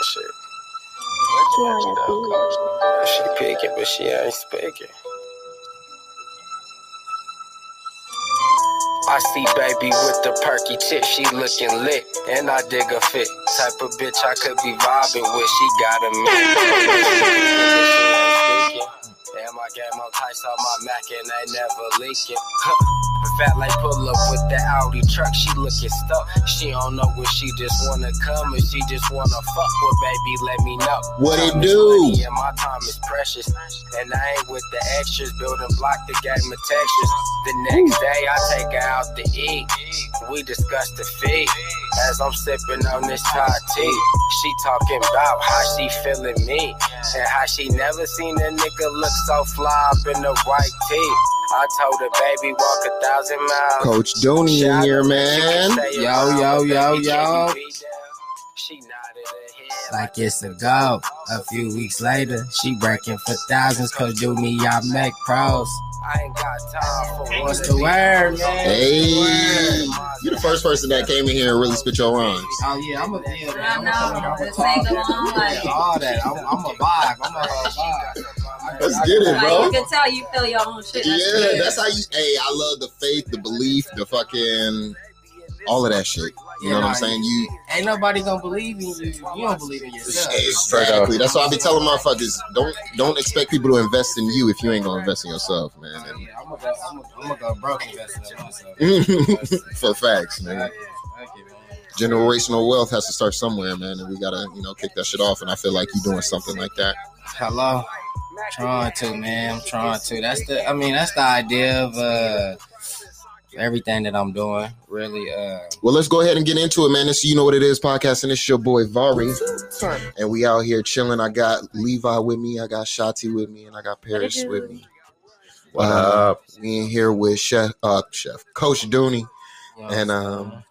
and shit. She wanna be. She picking, but she ain't speaking. I see baby with the perky tip, she looking lit, and I dig a fit. Type of bitch I could be vibing with, she got a man. Damn, I got more tights on my Mac and they never leaking. Fat like pull up with the Audi truck, she looking stuck. She don't know where she just wanna come and she just wanna fuck with baby, let me know. What it do? Yeah, my time is precious. And I ain't with the extras, building block the game of textures. The next day I take her out to eat. We discuss the fee. As I'm sipping on this Thai tea, she talking about how she feeling me. And how she never seen a nigga look so fly up in the white tee. I told her, baby, walk a thousand miles. Coach Dooney in here, man. Yo, yo, yo, yo. Like it's a go. A few weeks later, she breaking for thousands. Cause do me, y'all make pros. I ain't got time for What's the word, man? Hey, you're the first person that came in here and really spit your rhymes. Oh yeah, I'm a yeah, man. I I'm know. a, I'm a talk. going like- all that. I'm, I'm a vibe. I'm a whole vibe. Let's get it, Like, bro. you can tell you feel your own shit. That's Yeah, good. that's how you. Hey, I love the faith, the belief, the fucking, all of that shit. You know what I'm saying? You Ain't nobody gonna believe in you. You don't believe in yourself. exactly. That's why I be telling motherfuckers don't don't expect people to invest in you if you ain't gonna invest in yourself, man. Yeah, I'm gonna go. I'm gonna, I'm gonna go broke investing in myself. For facts, man. Thank you, man. Generational wealth has to start somewhere, man, and we gotta you know kick that shit off. And I feel like you doing something like that. Hello. Trying to, man. I'm trying to. That's the. I mean, that's the idea of uh everything that I'm doing. Really. Uh. Well, let's go ahead and get into it, man. This you know what it is podcast, and it's your boy Vari, and we out here chilling. I got Levi with me, I got Shati with me, and I got Paris with me. What Uh, up? We in here with Chef, uh, Chef Coach Dooney. And, um,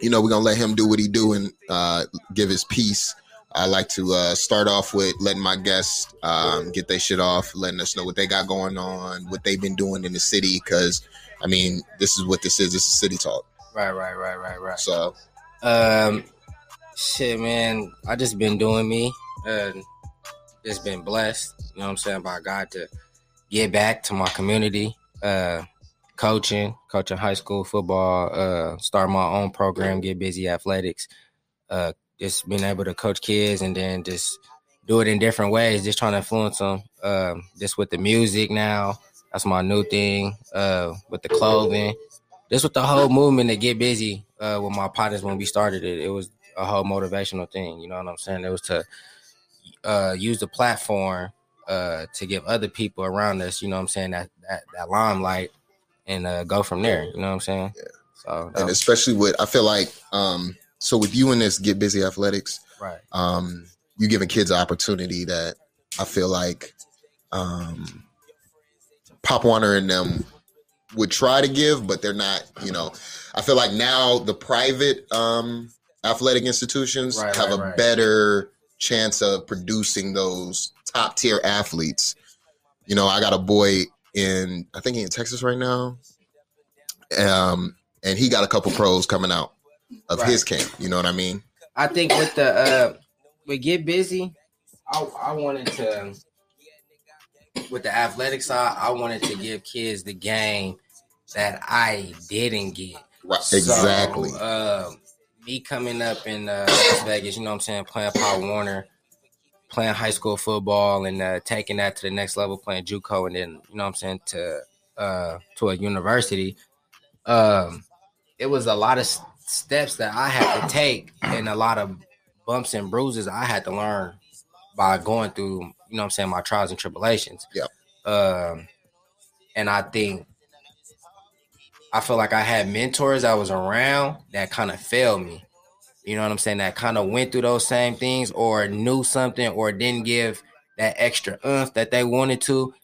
You know, we're gonna let him do what he do and uh, give his piece. I like to uh, start off with letting my guests um, get their shit off, letting us know what they got going on, what they've been doing in the city. Because I mean, this is what this is. This is city talk. right, right, right, right, right. So Um, shit, man. I just been doing me. Uh, just been blessed. You know what I'm saying by God to get back to my community. Uh, coaching, coaching high school football. Uh, start my own program. Get busy athletics. Uh, just being able to coach kids and then just do it in different ways. Just trying to influence them. Um, just with the music now. That's my new thing. Uh, with the clothing just with the whole movement to get busy uh, with my partners when we started it. It was a whole motivational thing. You know what I'm saying? It was to uh, use the platform uh, to give other people around us, you know what I'm saying, that that, that limelight and uh, go from there. You know what I'm saying? Yeah. So and especially with I feel like um, so with you in this get busy athletics, right. um, you giving kids an opportunity that I feel like um, Pop Warner and them would try to give, but they're not. You know, I feel like now the private um, athletic institutions Right, have right, a right. better chance of producing those top tier athletes. You know, I got a boy in I think he in Texas right now, um, and he got a couple pros coming out of Right. his camp. You know what I mean? I think with the uh with get busy, I I wanted to with the athletic side, I wanted to give kids the game that I didn't get. Right. So, Exactly. uh, me coming up in uh, Las Vegas, you know what I'm saying, playing Pop Warner, playing high school football, and uh, taking that to the next level, playing JUCO, and then you know what I'm saying to uh, to a university. Um, it was a lot of steps that I had to take, and a lot of bumps and bruises I had to learn by going through, you know what I'm saying, my trials and tribulations. Yep. Um, and I think I feel like I had mentors I was around that kind of failed me. You know what I'm saying? That kind of went through those same things or knew something or didn't give that extra oomph that they wanted to.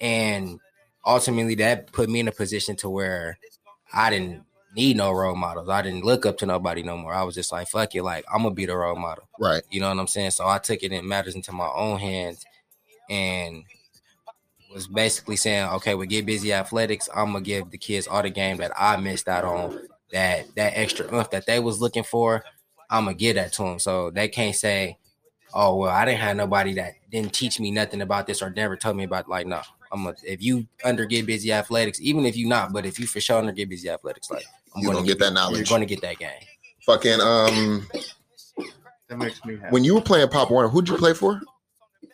And ultimately that put me in a position to where I didn't need no role models. I didn't look up to nobody no more. I was just like, fuck it, like I'm gonna be the role model. Right. You know what I'm saying? So I took it in matters into my own hands and was basically saying, okay, we get busy athletics. I'm gonna give the kids all the game that I missed out on, that that extra oomph that they was looking for. I'm gonna give that to them, so they can't say, oh well, I didn't have nobody that didn't teach me nothing about this or never told me about like no. I'm a, if you under get busy athletics, even if you not, but if you for sure under get busy athletics, like I'm You gonna get you- that knowledge. You're gonna get that game. Fucking um, That makes me happy. when you were playing Pop Warner, who'd you play for?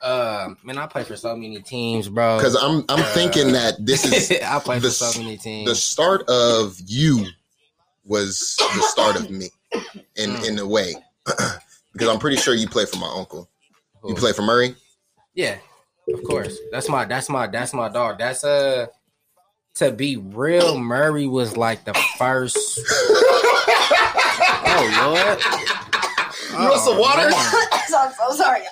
Uh, man, I play for so many teams, bro. Because I'm I'm Uh, thinking that this is I play the for so many teams. the start of you was the start of me in Mm. in a way because I'm pretty sure you play for my uncle. You Who? play for Murray. Yeah, of course. That's my that's my that's my dog. That's uh to be real, Murray was like the first. oh Lord. You want some oh, water? I'm so sorry.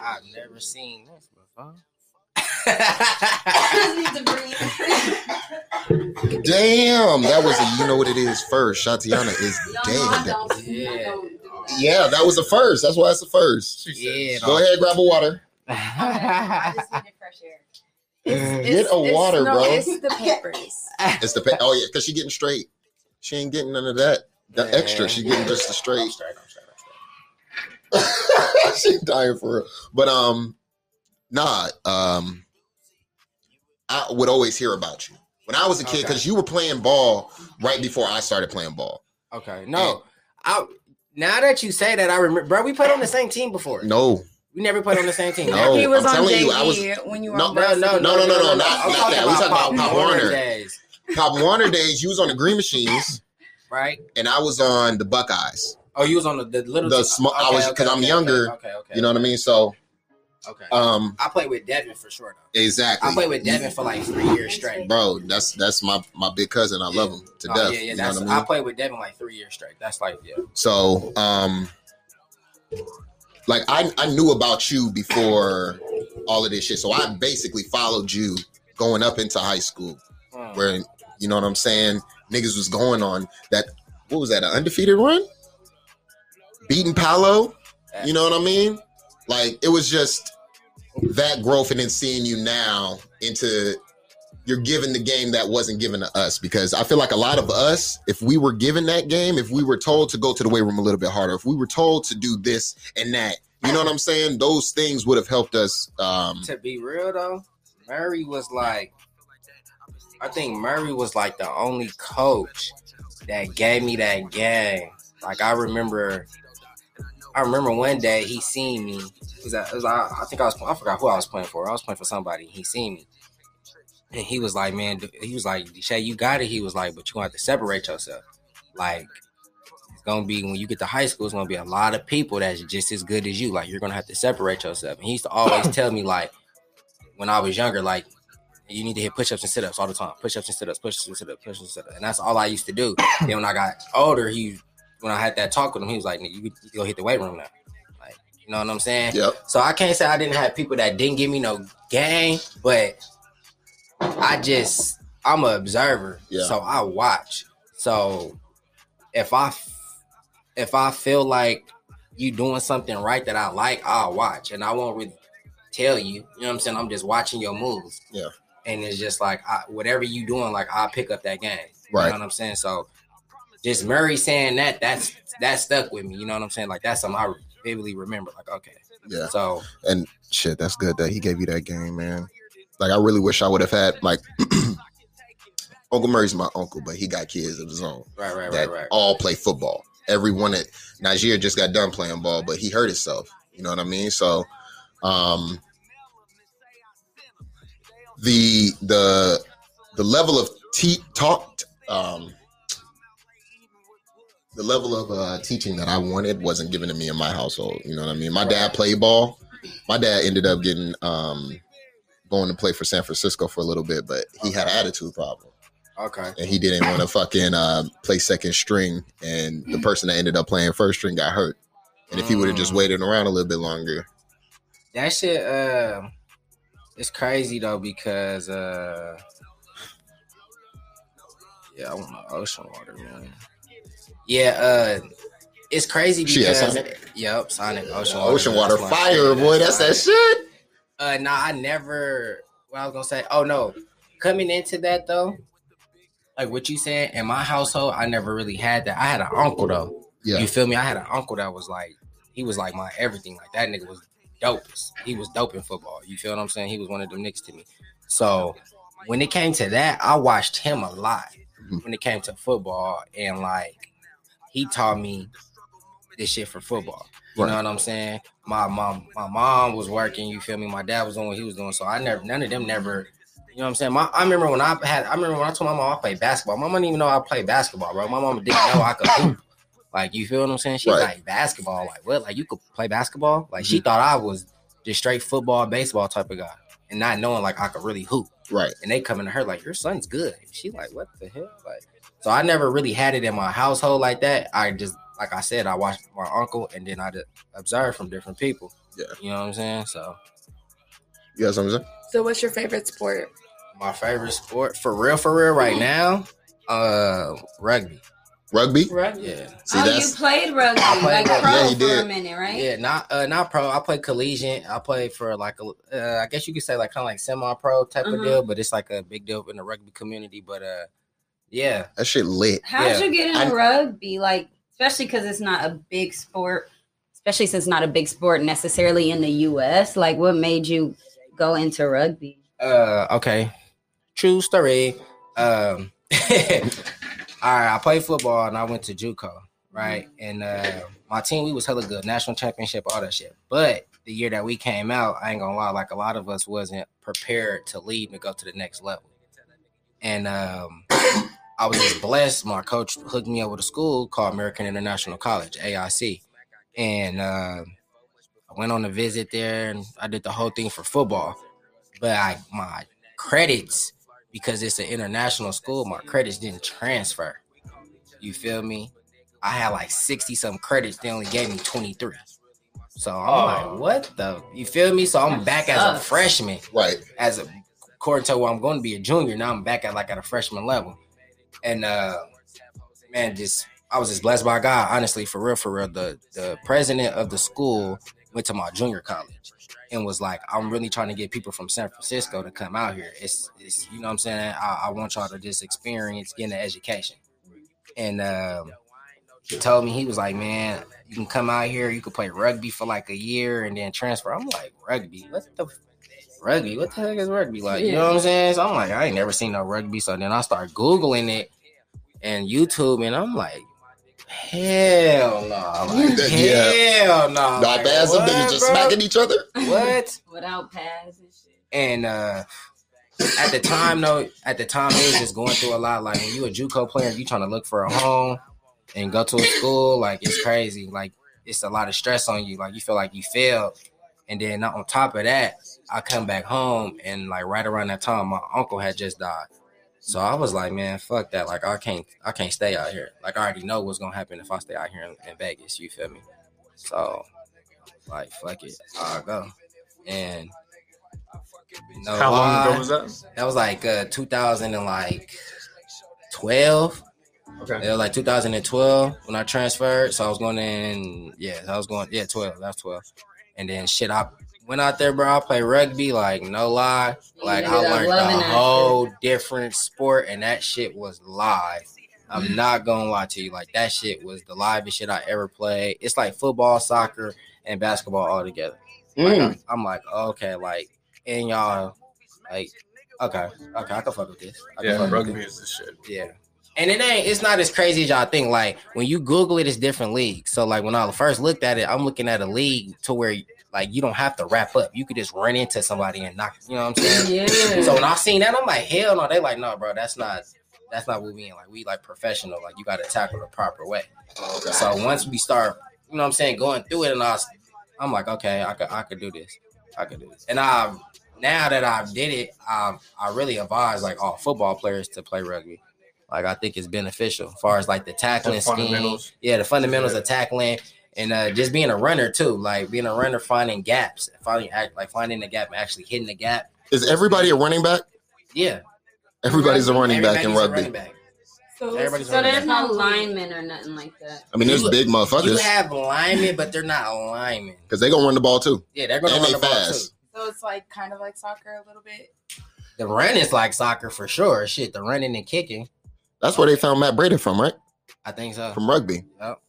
I've never seen this before. I just need to breathe. Damn, that was a you know what it is first. Shatiana is Y'all know dead. Yeah. I don't do that. Yeah, that was the first. That's why it's the first. yeah. Go ahead, grab a water. I just needed fresh air. Get a water, no, bro. It's the Pampers. It's the pa- oh yeah, because she getting straight. She ain't getting none of that. The extra. She getting just the I'm straight. straight. I'm straight. I'm straight. she dying for real. But um, nah. Um, I would always hear about you when I was a kid Okay. because you were playing ball right before I started playing ball. Okay. No. I now that you say that, I remember, bro. We played on the same team before. No, We never played on the same team. No. he was I'm on telling JV you, I was- when you were No, on No, no, no, No, no, no, no, not- not that. We about talking about Pop Warner. days, Pop Warner days. You was on the Green Machines, right? and I was on the Buckeyes. Oh, you was on the, the little The team. small- I was- 'cause I'm okay, younger, Okay, okay, okay. You know what I mean? So, Okay. um, I played with Devin for sure though. exactly. I played with Devin for like three years straight. bro. That's that's my my big cousin. I love him to Oh, death. yeah, yeah. you know That's, what I, I played with Devin like three years straight. That's like yeah. So, um, like I I knew about you before all of this shit. So I basically followed you going up into high school, Mm. where you know what I'm saying. Niggas was going on that. What was that? An undefeated run? Beating Palo. You know what I mean? Like it was just that growth, and then seeing you now into you're giving the game that wasn't given to us because I feel like a lot of us, if we were given that game, if we were told to go to the weight room a little bit harder, if we were told to do this and that, you know what I'm saying? Those things would have helped us. Um, to be real though, Murray was like, I think Murray was like the only coach that gave me that game. Like I remember, I remember one day he seen me. Was, was, I, I think I was, I forgot who I was playing for. I was playing for somebody. He seen me, and he was like, "Man," he was like, "Shay, you got it." He was like, "But you have to separate yourself." Like it's gonna be when you get to high school, it's gonna be a lot of people that's just as good as you. Like you're gonna have to separate yourself. And he used to always tell me like when I was younger, like you need to hit push-ups and sit-ups all the time. Push-ups and sit-ups, push-ups and sit-ups, push-ups and sit-ups. And that's all I used to do. then when I got older, he when I had that talk with him, he was like, you, you go hit the weight room now. Like, you know what I'm saying? yep. So I can't say I didn't have people that didn't give me no game, but I just I'm an observer, Yeah. so I watch. So if I if I feel like you doing something right that I like, I'll watch, and I won't really tell you. You know what I'm saying? I'm just watching your moves. Yeah. And it's just like I, whatever you doing, like I'll pick up that game. Right. You know what I'm saying? So just Murray saying that, that's that stuck with me. You know what I'm saying? Like that's something I vividly remember. Like okay, Yeah. so And shit, that's good that he gave you that game, man. Like I really wish I would have had like Uncle Murray's my uncle, but he got kids of his own. right, right, that right, right. all play football. Everyone at Nigeria just got done playing ball, but he hurt himself. You know what I mean? So, um, the the the level of te- talk, um, the level of uh, teaching that I wanted wasn't given to me in my household. You know what I mean? My dad played ball. My dad ended up getting um, going to play for San Francisco for a little bit, but he had an attitude problem Okay. and he didn't want to fucking uh, play second string, and the person that ended up playing first string got hurt. And if he would have just Mm. waited around a little bit longer, That shit, uh, it's crazy though because, uh, yeah, I want my ocean water, man. Yeah, uh, it's crazy She because, Sonic? yep, Sonic Ocean Water. ocean water, fire, boy, that's that shit. Uh, nah, I never. What I was gonna say. Oh no, coming into that though, like what you said in my household, I never really had that. I had an uncle though Yeah. You feel me? I had an uncle that was like, he was like my everything. Like that nigga was dope. He was dope in football. You feel what I'm saying? He was one of them niggas to me. So when it came to that, I watched him a lot. Mhm. When it came to football, and like he taught me this shit for football. You know what I'm saying? My mom, my mom was working. You feel me? My dad was doing what he was doing. So I never, none of them never. You know what I'm saying? My, I remember when I had, I remember when I told my mom I played basketball. My mom didn't even know I played basketball, bro. My mom didn't know I could hoop. Like, you feel what I'm saying? She's Right. like, basketball? Like, what? Like, you could play basketball? Like, she mm-hmm. thought I was just straight football, baseball type of guy. And not knowing, like, I could really hoop. Right. And they coming to her, like, your son's good. She like, what the hell? Like, so I never really had it in my household like that. I just, like I said, I watched my uncle and then I observed from different people. Yeah. You know what I'm saying? So, You got something to say? So, what's your favorite sport? my favorite sport, for real, for real, right now, uh, rugby. Rugby? Rugby. Yeah. See, oh, you played rugby, I played like rugby. pro Yeah, he for a minute, right? Yeah, not uh, not pro. I played collegiate. I played for like a, uh, I guess you could say like kind of like semi-pro type of Mhm. deal, but it's like a big deal in the rugby community. But uh, yeah, that shit lit. How'd Yeah. you get into I- rugby? Like, especially because it's not a big sport, especially since it's not a big sport necessarily in the U.S. Like, what made you go into rugby? Uh, okay. True story. Um, all right. I played football and I went to JUCO, right? And uh, my team, we was hella good, national championship, all that shit. But the year that we came out, I ain't gonna lie, like a lot of us wasn't prepared to leave and go to the next level. And um, I was just blessed. My coach hooked me up with a school called American International College, AIC, and uh, I went on a visit there and I did the whole thing for football. But I my credits because it's an international school, my credits didn't transfer. You feel me? I had like 60 some credits, they only gave me 23. So I'm Oh. like, what the you feel me? So I'm back as a freshman, Right. as a according to what I'm going to be a junior. Now I'm back at like at a freshman level. And uh man, just I was just blessed by God, honestly, for real, for real. The the president of the school went to my junior college and was like, I'm really trying to get people from San Francisco to come out here. It's, it's you know what I'm saying? I, I want y'all to just experience getting an education. And um, he told me, he was like, man, you can come out here, you can play rugby for like a year and then transfer. I'm like, rugby? What the rugby? What the heck is rugby? Like, you know what I'm saying? So I'm like, I ain't never seen no rugby. So then I start Googling it and YouTube and I'm like, hell no. Like, Yeah. hell no. Not Like, bad. Some what, niggas just bro? smacking each other. What? Without pads and shit. And uh at the time though, at the time it was just going through a lot. Like when you a JUCO player, you trying to look for a home and go to a school, like it's crazy. Like it's a lot of stress on you. Like you feel like you failed. And then on top of that, I come back home and like right around that time, my uncle had just died. So I was like, man, fuck that. Like I can't I can't stay out here. Like I already know what's gonna happen if I stay out here in, in Vegas, you feel me? So like fuck it. I'll go. And no How long ago was that? that was like uh 2000 and like 12 Okay. it was like 2012 when I transferred. So I was going in, yeah, I was going, yeah, 12. That's 12. And then shit, I went out there, bro. I played rugby, like no lie, like I learned a that whole different sport, and that shit was live. I'm not gonna lie to you, like that shit was the livest shit I ever played. It's like football, soccer, and basketball all together. Like, Mm. I'm, I'm like, okay, like, and y'all, like, okay, okay, I can fuck with this. I Yeah, rugby this. is the shit. Yeah. And it ain't it's not as crazy as y'all think. Like when you Google it, it's different leagues. So like when I first looked at it, I'm looking at a league to where like you don't have to wrap up. You could just run into somebody and knock, you know what I'm saying? Yeah. So when I seen that, I'm like, hell no. They like, no, bro, that's not that's not what we mean. Like we like professional. Like you gotta tackle the proper way. So once we start, you know what I'm saying, going through it and I was, I'm like, okay, I could I could do this. I could do this. And I now that I've did it, I I really advise like all football players to play rugby. Like I think it's beneficial as far as like the tackling The scheme. fundamentals. Yeah, the fundamentals Yeah. of tackling and uh, just being a runner too. Like being a runner, finding gaps, finding act like finding the gap actually hitting the gap. Is everybody a running back? Yeah, Everybody's a running back in Everybody's a rugby. running back. So, Everybody's So running there's back. no linemen or nothing like that. I mean, there's You- big You motherfuckers have linemen, but they're not linemen. because they're gonna run the ball too. Yeah, they're gonna And run they the ball too. fast. so it's like kind of like soccer a little bit. The run is like soccer for sure. Shit, the running and kicking. That's where they found Matt Brady from, right? I think so. From rugby. Yep.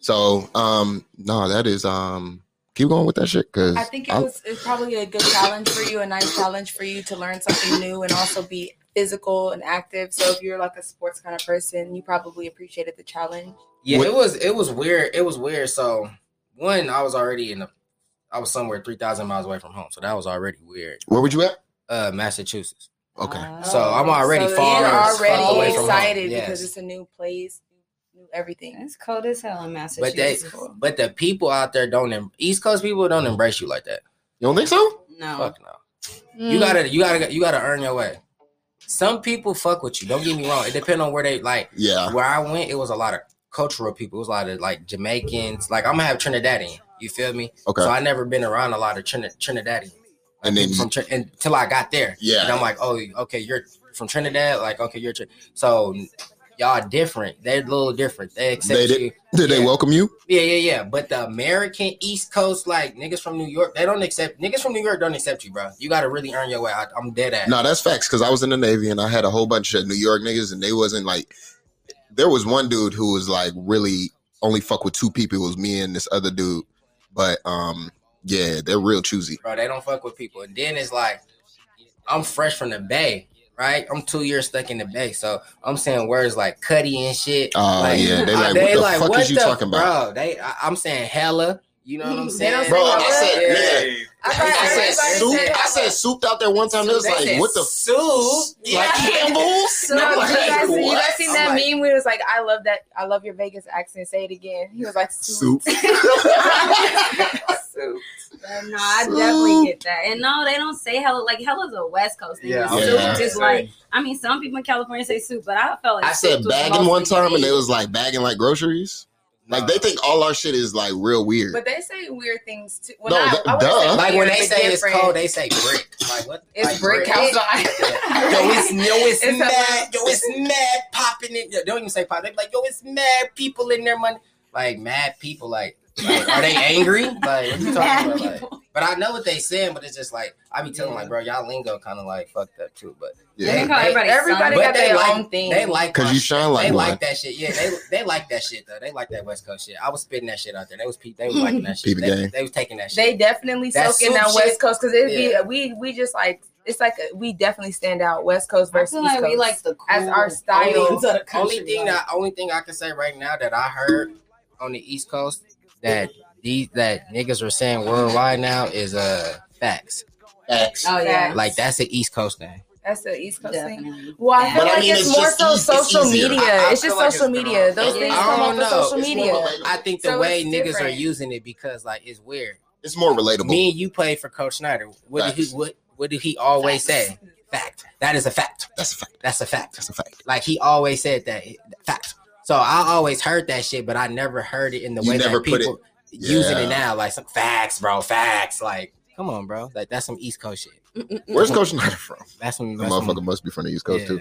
So, um, no, that is um, keep going with that shit because I think it was it's probably a good challenge for you, a nice challenge for you to learn something new and also be physical and active. So if you're like a sports kind of person, you probably appreciated the challenge. Yeah, What- it was it was weird. It was weird. So one, I was already in the I was somewhere three thousand miles away from home, so that was already weird. where were you at? Uh, Massachusetts. Okay, Uh, So I'm already so far- You're far already away from home. excited Yes. because it's a new place, new everything. It's cold as hell in Massachusetts. But they, but the people out there don't. Em- East Coast people don't mm. embrace you like that. you don't think so? no. Fuck no. You mm. gotta, you gotta, you gotta earn your way. Some people fuck with you. Don't get me wrong. It depends on where they like. Yeah, Where I went, it was a lot of cultural people. It was a lot of like Jamaicans. Like I'm gonna have Trinidadian. You feel me? okay. So I never been around a lot of Trin- Trinidadian. And then from Trin- until I got there. Yeah. And I'm like, oh, okay, you're from Trinidad. Like, okay, you're Trin- so y'all different. They're a little different. They accept They did- you. did they welcome you? Yeah, yeah, yeah. But the American East Coast, like niggas from New York, they don't accept niggas from New York don't accept you, bro. You gotta really earn your way. I, I'm dead at. No, that's facts. Because I was in the Navy and I had a whole bunch of New York niggas, and they wasn't like. There was one dude who was like really only fuck with two people. It was me and this other dude, but um, yeah, they're real choosy. bro. They don't fuck with people. And then it's like, I'm fresh from the Bay, right? I'm two years stuck in the Bay, so I'm saying words like cutty and shit. Oh like, yeah, they like what the fuck is you the- talking about? Bro, they, I, I'm saying hella. You know what I'm saying, Bro. I said, Yeah. I I said soup. said I said souped out there one time. It was like, what the soup? like Campbell's? No, I'm you like, guys, you guys seen I'm that like- meme where it was like, I love that, I love your Vegas accent. Say it again. He was like, Soup. soup. Uh, No, I definitely get that. And no, they don't say hella. Like hella's a West Coast thing. Yeah, I soup gonna is like. I mean, some people in California say soup, but I felt like I said soup was bagging one time, and it was like bagging like groceries. Like they think all our shit is like real weird. But they say weird things too. No, not- th- I duh. say Like when weird, they but say it's cold, they say brick. Like what? It's like brick outside. Yeah. Yo, it's yo, it's, It's mad. Yo, it's mad popping it. Yo, don't even say pop. They be like, yo, it's mad people in their money. Like mad people. Like, like, are they angry? Like, what you talking Mad about? Like, people. But I know what they saying. But it's just like I be telling them, like, bro, y'all lingo kind of like fucked up too. But yeah, They call everybody Everybody son. got they their like own thing. they like because you shine like they one. like that shit. Yeah, they they like that shit though. They like that West Coast shit. I was spitting that shit out there. They was pe- they was liking that shit. They, they was taking that shit. They definitely That soak in that West shit- Coast because it'd Yeah. be we we just like it's like a, we definitely stand out West Coast I versus feel East like Coast. we like the cool As our style. elements of the country, only thing like- that only thing I can say right now that I heard on the East Coast that these that niggas are saying worldwide now is uh facts. Facts. Oh yeah, Like that's the East Coast thing. That's the East Coast thing. Well, I feel But I like mean, it's, it's more so eas- social easier. media. I- I it's just like social it's media. Those Yeah. things come don't off of social media. I think the So way it's niggas are using it because like it's weird. It's more relatable. Me and you played for Coach Snyder. What did he what what did he always say? Fact. That is a fact. That's a fact. That's a fact. That's a fact. Like he always said that fact. So I always heard that shit, but I never heard it in the You way never that put people using it now. Like some facts, bro. Facts. Like, come on, bro. Like that's some East Coast shit. Where's Coach Snyder from? That's some. The That's some motherfucker must be from the East Coast yeah, too.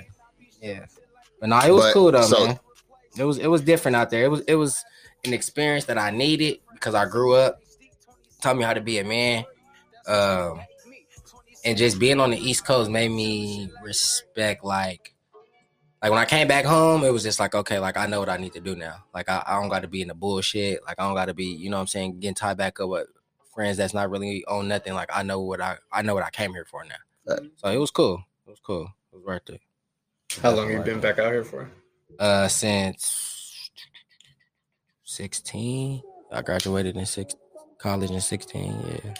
Yeah. But no, it was But, cool though, so- man. It was it was different out there. It was it was an experience that I needed because I grew up. Taught me how to be a man. Um and just being on the East Coast made me respect like like when I came back home, it was just like, okay, like I know what I need to do now. Like I, I don't gotta be in the bullshit. Like I don't gotta be, you know what I'm saying, getting tied back up with friends that's not really on nothing. Like I know what I I know what I came here for now. Right. So it was cool. It was cool. It was worth it. How long you been back out here for? Uh, since sixteen. I graduated in six college in sixteen. Yeah.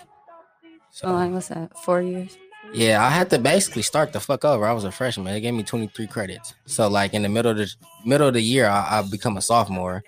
So So like, what's that? Four years. Yeah, I had to basically start the fuck over. I was a freshman. They gave me twenty three credits. So like in the middle of the middle of the year, I, I become a sophomore.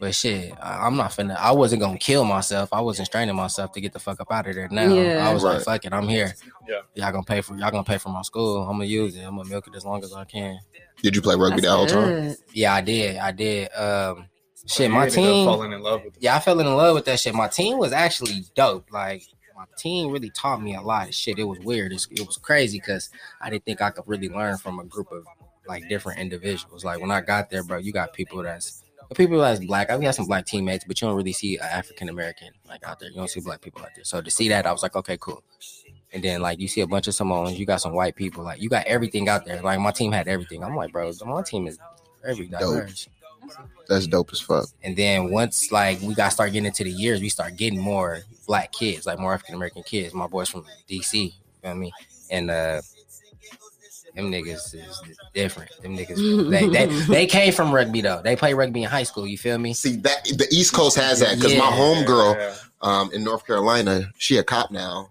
But shit, I, I'm not finna. I wasn't gonna kill myself. I wasn't straining myself to get the fuck up out of there. Now Yeah. I was Right. like, fuck it, I'm here. Yeah. Y'all gonna pay for y'all gonna pay for my school. I'm gonna use it. I'm gonna milk it as long as I can. Did you play rugby the whole time? Yeah, I did. I did. Um, shit, my team. falling in love with. Yeah, I fell in love with that shit. My team was actually dope. Like my team really taught me a lot of shit. It was weird. It's, it was crazy because I didn't think I could really learn from a group of like different individuals. Like when I got there, bro, you got people that's people that's black. We had some black teammates, but you don't really see an African American like out there. You don't see black people out there. So to see that, I was like, okay, cool. And then like you see a bunch of Samoans, you got some white people. Like you got everything out there. Like my team had everything. I'm like, bro, my team is very diverse. That's dope as fuck. And then once like we got start getting into the years, we start getting more black kids, like more African American kids. My boys from DC, you feel me? And uh them niggas is different. Them niggas they, they they came from rugby though. They play rugby in high school, you feel me? See that the East Coast has that because my Yeah. homegirl um in North Carolina, she a cop now.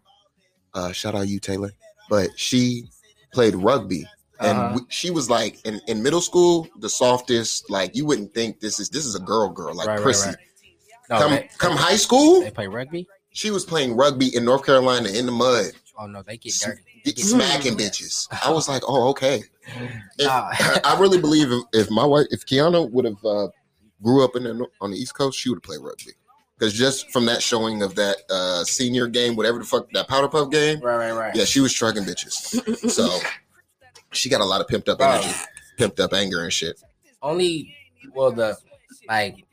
Uh shout out you, Taylor. But she played rugby. And Uh-huh. we, she was like in, in middle school, the softest, like you wouldn't think this is this is a girl girl, like Right, right, right. No, come they, come high school, they play rugby? she was playing rugby in North Carolina in the mud, Oh no, they get dirty. get smacking bitches. I was like, oh, okay. If- Nah. I really believe if, if my wife, if Kiana would have uh, grew up in the, on the East Coast, she would have played rugby. Because just from that showing of that uh, senior game, whatever the fuck that powder puff game, Right, right, right. yeah, she was trucking bitches. So she got a lot of pimped up Bro. energy, pimped up anger and shit. Only well the like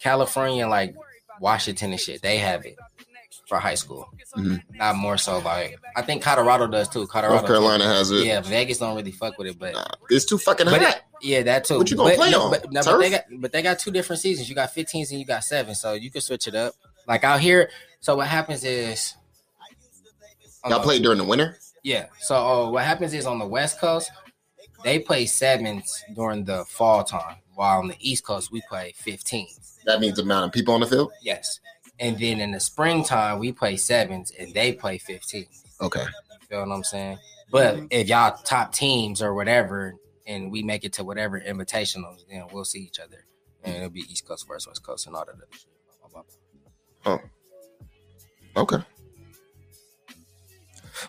California, like Washington and shit, they have it for high school. Mhm. Not more so like I think Colorado does too. Colorado, North Carolina has it. Yeah, Vegas don't really fuck with it, but Nah, it's too fucking hot. yeah, that too. What you gonna but, play no, on? But, no, but they got but they got two different seasons. You got 15s and you got seven, so you can switch it up. Like out here, so what happens is Y'all the- played during the winter. Yeah. So uh, what happens is on the West Coast, they play sevens during the fall time, while on the East Coast we play 15s. That means the amount of people on the field. Yes. And then in the springtime we play sevens and they play 15. Okay. You feel what I'm saying? But if y'all top teams or whatever, and we make it to whatever invitationals, then we'll see each other, and it'll be East Coast versus West Coast and all that other shit. Blah. Okay.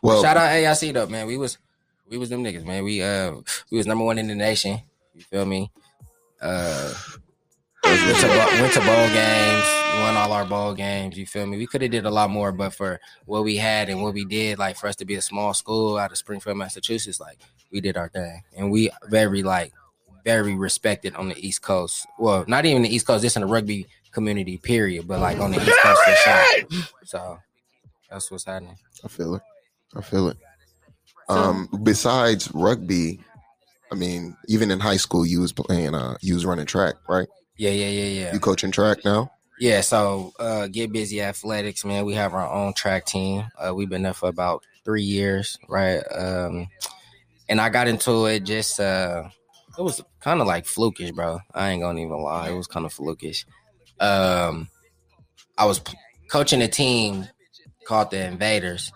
Well, Shout out AIC though, man. We was we was them niggas, man. We uh we was number one in the nation. You feel me? Uh went to, went to bowl games, won all our bowl games. You feel me? We could have did a lot more, but for what we had and what we did, like for us to be a small school out of Springfield, Massachusetts, like we did our thing, and we very like very respected on the East Coast. Well, not even the East Coast, just in the rugby community, period. But like on the East Coast for sure. So that's what's happening. I feel it. I feel it. Um, besides rugby, I mean, even in high school, you was playing. Uh, you was running track, right? Yeah, yeah, yeah, yeah. You coaching track now. Yeah, so uh get busy athletics, man. We have our own track team. Uh we've been there for about three years, right? Um and I got into it just uh it was kind of like flukish, bro. I ain't gonna even lie. It was kind of flukish. Um I was p- coaching a team called the Invaders.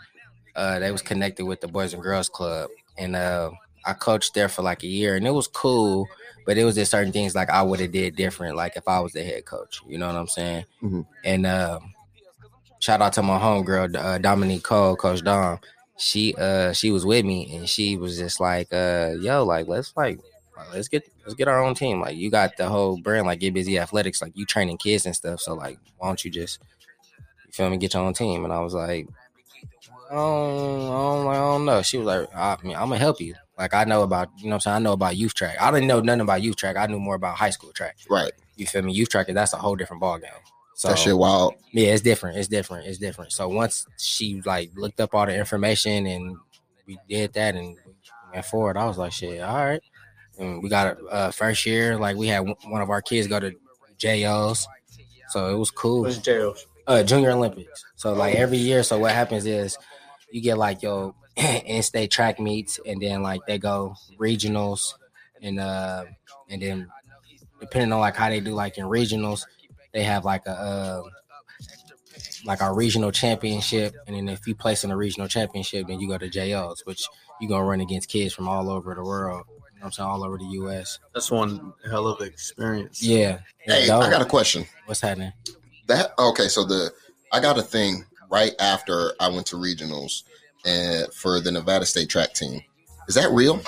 Uh they was connected with the Boys and Girls Club. And uh I coached there for like a year and it was cool but it was just certain things like I would have did different, like if I was the head coach. You know what I'm saying? Mhm. And um, shout out to my homegirl uh, Dominique Cole, Coach Dom. She uh she was with me and she was just like uh yo like let's like let's get let's get our own team. Like you got the whole brand like get busy athletics like you training kids and stuff. So like why don't you just you feel me get your own team? And I was like. I don't, I don't, I don't know. She was like, I mean, I'm gonna help you. Like I know about, you know what I'm saying? I know about youth track. I didn't know nothing about youth track. I knew more about high school track. Right. You feel me? Youth track, that's a whole different ball game. So that shit wild. yeah, it's different. It's different. It's different. So once she like looked up all the information and we did that and went forward, I was like, shit, all right. And we got a uh, first year, like we had one one of our kids go to JOs, so it was cool What's jails? uh junior olympics so like every year so what happens is you get like your in-state track meets and then like they go regionals and uh and then depending on like how they do like in regionals they have like a uh, like our regional championship and then if you place in a regional championship then you go to JOs which you're gonna run against kids from all over the world you know what I'm saying all over the US That's one hell of an experience. yeah Hey, Dope. I got a question. what's happening That okay? So the I got a thing right after I went to regionals and for the Nevada State track team. Is that real?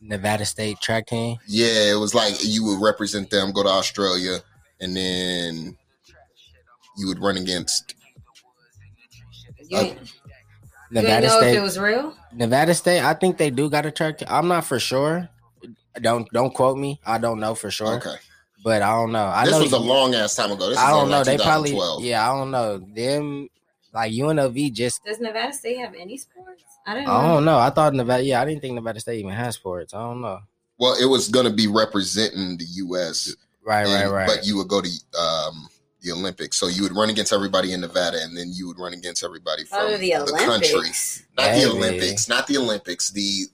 Nevada State track team Yeah, it was like you would represent them, go to Australia, and then you would run against. You, Uh, you didn't Nevada know State if it was real? Nevada State, I think they do got a track. team. I'm not for sure. Don't don't quote me. I don't know for sure. Okay, But I don't know. I this know was a long ass time ago. This I don't know. like They probably 2012. yeah. I don't know them. Like UNLV just. Does Nevada State have any sports? I didn't Know. I don't know. I thought Nevada. Yeah, I didn't think Nevada State even has sports. I don't know. Well, it was going to be representing the U.S. Right, right, and- right. But you would go to um, the Olympics, so you would run against everybody in Nevada, and then you would run against everybody from Oh, the country. Not Maybe. the Olympics, not the Olympics. The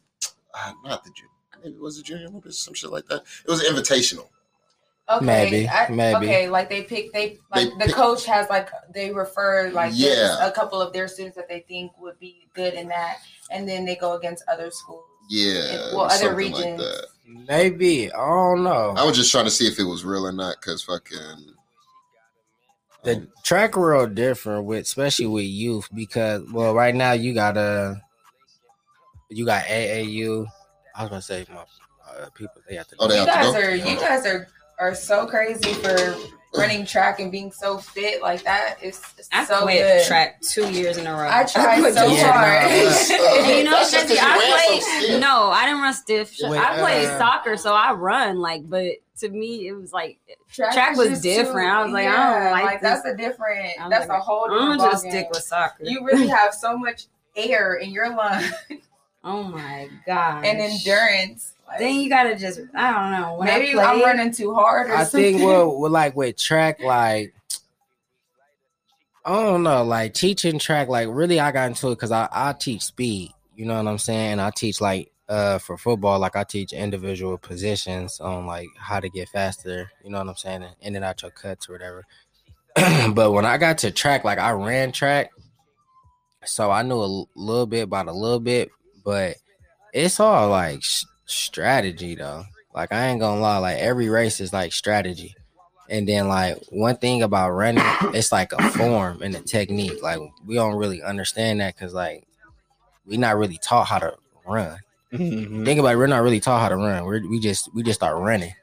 uh, not the junior. Maybe it was the Junior Olympics, some shit like that. It was invitational. Okay, Maybe, I- maybe. Okay, like they pick they like They the pick- coach has like they refer like Yeah. a couple of their students that they think would be good in that, and then they go against other schools. Yeah, Well, other something like regions. that. Maybe. I don't know. I was just trying to see if it was real or not, because fucking. the track world different with especially with youth because well right now you got uh you got AAU. I was gonna say my uh, people they have to. Oh, they You have to guys go? are you guys are are so crazy for running track and being so fit like that. It's, it's I so quit good. track two years in a row. I tried quit so Yeah, hard. uh, you know, that's you I ran so played. no, I didn't run stiff. Wait, I played uh, soccer, so I run like. But to me, it was like Track, Track was just different. I was like, I don't like that's a different. I'm That's like, a whole I'm different. gonna just ballgame. stick with soccer. You really have so much air in your lungs oh my god. and endurance. Like, Then you gotta just. I don't know. When maybe I I'm running too hard. Or I something. think well, well, like with track, like I don't know, like teaching track, like really, I got into it because I I teach speed. You know what I'm saying? And I teach like uh for football, like I teach individual positions on like how to get faster. You know what I'm saying? And in and out your cuts or whatever. but when I got to track, like I ran track, so I knew a l- little bit about a little bit, but it's all like s- strategy though. Like I ain't gonna lie, like every race is like strategy. And then like one thing about running, it's like a form and a technique. Like we don't really understand that because like we not really taught how to run. Mhm. Think about it, we're not really taught how to run. We're, we just we just start running,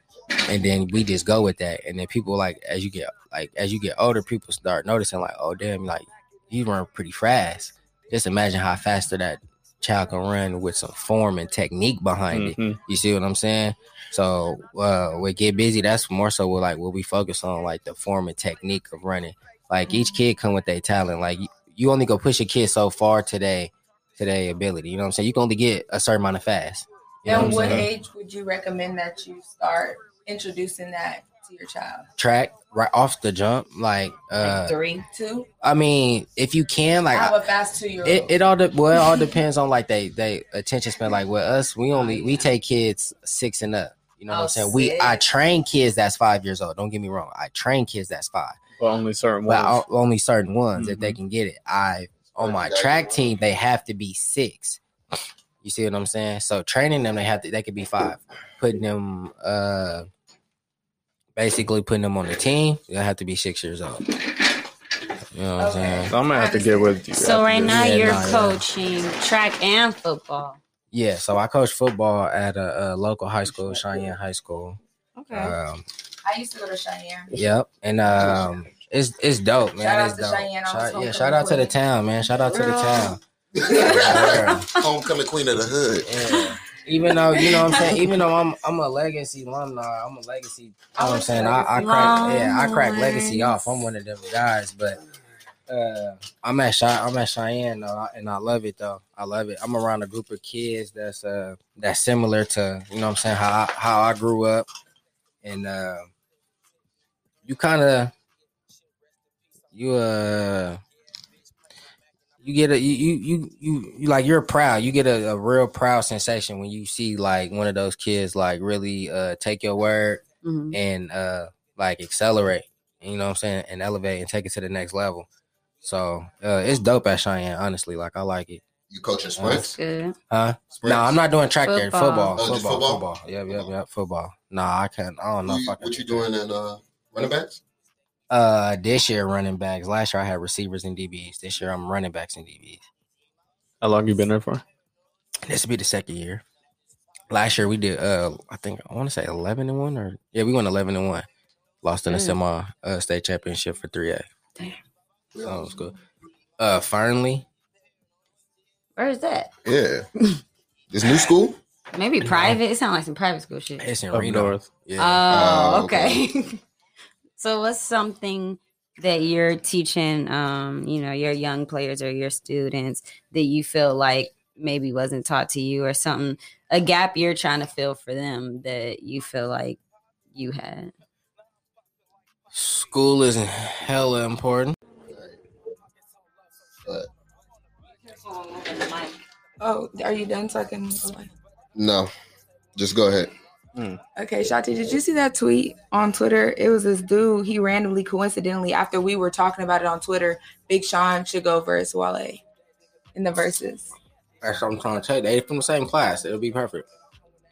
and then we just go with that. And then people like as you get like as you get older, people start noticing like, oh damn, like you run pretty fast. Just imagine how faster that child can run with some form and technique behind it. Mhm. You see what I'm saying? So uh with get busy, that's more so what like what we focus on, like the form and technique of running. Like each kid come with their talent. Like you, you only go push a kid so far today, today ability. You know what I'm saying? You can only get a certain amount of fast. You And what what age would you recommend that you start introducing that to your child? Track right off the jump. Like uh like three. Two. I mean, if you can, like I have a fast two year old. it, it all de- well, it all depends on like they they attention span. Like with us, we only we take kids six and up. You know what Oh, I'm saying? We. I train kids that's five years old. Don't get me wrong. I train kids that's five, But only certain but ones. o- only certain ones if they Mhm. can get it. I on my Exactly. track team they have to be six. You see what I'm saying? So training them, they have to they could be five. Putting them uh basically putting them on the team, they have to be six years old. You know what I'm saying? So I'm gonna have to get with you. So right now Yeah, you're nah, yeah. coaching track and football. Yeah, so I coach football at a, a local high school, Cheyenne High School. Okay. Um, I used to go to Cheyenne. yep, and um, it's it's dope, man. Shout out it's to dope. Cheyenne. Shout- yeah, shout out to the town, man. Shout out to the town. Homecoming queen of the hood. Yeah. Even though you know what I'm saying, even though I'm I'm a legacy alumni, I'm a legacy. You know what I'm saying? I, I crack yeah, I crack legacy off. I'm one of them guys, but uh, I'm at Chey- I'm at Cheyenne though, and I love it though. I love it. I'm around a group of kids that's uh that's similar to you know what I'm saying how I, how I grew up, and uh, you kind of you uh you get a you you you you, you like you're proud. You get a, a real proud sensation when you see like one of those kids like really uh take your word Mhm. and uh like accelerate. You know what I'm saying, and elevate and take it to the next level. So uh it's dope at Cheyenne. Honestly, like I like it. You coaching That's sprints? good. Huh? Sprints? No, I'm not doing track there. Football. Football, Oh, football, football? football. Yep, yep, yep. Football. Nah, I can't. I don't know Who if you- I can. what you doing in uh, running backs? Uh, this year running backs. Last year I had receivers and DBs. This year I'm running backs and DBs. How long you been there for? This will be the second year. Last year we did uh I think I want to say eleven and one or yeah we went eleven and one. Lost in the Mm. semi uh, state championship for three A. Damn. So that was good. Uh Fernley. Where is that? Yeah. this new school? Maybe private. It sounds like some private school shit. It's in Up Reno. north. Yeah. Oh, Oh, okay. so what's something that you're teaching um, you know, your young players or your students that you feel like maybe wasn't taught to you or something a gap you're trying to fill for them that you feel like you had? School is hella important. But Oh, are you done? So I can. no, just go ahead. Mm. Okay, Shati, did you see that tweet on Twitter? It was this dude. He randomly, coincidentally, after we were talking about it on Twitter, Big Sean should go versus Wale in the verses. That's what I'm trying to tell you. They from the same class. It'll be perfect.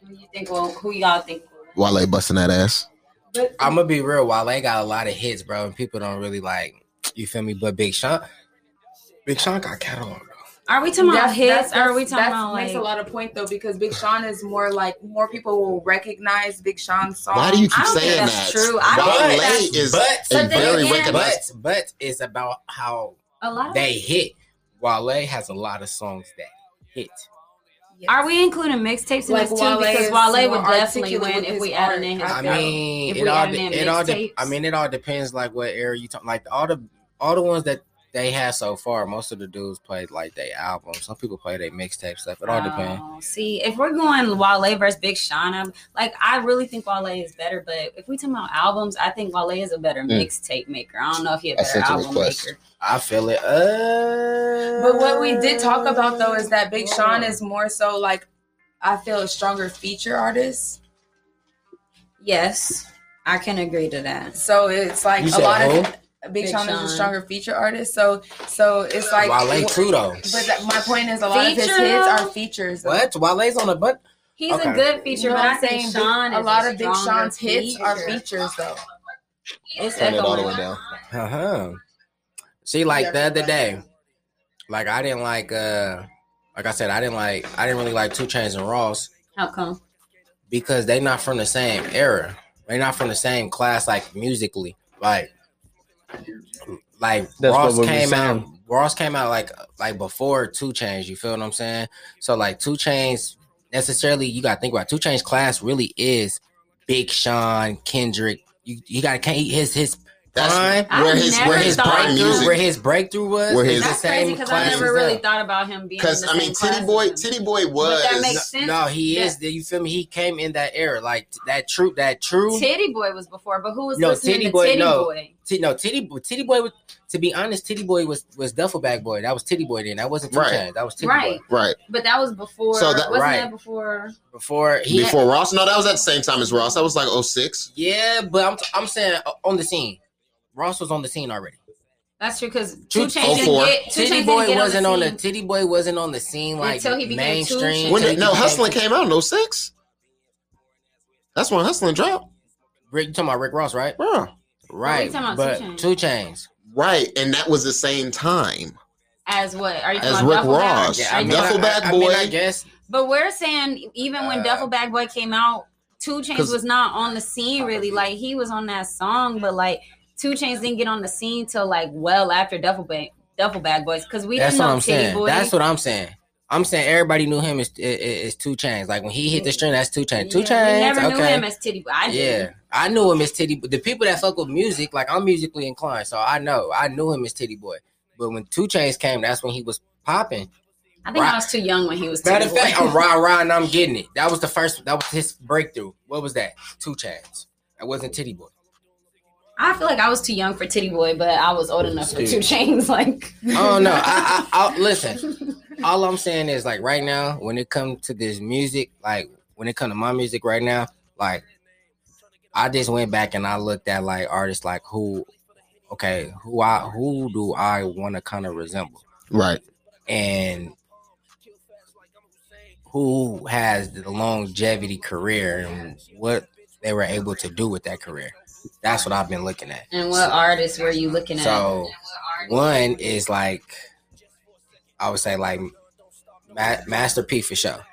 Who you think? Well, who y'all think? Wale busting that ass. But I'm gonna be real. While they got a lot of hits, bro, and people don't really like. You feel me? But Big Sean, Big Sean got catalog. Bro. Are we talking about hits? that's- or are we talking that about makes like? a lot of point though because Big Sean is more like more people will recognize Big Sean's song. Why do you keep I think saying that's that? true. I don't Wale think that's- is but- a very again- But but it's about how a lot of they hit. Wale has a lot of songs that hit. Yes. Are we including mixtapes in Like this too? Because Wale would definitely win if we added art. in his. I I mean, it all added de- it all de- I mean, it all depends like what era you talk. Like all the all the ones that they had so far, most of the dudes played like their albums. Some people play their mixtape stuff. It all depends. Oh, see, if we're going Wale versus Big Sean, I'm, like I really think Wale is better. But if we talk about albums, I think Wale is a better Mm. mixtape maker. I don't know if he's a I better sent a album request. maker. I feel it. Uh, But what we did talk about though is that Big Sean is more so like I feel a stronger feature artist. Yes, I can agree to that. So it's like You a lot who? of Big, Big Sean, is a stronger feature artist. So so it's like Wale true though. But that, my point is a lot of his hits are features. though. What? Wale's on the butt? He's Okay. a good feature, You know but I I'm think saying? Big- Sean a is lot of Big stronger Sean's hits are features though. It's Turn it all the way down. Uh huh. See, like the other day, like I didn't like. uh Like I said, I didn't like. I didn't really like Two Chainz and Ross How come? because they're not from the same era. They're not from the same class, like musically. Like, like That's Ross came out. Ross came out like like before Two Chainz. You feel what I'm saying? So like Two Chainz necessarily, you got to think about Two Chainz class really is Big Sean, Kendrick. You you got to his his That's prime. I've where his never where his prime music. where his breakthrough was. Where is his- That's crazy because I never really them. thought about him being. Because I mean, same Titty Boy. Titty Boy was. that makes no, sense. no, he Yeah. is. You feel me? He came in that era, like that true, that true. Titty Boy was before, but who was No, listening Titty to Boy, Titty no. Boy? T- no, Titty Boy, Titty Boy. Was, to be honest, Titty Boy was was Duffel Bag Boy. That was Titty Boy. Then that wasn't Two Right. Chainz. That was Titty Right. Boy. right But that was before. So that- wasn't right. that before? Before he, had- before Ross. No, that was at the same time as Ross. That was like 06. yeah, but I'm I'm saying uh, on the scene. Ross was on the scene already. That's true because Two- Two Chainz didn't get Two Titty Boy didn't get wasn't on the scene. Titty Boy wasn't on the scene like Until he became Two mainstream. When until did, he no, Hustling came out in 06. That's when Hustling dropped. Rick, you talking about Rick Ross, right? Bro. Right, talking but Two Chainz. Two Chainz. Right. And that was the same time. As what? Are you As talking Rick about Duffel Bag? Ross. Yeah, I mean, talking- Duffel I- Bag I, I mean, I guess But we're saying even when Uh, Duffel Bag Boy came out, Two Chainz was not on the scene really. Like he was on that song, but like Two Chainz didn't get on the scene till like well after Duffel Bag Duffel Bag Boys because we that's didn't what know I'm Titty saying. Boy. That's what I'm saying. I'm saying everybody knew him as is Two Chainz. Like when he hit the string, that's Two Chainz. Two Chainz. We never okay. knew him as Titty Boy. I did. yeah, I knew him as Titty. But the people that fuck with music, like I'm musically inclined, so I know I knew him as Titty Boy. But when Two Chainz came, that's when he was popping. I think Right. I was too young when he was Matter of fact, I'm rah rah and I'm getting it. That was the first. That was his breakthrough. What was that? Two Chainz. That wasn't Titty Boy. I feel like I was too young for Titty Boy, but I was old enough for Two Chainz. Like, Oh no! I, I, I listen. All I'm saying is like right now, when it comes to this music, like when it comes to my music right now, like I just went back and I looked at like artists like who, okay, who I who do I want to kind of resemble, Right. and who has the longevity career and what they were able to do with that career. That's what I've been looking at. and what artists were you looking at? So one is like I would say like Ma- Master P for sure.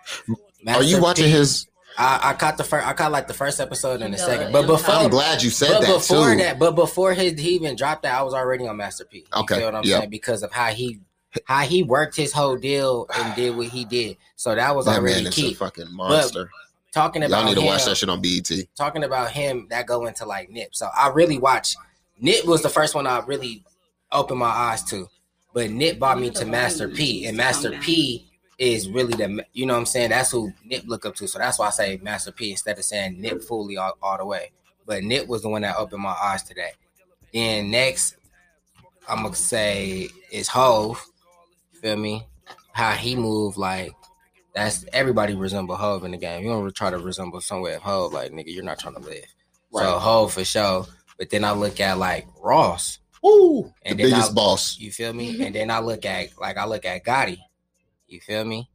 Are you watching P, his? I, I caught the first. I caught like the first episode and the The second. But before, I'm glad you said but that before too. that, but before his he even dropped that, I was already on Master P. You Okay, feel what I'm yep. saying? Because of how he how he worked his whole deal and did what he did. So that was that already man is key. a fucking monster. Talking Y'all need to him, watch that shit on BET. talking about him that go into like Nip. So I really watch Nip was the first one I really opened my eyes to. But Nip brought me to Master P. And Master P is really the you know what I'm saying? That's who Nip look up to. So that's why I say Master P instead of saying Nip fully all, all the way. But Nip was the one that opened my eyes to that. Then next, I'm gonna say is Hove. Feel me? How he move like that's everybody resemble Hove in the game. You don't try to resemble somewhere Hove like nigga, you're not trying to live. So Right. Hove for sure. But then I look at like Ross. Woo, And the then biggest I- boss. You feel me? And then I look at like I look at Gotti. You feel me?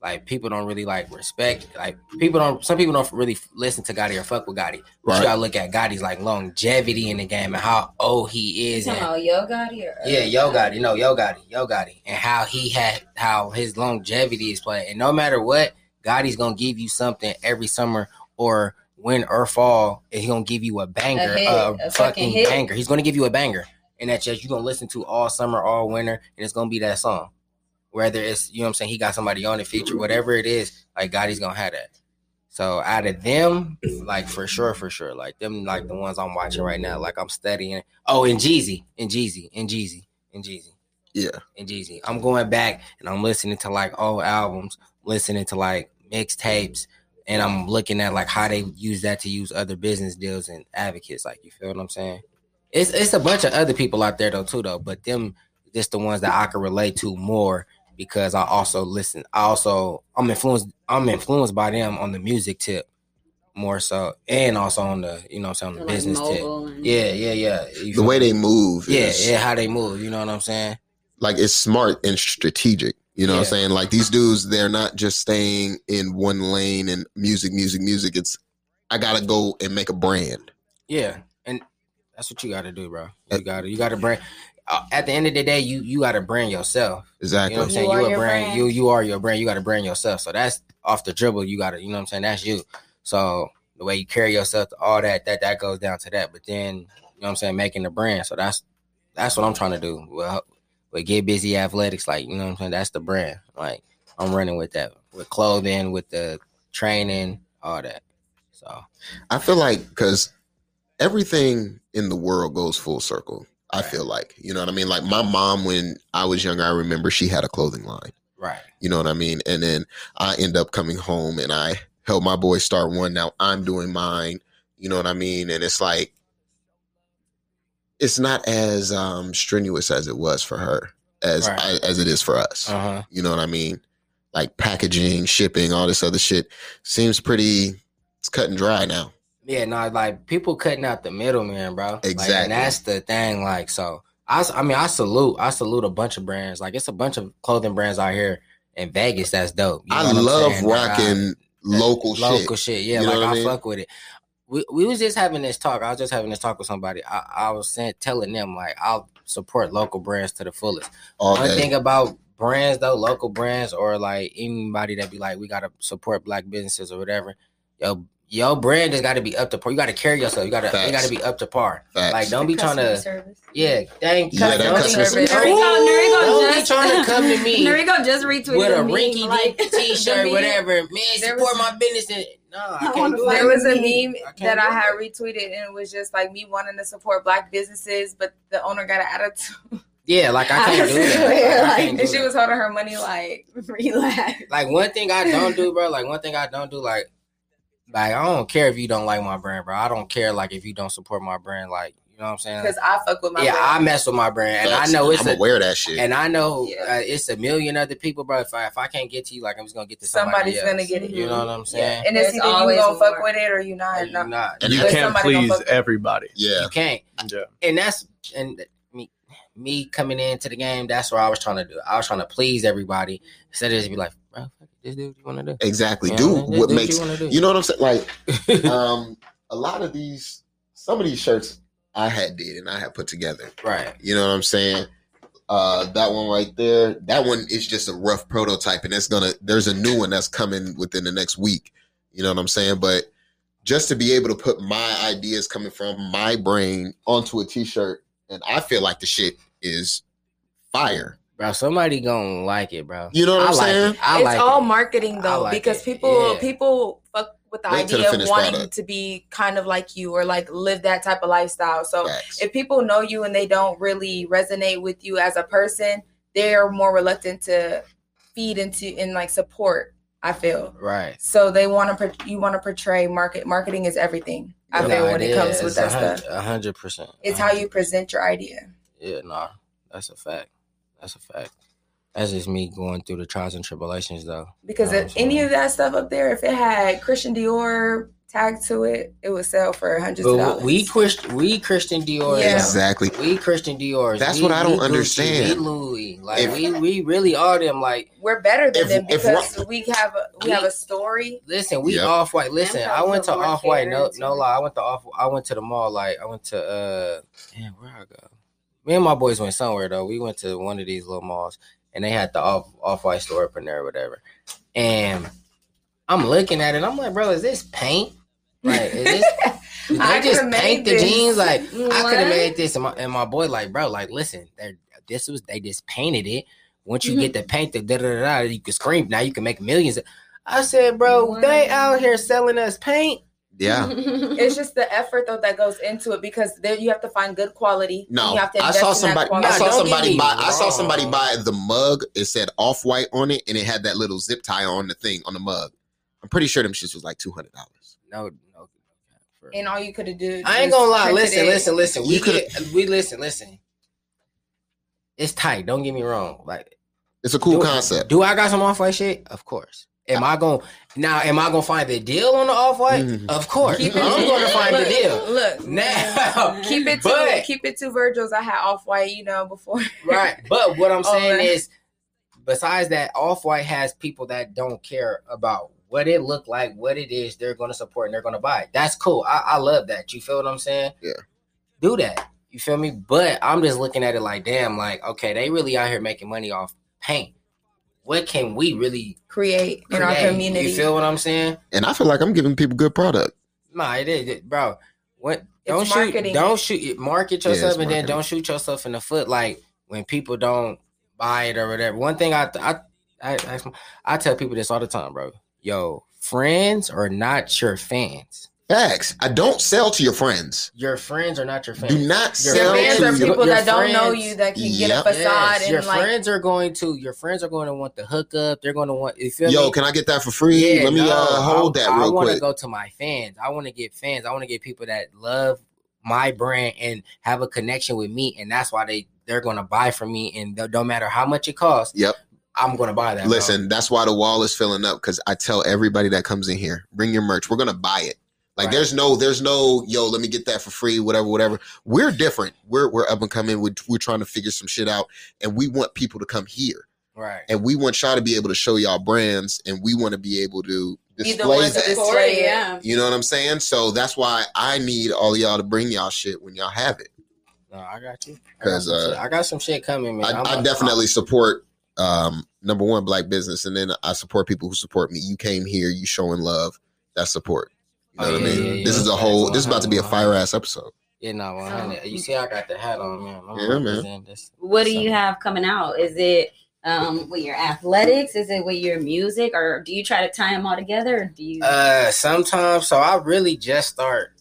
Like people don't really like respect. Like people don't. Some people don't really listen to Gotti or fuck with Gotti. But Right. you gotta look at Gotti's like longevity in the game and how old he is. talking and- about Yo Gotti or yeah, Yo Gotti, no, Yo Gotti, Yo Gotti, and how he had how his longevity is playing. And no matter what, Gotti's gonna give you something every summer or win or fall, and he gonna give you a banger, A hit, a, a fucking fucking hit. banger. He's gonna give you a banger, and that's just you're gonna listen to all summer, all winter, and it's gonna be that song. Whether it's you know what I'm saying, he got somebody on the feature, whatever it is, like Gotti's gonna have that. So out of them, like for sure, for sure, like them, like the ones I'm watching right now, like I'm studying. Oh, and Jeezy, and Jeezy, and Jeezy, and Jeezy, Yeah, and Jeezy. I'm going back and I'm listening to like old albums, listening to like mixtapes, and I'm looking at like how they use that to use other business deals and advocates. Like you feel what I'm saying? It's it's a bunch of other people out there though too though, but them just the ones that I can relate to more because I also listen. I also I'm influenced. I'm influenced by them on the music tip more so, and also on the you know what I'm saying on the like business tip. Yeah, yeah, yeah. You the way me? they move. yeah, is, yeah, how they move. You know what I'm saying? like it's smart and strategic. You know what I'm saying? Like these dudes, they're not just staying in one lane and music, music, music. It's I gotta go and make a brand. Yeah, and that's what you got to do, bro. You uh, got to you got to brand. Uh, at the end of the day, you you got to brand yourself. Exactly. You Exactly. know what I'm saying? You are You, a brand. brand. You you are your brand. You got to brand yourself. So that's off the dribble. You got to you know what I'm saying. That's you. So the way you carry yourself, all that that that goes down to that. But then you know what I'm saying, making the brand. So that's that's what I'm trying to do. Well, but get busy athletics, like you know what I'm saying. That's the brand. Like I'm running with that, with clothing, with the training, all that. So I feel like because everything in the world goes full circle. I feel like you know what I mean. Like my mom, when I was younger, I remember she had a clothing line. right, You know what I mean? And then I end up coming home and I help my boy start one. Now I'm doing mine. You know what I mean? And it's like it's not as um strenuous as it was for her as Right. as it is for us. uh huh. You know what I mean? Like packaging, shipping, all this other shit seems pretty it's cut and dry now. Yeah, no, like people cutting out the middleman, bro. Like, Exactly. and that's the thing. Like, so I, I mean, I salute, I salute a bunch of brands. Like, it's a bunch of clothing brands out here in Vegas. That's dope. You know I love saying? Rocking that- local, local shit. shit. Yeah, You like I I, mean? fuck with it. We we was just having this talk. I was just having this talk with somebody. I, I was saying, telling them like I'll support local brands to the fullest. All One day. thing about brands though, local brands or like anybody that be like, we gotta support black businesses or whatever. Yo, your brand has got to be up to par. You got to carry yourself. You got to you got to be up to par. Facts. Like don't be trying to service. yeah. Dang, Yeah, that don't, customer service. Norigo, Norigo don't be trying to come to me Norigo just retweeted with a rinky like, dink the t-shirt, whatever. Man, There support was- my business. And, no, I I can't do find. There was a meme. meme I that I had it. retweeted, and it was just like me wanting to support black businesses, but the owner got an attitude, Yeah, like I can't do I that. Like, like, and do she that. was holding her money like, Relax. like one thing I don't do, bro. Like one thing I don't do, like like I don't care if you don't like my brand, bro. I don't care like if you don't support my brand, like you know what I'm saying. because I fuck with my yeah, I mess with my brand, and I know it's I'm a aware of that shit. And I know Yeah. uh, it's a million other people, bro. If I if I can't get to you, like I'm just gonna get to somebody Somebody's else. gonna get it. You know what I'm Yeah. saying? and it's There's either you gonna fuck more. with it or you not. Or you not. not. And you can't please everybody. yeah. You can't. Yeah. And that's and me me coming into the game. That's what I was trying to do. I was trying to please everybody instead of just be like, bro, fuck it, just do what you want to do. Exactly. You Do what do makes you, wanna do. you know what I'm saying? Like um a lot of these some of these shirts I had did and I had put together. right. You know what I'm saying? Uh that one right there, that one is just a rough prototype and it's gonna there's a new one that's coming within the next week. You know what I'm saying? But just to be able to put my ideas coming from my brain onto a t-shirt and I feel like the shit is fire. Bro, somebody gonna like it, bro. You know what I I'm like saying? It. I it's like all it. marketing though, like because it. people Yeah. people fuck with the Wait till the idea of wanting product. to be kind of like you or like live that type of lifestyle. So Facts. if people know you and they don't really resonate with you as a person, they're more reluctant to feed into and like support I feel. Right. So they want to you want to portray market marketing is everything. I feel when it comes with that stuff. A hundred percent. It's how you present your idea. Yeah, nah, that's a fact. That's a fact. That's just me going through the trials and tribulations, though. Because You know if any of that stuff up there, if it had Christian Dior tagged to it, it would sell for hundreds of dollars. we Christian, we Christian Dior. Yeah. Exactly. We Christian Dior. That's we, what I don't we Gucci, understand. We Louis, like If- we, we really are them. Like, We're better than If- them if because we have a we have a story. listen, we Yep. off white. Listen, I went to off white. No, no lie. I went to off. I went to the mall. Like, I went to uh, damn, where I go? Me and my boys went somewhere though. We went to one of these little malls, and they had the off off white store up in there, or whatever. And I'm looking at it. I'm like, bro, is this paint? Like, is this? Did I just paint the this. jeans? Like, I could have made this, and my, and my boy like, bro, like, listen, this was they just painted it. Once you Mm-hmm. get the paint, the da da da, da, you can scream. Now you can make millions. I said, bro, they out here selling us paint. Yeah. It's just the effort though that goes into it because there you have to find good quality. No, you have to I saw somebody. I saw Nah, don't get somebody me buy. I saw somebody buy the mug. It said off white on it, and it had that little zip tie on the thing on the mug. I'm pretty sure them shits was like two hundred dollars. No, no. for- and all you could have did. I ain't gonna lie. Listen, listen, listen. We coulda- we listen, listen. It's tight. Don't get me wrong. Like, It's a cool do, concept. Do I got some off white shit? Of course. Am I going to now? Am I gonna find the deal on the off white? Mhm. Of course. Keep I'm gonna find the deal Look, now. keep it to But- keep it to Virgil's. I had off white, you know, before. right. But what I'm saying right. is, besides that, Off White has people that don't care about what it look like, what it is. They're going to support and they're going to buy. it. That's cool. I, I love that. You feel what I'm saying? Yeah. Do that. You feel me? But I'm just looking at it like, damn, like okay, they really out here making money off paint. What can we really create in our community. You feel what I'm saying? And I feel like I'm giving people good product. Nah, it is, it- bro. What? Don't It's shoot. marketing. Don't shoot. Market Yeah, it's yourself, and then don't shoot yourself in the foot. Like when people don't buy it or whatever. One thing I I I, I, I tell people this all the time, bro. Yo, friends are not your fans. Facts. I don't sell to your friends. Your friends are not your fans. Do not Your Your sell fans to are your. people your that don't know friends- you that can get a facade Yes, your and like friends are going to. Your friends are going to want the hookup. They're going to want. You feel Yo, me? can I get that for free? Let me no, uh, hold I, that I real want to go to my fans. I want to get fans. I want to get people that love my brand and have a connection with me, and that's why they they're going to buy from me. And don't matter how much it costs, Yep. I'm going to buy that. bro. Listen, that's why the wall is filling up because I tell everybody that comes in here, bring your merch. We're gonna buy it. Like Right. there's no, there's no, yo, let me get that for free, whatever, whatever. We're different. We're we're up and coming. We're, we're trying to figure some shit out, and we want people to come here, right? and we want y'all to be able to show y'all brands, and we want to be able to be the display ones to that. display yeah. You know what I'm saying? So that's why I need all of y'all to bring y'all shit when y'all have it. No, I got you. I got 'Cause, some uh. I got some shit coming, man. I, I'm I a- definitely support um number one black business, and then I support people who support me. You came here, you showing love. That's support. You know Oh, what I mean? yeah, yeah. This is a whole. This is about to be a fire ass episode. Yeah, no, 100. You see, I got the hat on, man. I'm Yeah, man. representing This, What do so- you have coming out? Is it um with your athletics? Is it with your music, or do you try to tie them all together? Or do you? Uh, sometimes. So I really just start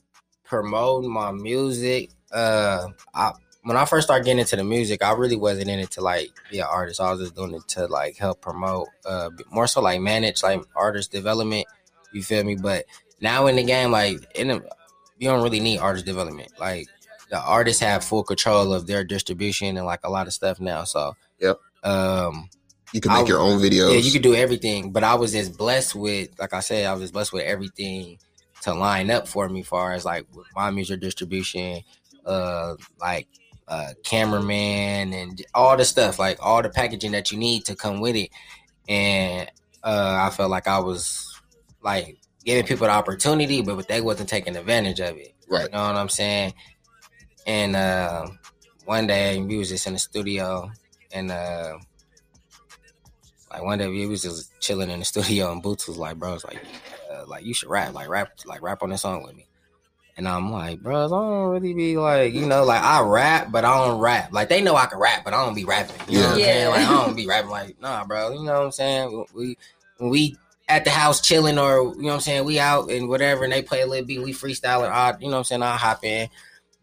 promoting my music. Uh, I when I first started getting into the music, I really wasn't in it to like be an artist. I was just doing it to like help promote. Uh, more so like manage like artist development. You feel me? But now in the game, like in the, you don't really need artist development. Like the artists have full control of their distribution and like a lot of stuff now. So Yep. Um, You can make I- your own videos. yeah, you could do everything, but I was just blessed with, like I said, I was blessed with everything to line up for me, far as like with my music distribution, uh, like uh, cameraman and all the stuff, like all the packaging that you need to come with it, and uh, I felt like I was like giving people the opportunity, but but they wasn't taking advantage of it. Right. You know what I'm saying? And uh, one day we was just in the studio, and uh, like one day we was just chilling in the studio, and Boots was like, "Bro, it's like, uh, like you should rap, like rap, like rap on this song with me." And I'm like, bro, I don't really be like, you know, like I rap, but I don't rap. Like they know I can rap, but I don't be rapping. You know what I'm Yeah. saying? Like I don't be rapping. Like nah, bro. You know what I'm saying? We we at the house chilling, or you know what I'm saying, we out and whatever, and they play a little beat, we freestyling. I, you know what I'm saying? I hop in.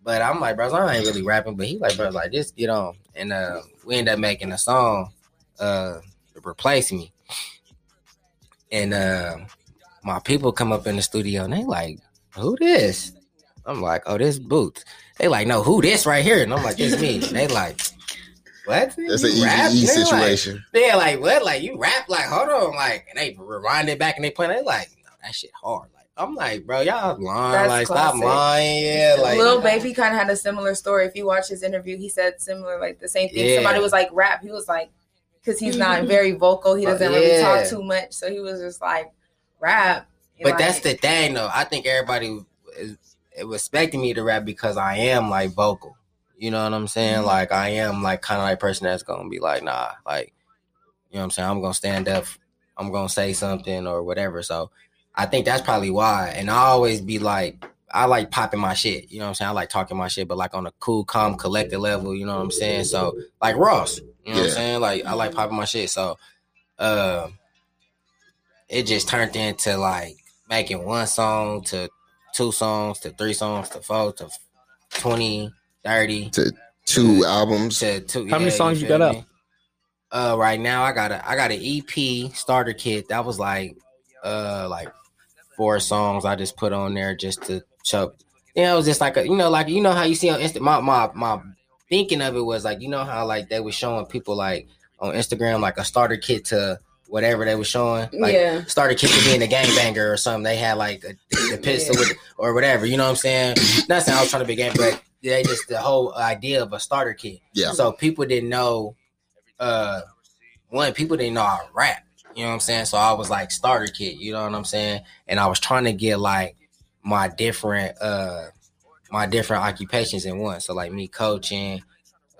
But I'm like, bro, I ain't really rapping. But he like, bro, like just get on. And uh, we end up making a song uh, replace me. and uh, my people come up in the studio and they like, "Who this?" I'm like, "Oh, this Boots." They like, "No, who this right here?" And I'm like, "This me." And they like, "What?" That's an You easy And they like- situation. they're like, what? Like you rap? Like hold on, like and they rewind it back and they play. They like no, that shit hard. Like I'm like, bro, y'all lying. That's like stop lying. Yeah, like Lil Baby kind of had a similar story. If you watch his interview, he said similar, like the same thing. Yeah. Somebody was like, rap. He was like, because he's not very vocal, he Uh, doesn't really talk too much. So he was just like, rap. But Like, that's the thing, though. I think everybody is expecting me to rap because I am like vocal. You know what I'm saying? Mhm. Like I am like kind of like person that's gonna be like, nah, like you know what I'm saying. I'm gonna stand up. I'm gonna say something or whatever. So I think that's probably why. And I always be like, I like popping my shit. You know what I'm saying? I like talking my shit, but like on a cool, calm, collected level. You know what I'm saying? So like Ross. You know what I'm saying? Like I like popping my shit. So, uh, it just turned into like making one song to two songs to three songs to four to 20, 30 Two albums. to two. How many songs you got feel out? Uh, right now I got a I got an EP starter kit that was like uh like four songs I just put on there just to choke. You know, it was just like a you know like you know how you see on Insta. My my my thinking of it was like you know how like they were showing people like on Instagram like a starter kit to whatever they were showing like yeah. starter kit to being a gangbanger or something. They had like a, the pistol with, or whatever. You know what I'm saying? Not saying I was trying to be gang, but they just the whole idea of a starter kit. Yeah. So people didn't know. Uh, one people didn't know I rap. You know what I'm saying? So I was like starter kit. You know what I'm saying? And I was trying to get like my different uh my different occupations in one. So like me coaching,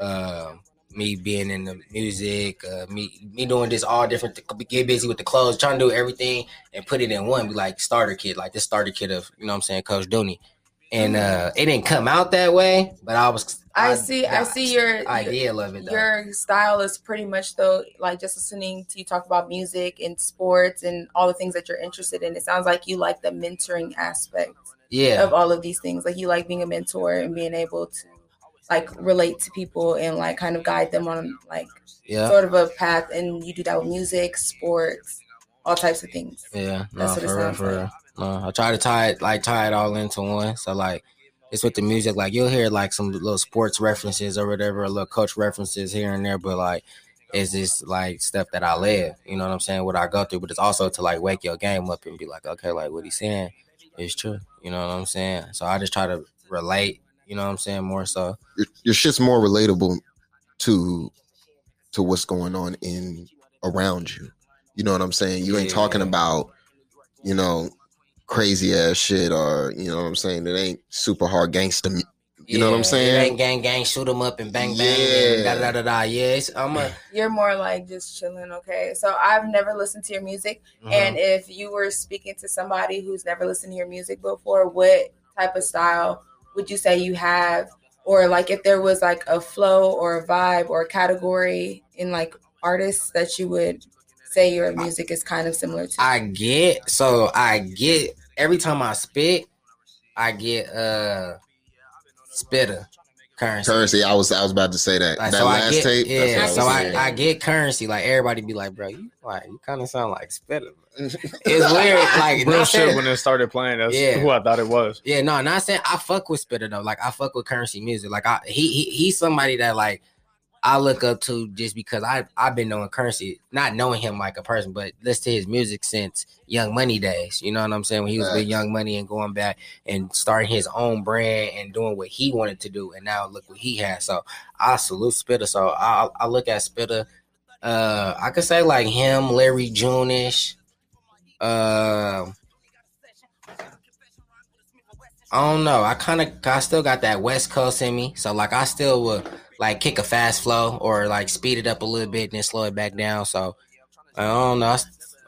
uh, me being in the music, uh, me me doing this all different. Get busy with the clothes, trying to do everything and put it in one. Be like starter kit, like this starter kit of you know what I'm saying, Coach Dooney. And uh, it didn't come out that way, but I was. I see. I see your idea of it. Though. Your style is pretty much though, like just listening to you talk about music and sports and all the things that you're interested in. It sounds like you like the mentoring aspect yeah, of all of these things. Like you like being a mentor and being able to like relate to people and like kind of guide them on like yeah, sort of a path. And you do that with music, sports, all types of things. yeah. No, That's what it for real, for like. real. No, I try to tie it like tie it all into one. So like it's with the music, like you'll hear like some little sports references or whatever, a little coach references here and there, but like it's just like stuff that I live. You know what I'm saying? What I go through, but it's also to like wake your game up and be like, okay, like what he's saying is true. You know what I'm saying? So I just try to relate. You know what I'm saying? More so. Your, your shit's more relatable to to what's going on in around you. You know what I'm saying? You ain't Yeah. talking about, you know, crazy ass shit or you know what I'm saying? It ain't super hard gangster. mu- You know what I'm Yeah, saying? Gang, gang, gang, shoot them up and bang, bang, Yeah. and da da da da. Yeah, it's, I'm a. You're more like just chilling, okay? So I've never listened to your music. uh-huh. And if you were speaking to somebody who's never listened to your music before, what type of style would you say you have? Or like if there was like a flow or a vibe or a category in like artists that you would say your music is kind of similar to? I get so I get every time I spit, I get uh Spitta Curren$y. Curren$y. I was I was about to say that. Like, that so I last get, tape. yeah. that's So I, I get Curren$y. Like everybody be like, bro, you like you kind of sound like Spitta. It's weird. Like Real shit saying- when it started playing. That's Yeah. who I thought it was. Yeah, no, not saying I fuck with Spitta though. Like I fuck with Curren$y music. Like I he, he he's somebody that like I look up to just because I I've been knowing Curren$y, not knowing him like a person, but listen to his music since Young Money days. You know what I'm saying? When he was with Young Money and going back and starting his own brand and doing what he wanted to do, and now look what he has. So I salute Spitta. So I I look at Spitta. Uh, I could say like him, Larry Junish. Uh, I don't know. I kind of, I still got that West Coast in me. So like, I still would like kick a fast flow or like speed it up a little bit and then slow it back down. So I don't know. I,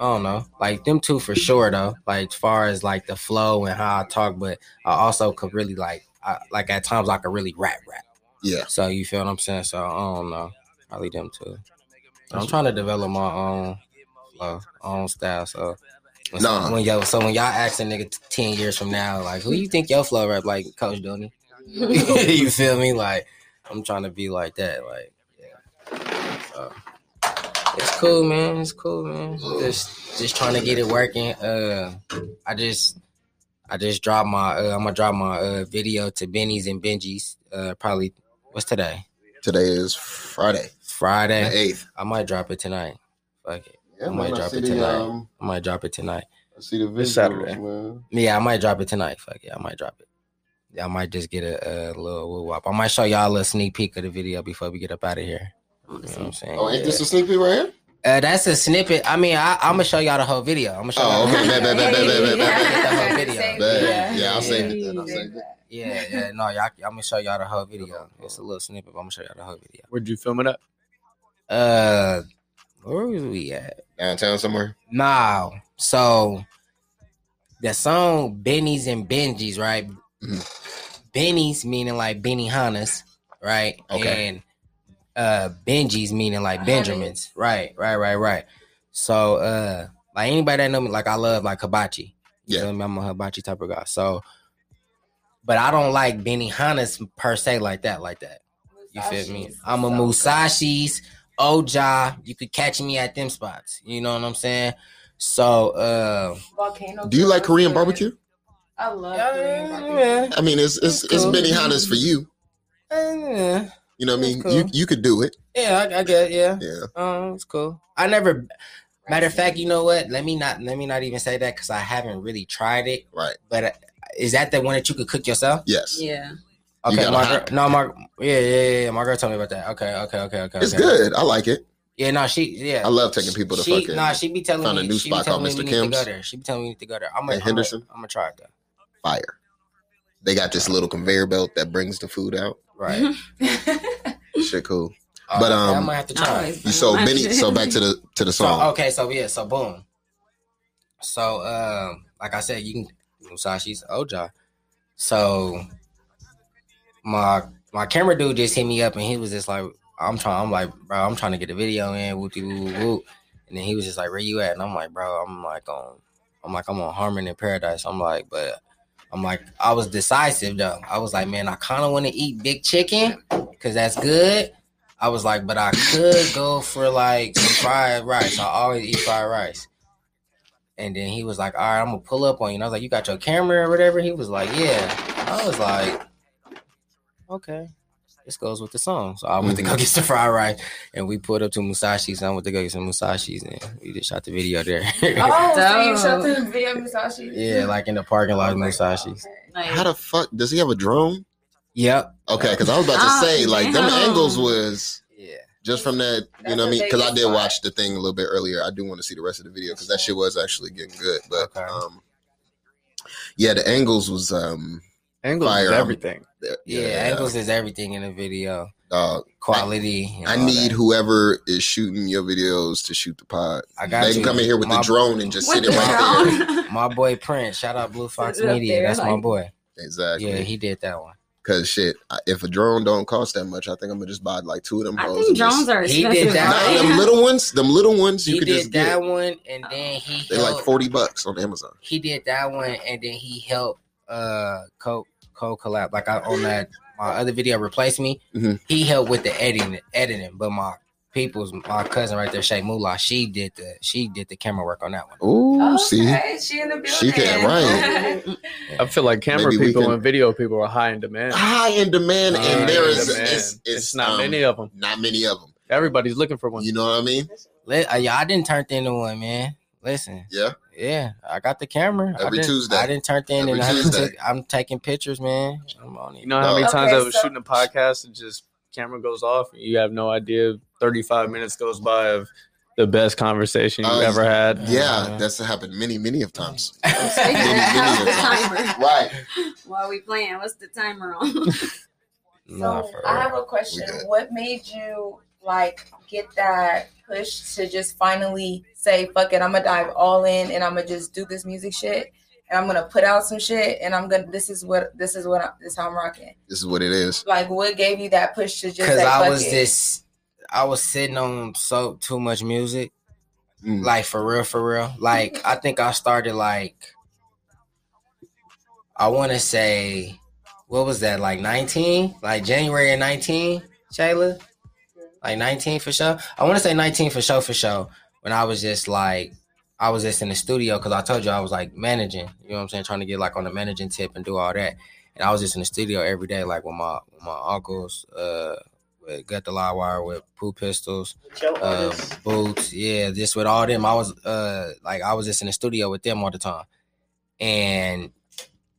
don't know. Like them two for sure though. Like as far as like the flow and how I talk, but I also could really like, I, like at times I could really rap rap. Yeah. So you feel what I'm saying? So I don't know. Probably them two. I'm trying to develop my own flow, own style. So. When, Nah. when y'all, so when y'all ask a nigga t- ten years from now, like who you think your flow rap like, Coach Dooney? you feel me? Like I'm trying to be like that. Like yeah. So, it's cool, man. It's cool, man. Just just trying to get it working. Uh, I just I just dropped my. Uh, I'm gonna drop my uh, video to Benny's and Benji's. Uh, probably what's today? Today is Friday, the Friday. eighth. I might drop it tonight. Fuck it. Yeah, I might drop it the, tonight. um, I might drop it tonight. I see the video, Saturday. man. Yeah, I might drop it tonight. Fuck it. I might drop it. Yeah, I might just get a, a little woo wop. I might show y'all a little sneak peek of the video before we get up out of here. You know what I'm saying? Oh, ain't yeah. this a sneak peek right here? Uh, that's a snippet. I mean, I, I'm gonna show y'all the whole video. I'm gonna show Oh, y'all. okay. The whole video. Bet. Yeah, I'll Yeah. save it then. I'll save it. Yeah, yeah. No, y'all. I'm gonna show y'all the whole video. It's a little snippet. But I'm gonna show y'all the whole video. Where'd you film it at? Uh, where was we at? Downtown somewhere. Now, so the song Benny's and Benji's, right? Benny's meaning like Benihanas, right? Okay. And uh Benji's meaning like Benjamin's. Right, right, right, right. So uh like anybody that know me, like I love like hibachi. You Yeah. feel me? I'm a hibachi type of guy. So but I don't like Benihanas per se like that, like that. You feel me? I'm a Musashi's, Oja. You could catch me at them spots. You know what I'm saying? So uh Volcano. Do you like Korean yeah. barbecue? I love Korean yeah. I mean, it's it's it's Cool. many Hondas for you. Yeah, You know what I mean? That's You you could do it. yeah, I, I get, yeah. Yeah. Um, it's cool. I never. Matter of fact, you know what? Let me not let me not even say that because I haven't really tried it. Right. But uh, is that the one that you could cook yourself? Yes. Yeah. Okay, got my girl, no, my yeah, yeah, yeah, yeah. My girl told me about that. Okay, okay, okay, okay. It's okay. good. I like it. Yeah, no, she yeah. I love taking people to she, fucking Nah, she be telling found a me. new she be spot telling called Mr. we to go Kim's. there. She be telling me need to go there. I'm gonna In Henderson? I'm gonna try it though. Fire. They got this little conveyor belt that brings the food out. Right. Shit, cool. Uh, But, I um, might have to try. it. You so my Benny. So back to the to the So song. okay, so yeah, so boom. So um, like I said, you can Musashi's Oja. So my my camera dude just hit me up and he was just like, I'm trying, I'm like, bro, I'm trying to get a video in, whoop whoop whoop. And then he was just like, Where you at? And I'm like, bro, I'm like on I'm like, I'm on Harmon in Paradise. I'm like, but I'm like, I was decisive though. I was like, man, I kind of want to eat big chicken because that's good. I was like, but I could go for like some fried rice. I always eat fried rice. And then he was like, all right, I'm gonna pull up on you. And I was like, you got your camera or whatever? He was like, yeah. I was like, okay. This goes with the song. So I went to go get some fried rice and we pulled up to Musashi's. And I went to go get some Musashi's and we just shot the video there. Oh, so you shot the video of Musashi? yeah, like in the parking lot of Oh my Musashi's. Like, How the fuck does he have a drone? Yep. Okay, because I was about to Oh, say like them angles was Yeah. just from that. You That's know what I a mean? Because I did watch the thing a little bit earlier. I do want to see the rest of the video because that shit was actually getting good. But Okay. um, yeah, the angles was um, Angles Fire, is I'm- everything. Yeah, angles is everything in a video. Dog, Quality. and I need that. whoever is shooting your videos to shoot the pod. I got They you. can come in here with My- the drone and just sit the it right there. My boy Prince, shout out Blue Fox Sit it up Media. there, That's my boy. Exactly. Yeah, he did that one. Cause shit, if a drone don't cost that much, I think I'm gonna just buy like two of them. I think and just- drones are He did expensive. that. Nah, them little ones, them little ones you He could did just that get. one, and then he They're like forty bucks on Amazon. He did that one, and then he helped uh co co collab like I, on that my other video replace me. Mhm. He helped with the editing editing, but my people's my cousin right there, Shay Moolah, she did the she did the camera work on that one. Ooh, Okay, see, she in the building. She can- right. I feel like camera Maybe people can- and video people are high in demand. high in demand, High and there is it's, it's, It's not um, many of them. not many of them. Everybody's looking for one. You know what I mean? Let, uh, yeah, I didn't turn into one, man. Listen, Yeah. yeah, I got the camera I Every didn't- Tuesday. I didn't turn in, Every and I haven't Tuesday. took- I'm taking pictures, man. I'm on it. You know how many Okay, times I was so- shooting a podcast and just camera goes off and you have no idea 35 minutes goes by of the best conversation you Uh, ever had. Yeah, Uh, that's happened many, many of times. What's Many, many of times. Right. While we playing, what's the timer on? So I have a question. What made you like get that push to just finally say, fuck it, I'm gonna dive all in and I'm gonna just do this music shit and I'm gonna put out some shit and I'm gonna this is what this is what I, this is how I'm rocking. This is what it is. Like what gave you that push to just because say, I was it? just I was sitting on so too much music, Mm. like for real, for real. Like I think I started like I want to say what was that like nineteen, like January of nineteen, Shayla. Like 19 for sure. I want to say 19 for sure for sure. When I was just like, I was just in the studio because I told you I was like managing. You know what I'm saying? Trying to get like on the managing tip and do all that. And I was just in the studio every day, like with my with my uncles, uh, with Gut the Live Wire, with Pooh Pistols, uh, Boots, yeah, just with all them. I was uh like I was just in the studio with them all the time, and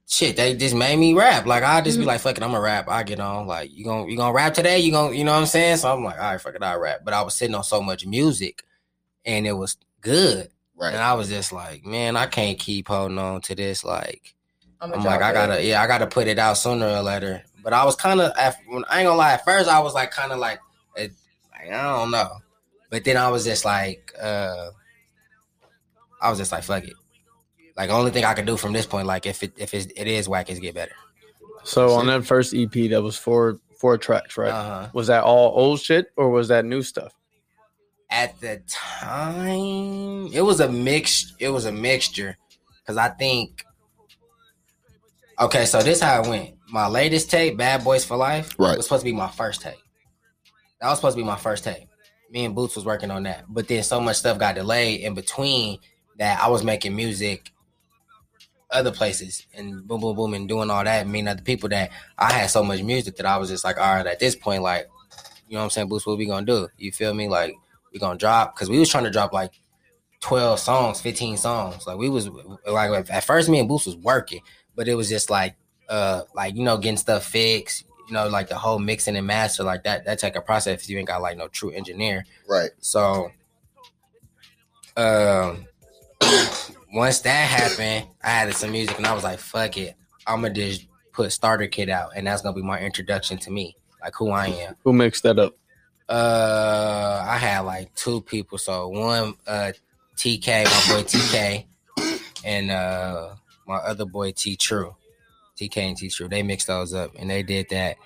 shit, they just made me rap. Like I just be like, fuck it, I'm gonna rap. I get on. Like you gonna you gonna rap today? You gonna you know what I'm saying? So I'm like, all right, fuck it, I rap. But I was sitting on so much music, and it was good, Right. and I was just like, man, I can't keep holding on to this. Like I'm, I'm like, I gotta, yeah, I gotta put it out sooner or later. But I was kind of, I ain't gonna lie. At first, I was like, kind of like, eh, like, I don't know. But then I was just like, uh I was just like, fuck it. Like, only thing I can do from this point, like, if it if it's, it is whack, is get better. So on that first EP, that was four four tracks, right? Uh-huh. Was that all old shit or was that new stuff? At the time, it was a mix. It was a mixture, because I think. Okay, so this how it went. My latest tape, "Bad Boys for Life," Right. was supposed to be my first tape. That was supposed to be my first tape. Me and Boots was working on that, but then so much stuff got delayed in between that I was making music other places and boom, boom, boom, and doing all that. Meaning other people that I had so much music that I was just like, all right, at this point, like, you know what I'm saying, Boots, what we gonna do? You feel me? Like, we gonna drop because we was trying to drop like 12 songs, 15 songs. Like we was like at first me and Boots was working, but it was just like uh like you know getting stuff fixed, you know, like the whole mixing and master like that that type of process if you ain't got like no true engineer. Right. So um once that happened, I added some music and I was like, fuck it. I'ma just put starter kit out and that's gonna be my introduction to me, like who I am. Who mixed that up? Uh, I had like two people. So one, uh, TK, my boy TK, and uh, my other boy T True, TK and T True. They mixed those up and they did that.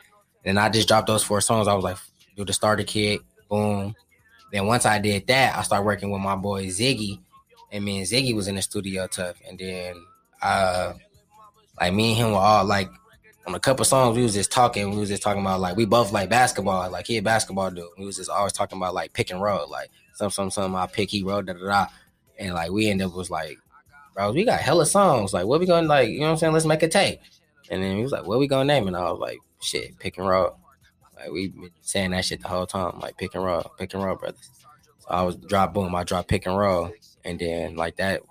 And I just dropped those four songs. I was like, do the starter kit, boom. Then once I did that, I started working with my boy Ziggy, and me and Ziggy was in the studio tough. And then, uh, like me and him were all like on a couple songs, we was just talking. We was just talking about like we both like basketball. Like he a basketball dude. We was just always talking about like pick and roll. Like some some some I pick he roll da da da. And like we ended up was like, bro, we got hella songs. Like what we gonna like? You know what I'm saying? Let's make a tape. And then he was like, what we gonna name? And I was like, shit, pick and roll. Like we been saying that shit the whole time. Like pick and roll, pick and roll, brothers. So I was drop boom. I dropped pick and roll, and then like that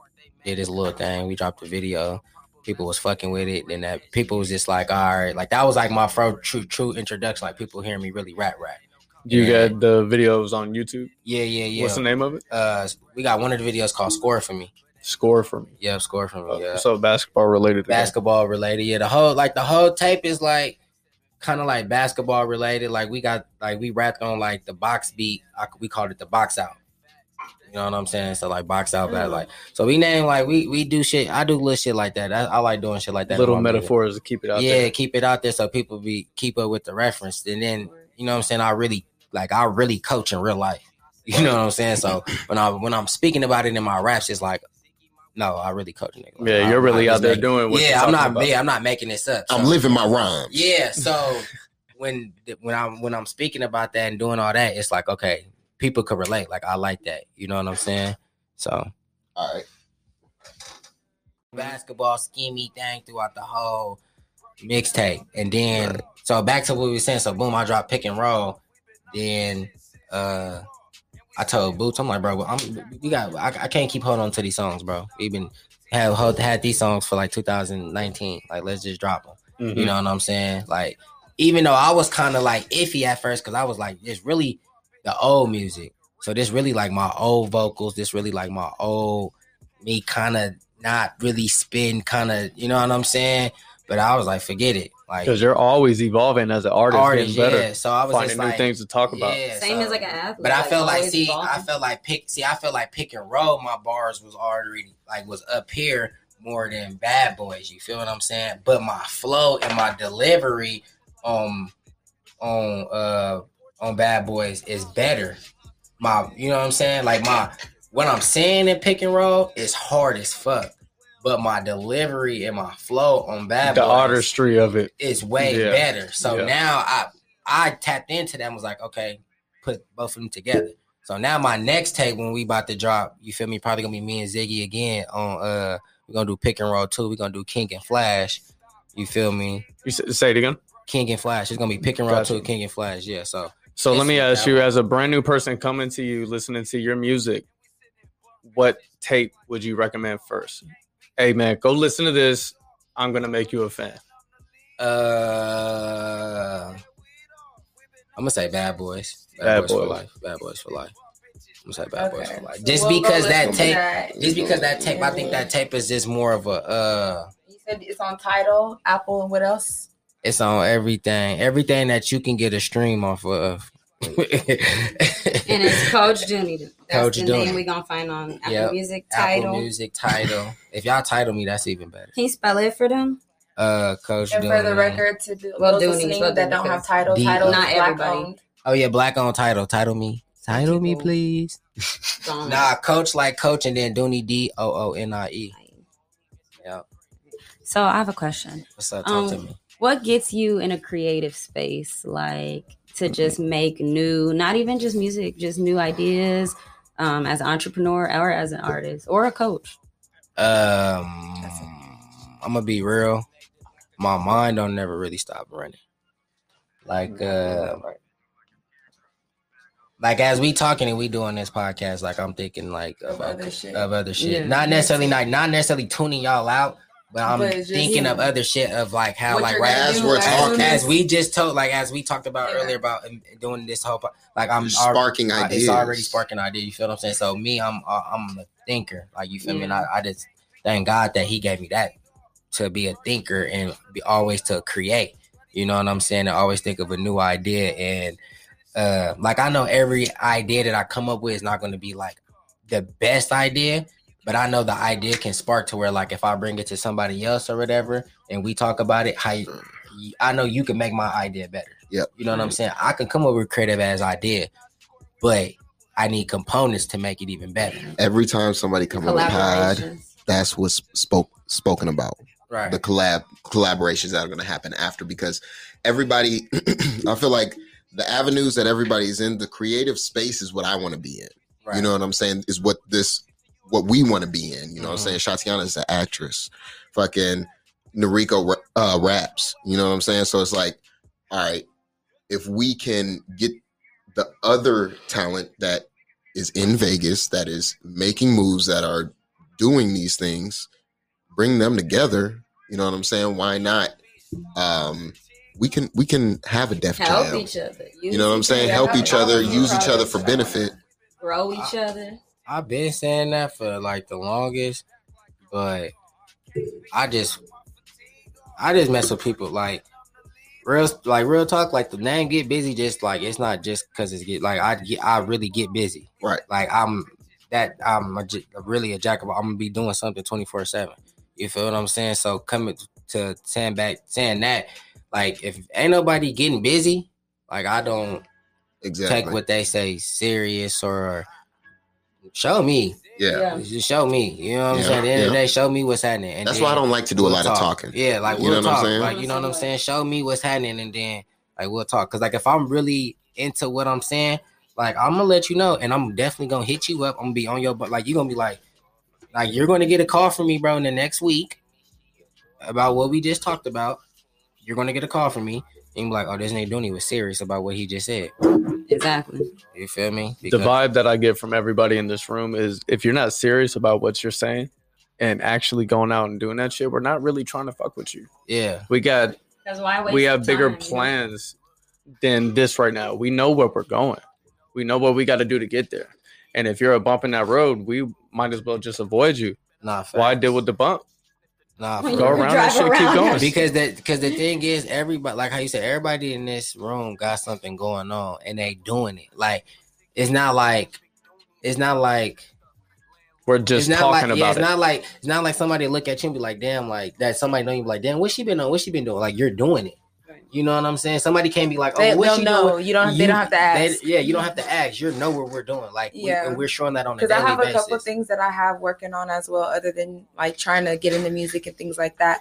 did his little thing. We dropped the video people was fucking with it, and that people was just like, all right, like that was like my first true true introduction. Like people hearing me really rap rap. You Yeah. got the videos on YouTube. Yeah, yeah, yeah. What's the name of it? Uh, we got one of the videos called "Score for Me." Score for me. Yeah, "Score for Me." Yeah, So basketball related. basketball related. Yeah, the whole like the whole tape is like kind of like basketball related. Like we got like we rapped on like the box beat. I, we called it the box out. You know what I'm saying? So like box out, but mm. like so we name like we we do shit. I do little shit like that. I, I like doing shit like that. Little my music. metaphors to keep it out yeah, there. keep it out there so people be keep up with the reference. And then you know what I'm saying. I really like I really coach in real life. You know what I'm saying. So when I when I'm speaking about it in my raps, it's like, no, I really coach nigga. Like, Yeah, I- you're really I out there make- doing what yeah, you're I'm not. about. Yeah, I'm not making this up. I'm living my rhymes. Yeah, so when when I'm when I'm speaking about that and doing all that, it's like okay, people could relate. Like I like that. You know what I'm saying? So All right. basketball schemey thing throughout the whole mixtape. And then so back to what we were saying. So boom, I dropped pick and roll. Then uh I told Boots, I'm like, bro, I'm we got I, I can't keep holding on to these songs, bro. We've been have hold- had these songs for like 2019. Like let's just drop them. Mhm. You know what I'm saying? Like, even though I was kind of like iffy at first, because I was like, it's really the old music. So this really like my old vocals. This really like my old me kind of not really spin, kind of, you know what I'm saying? But I was like, forget it. Like Because you're always evolving as an artist, artist, getting better, yeah. So I was finding just new like, things to talk about. yeah, Same so- as like an athlete. but I felt like, always see, I felt like pick, see, I felt like pick and roll. My bars was already like was up here more than Bad Boys. You feel what I'm saying? But my flow and my delivery on on uh on Bad Boys is better. My, you know what I'm saying? Like my what I'm saying in pick and roll is hard as fuck. But my delivery and my flow on Bad the Boys artistry of it. is way Yeah. better. So Yeah. now I I tapped into that and was like, okay, put both of them together. So now my next tape when we about to drop, you feel me? Probably gonna be me and Ziggy again on uh we're gonna do pick and roll too. We're gonna do King and Flash. You feel me? You say it again. King and Flash. It's gonna be pick and roll Gotcha. two, King and Flash. Yeah. So So let me ask you, as a brand new person coming to you, listening to your music, what tape would you recommend first? Hey man, go listen to this. I'm gonna make you a fan. uh I'm gonna say Bad Boys. Bad Boys, for life. Bad Boys for life. I'm gonna say Bad Boys for life. Just we'll because that tape, that. just because that tape, I think that tape is just more of a uh You said it's on title, Apple, and what else? It's on everything, everything that you can get a stream off of. And it's Coach Dooney. That's Coach the Dooney. name we gonna find on Apple Yep. Music Apple title. Music title. if y'all title me, that's even better. Can you spell it for them? Uh, Coach. And for the record, to do, Well, those Dooney's, listening well, that don't have title, the- title Not black everybody. owned. Oh yeah, black on title. Title me. Title me, please. Don't- Nah, Coach like Coach, and then Dooney D O O N I E. Yeah. So I have a question. What's up? Talk to Um, me. What gets you in a creative space, like to just make new, not even just music, just new ideas, um, as an entrepreneur or as an artist or a coach? Um, I'm gonna be real. My mind don't never really stop running. Like, uh, like as we talking and we doing this podcast, like I'm thinking like Of about other shit. of other shit. Yeah. Not necessarily like not necessarily tuning y'all out, but I'm But just- thinking of other shit of like how What like right as we're as talking- as we just told like as we talked about Yeah. earlier about doing this whole po- like I'm You're sparking I- ideas. It's already sparking idea. You feel what I'm saying? So me, I'm uh, I'm a thinker. Like you feel me? And I, I just thank God that He gave me that to be a thinker and be always to create. You know what I'm saying? To always think of a new idea and uh like I know every idea that I come up with is not going to be like the best idea, but I know the idea can spark to where like if I bring it to somebody else or whatever and we talk about it, how I know you can make my idea better. Yep. You know what I'm mm-hmm. saying? I can come up with creative as idea, but I need components to make it even better. Every time somebody come on the pod, that's what's spoke spoken about. Right. the collab collaborations that are going to happen after because everybody i feel like the avenues that everybody's in the creative space is what i want to be in right. you know what i'm saying is what this what we want to be in you know what i'm Mhm. saying? Shatiana is an actress. Fucking Noriko ra- uh raps you know what i'm saying? So it's like all right if we can get the other talent that is in vegas that is making moves that are doing these things bring them together you know what i'm saying? Why not um we can we can have a def Help jam each other. you know what i'm saying? help each other use each other. for benefit. Grow each other. I've been saying that for like the longest, but I just I just mess with people like real like real talk like the name get busy just like it's not just because it's get like I get I really get busy. Right. like I'm that I'm a, really a jack of I'm gonna be doing something 24 seven. You feel what I'm saying? So coming to saying back saying that like if ain't nobody getting busy like I don't exactly. take what they say serious or show me yeah just show me. You know what I'm Yeah, saying? At the end of the day, show me what's happening. And that's then why i don't like to do a we'll lot talk. of talking Yeah, like You we'll know what I'm talk. saying? Like you know what I'm saying? Show me what's happening, and then like we'll talk. Cause like if I'm really into what I'm saying, like I'm gonna let you know, and I'm definitely gonna hit you up. I'm gonna be on your but like you're gonna be like, like you're gonna get a call from me, bro, in the next week about what we just talked about. You're gonna get a call from me. And you be like, oh, this nigga Dooney was serious about what he just said. Exactly. You feel me? The vibe that I get from everybody in this room is if you're not serious about what you're saying and actually going out and doing that shit, we're not really trying to fuck with you. yeah, We got Because why we have bigger time, you know? plans than this right now. We know where we're going. We know what we got to do to get there. And if you're a bump in that road, we might as well just avoid you. nah. Why facts. deal with the bump? Nah, When for Go around drive that shit, keep going. because that because the thing is everybody like how you said everybody in this room got something going on and they doing it like it's not like it's not like We're just it's not talking like yeah, about it's it. not like it's not like somebody look at you and be like damn like that somebody know you be like damn what she been on what she been doing like you're doing it Right. You know what I'm saying somebody can't be like oh They, what know. You don't. they You- don't have to They- ask. yeah you don't have to ask you know what we're doing like we- Yeah. and we're showing that on because I have a basis couple things that I have working on as well, other than like trying to get into music and things like that.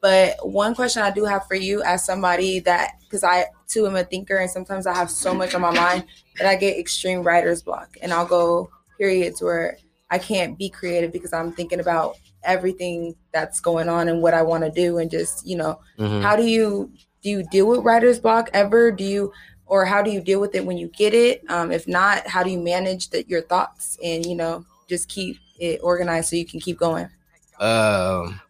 But one question I do have for you, as somebody that, because I too am a thinker, and sometimes I have so much on my mind that I get extreme writer's block, and I'll go periods where I can't be creative because I'm thinking about everything that's going on and what I want to do, and just you know, Mhm. how do you do you deal with writer's block ever? Do you or how do you deal with it when you get it? Um, if not, how do you manage the, your thoughts and you know just keep it organized so you can keep going? Um,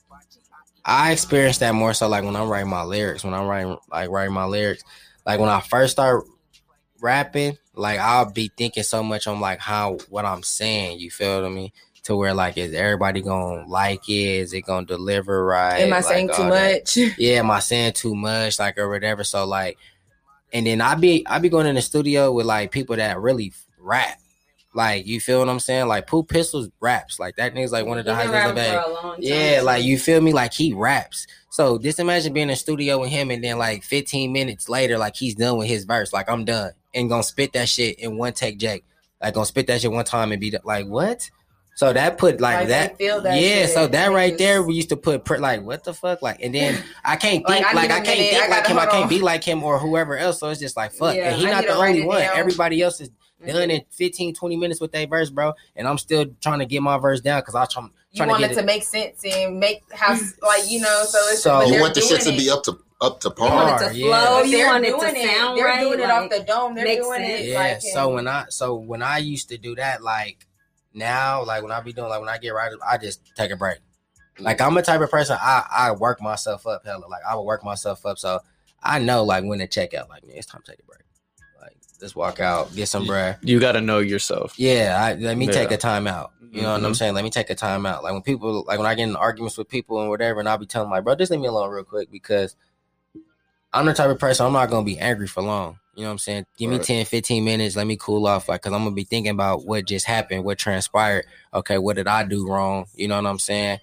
I experienced that more so like when I'm writing my lyrics. When I'm writing like writing my lyrics, like when I first start rapping, like I'll be thinking so much on like how what I'm saying. You feel to mean? To where like is everybody gonna like it? Is it gonna deliver right? Am I Like, saying too all that. much? yeah, am I saying too much, like or whatever? So like, and then I be I be going in the studio with like people that really rap. Like you feel what I'm saying? Like Pooh Pistols raps. Like that nigga's like one of the highest in the bag. for a long time, Yeah, like you feel me? Like he raps. So just imagine being in the studio with him and then like 15 minutes later, like he's done with his verse. Like I'm done. And gonna spit that shit in one take, Jake. Like gonna spit that shit one time and be like, what? So that put like, Like, that, feel that yeah. shit, So that and right just- there, we used to put pr- like, what the fuck, like, and then I can't Like, think I like, I, I, a can't think I like him, I can't on. be like him or whoever else. So it's just like fuck, Yeah, and he I not the only one. down. Everybody else is done in mm-hmm. 15, 20 minutes with their verse, bro, and I'm still trying to get my verse down because I try, you trying want to it to it. make sense and make have like you know so it's So- You want the shit to be up to up to You want par. it to Par, yeah. flow. Oh, you they're want it to doing it. sound They're doing it off the dome. They're makes doing it. Yeah. like, so when I so when I used to do that, like now, like when I be doing like when I get right, I just take a break. Like I'm a type of person I I work myself up hella. Like I will work myself up, so I know like when to check out. Like man, it's time to take a break. Like just walk out, get some breath. You got to know yourself. Yeah, I, let me take a time out. You know what I'm Mhm. saying? Let me take a time out. Like when people, like when I get in arguments with people and whatever, and I'll be telling my like, bro, just leave me alone real quick because I'm the type of person I'm not gonna be angry for long. You know what I'm saying? Give me Right. 10, 15 minutes. Let me cool off, like, cause I'm gonna be thinking about what just happened, what transpired. Okay, what did I do wrong? You know what I'm saying?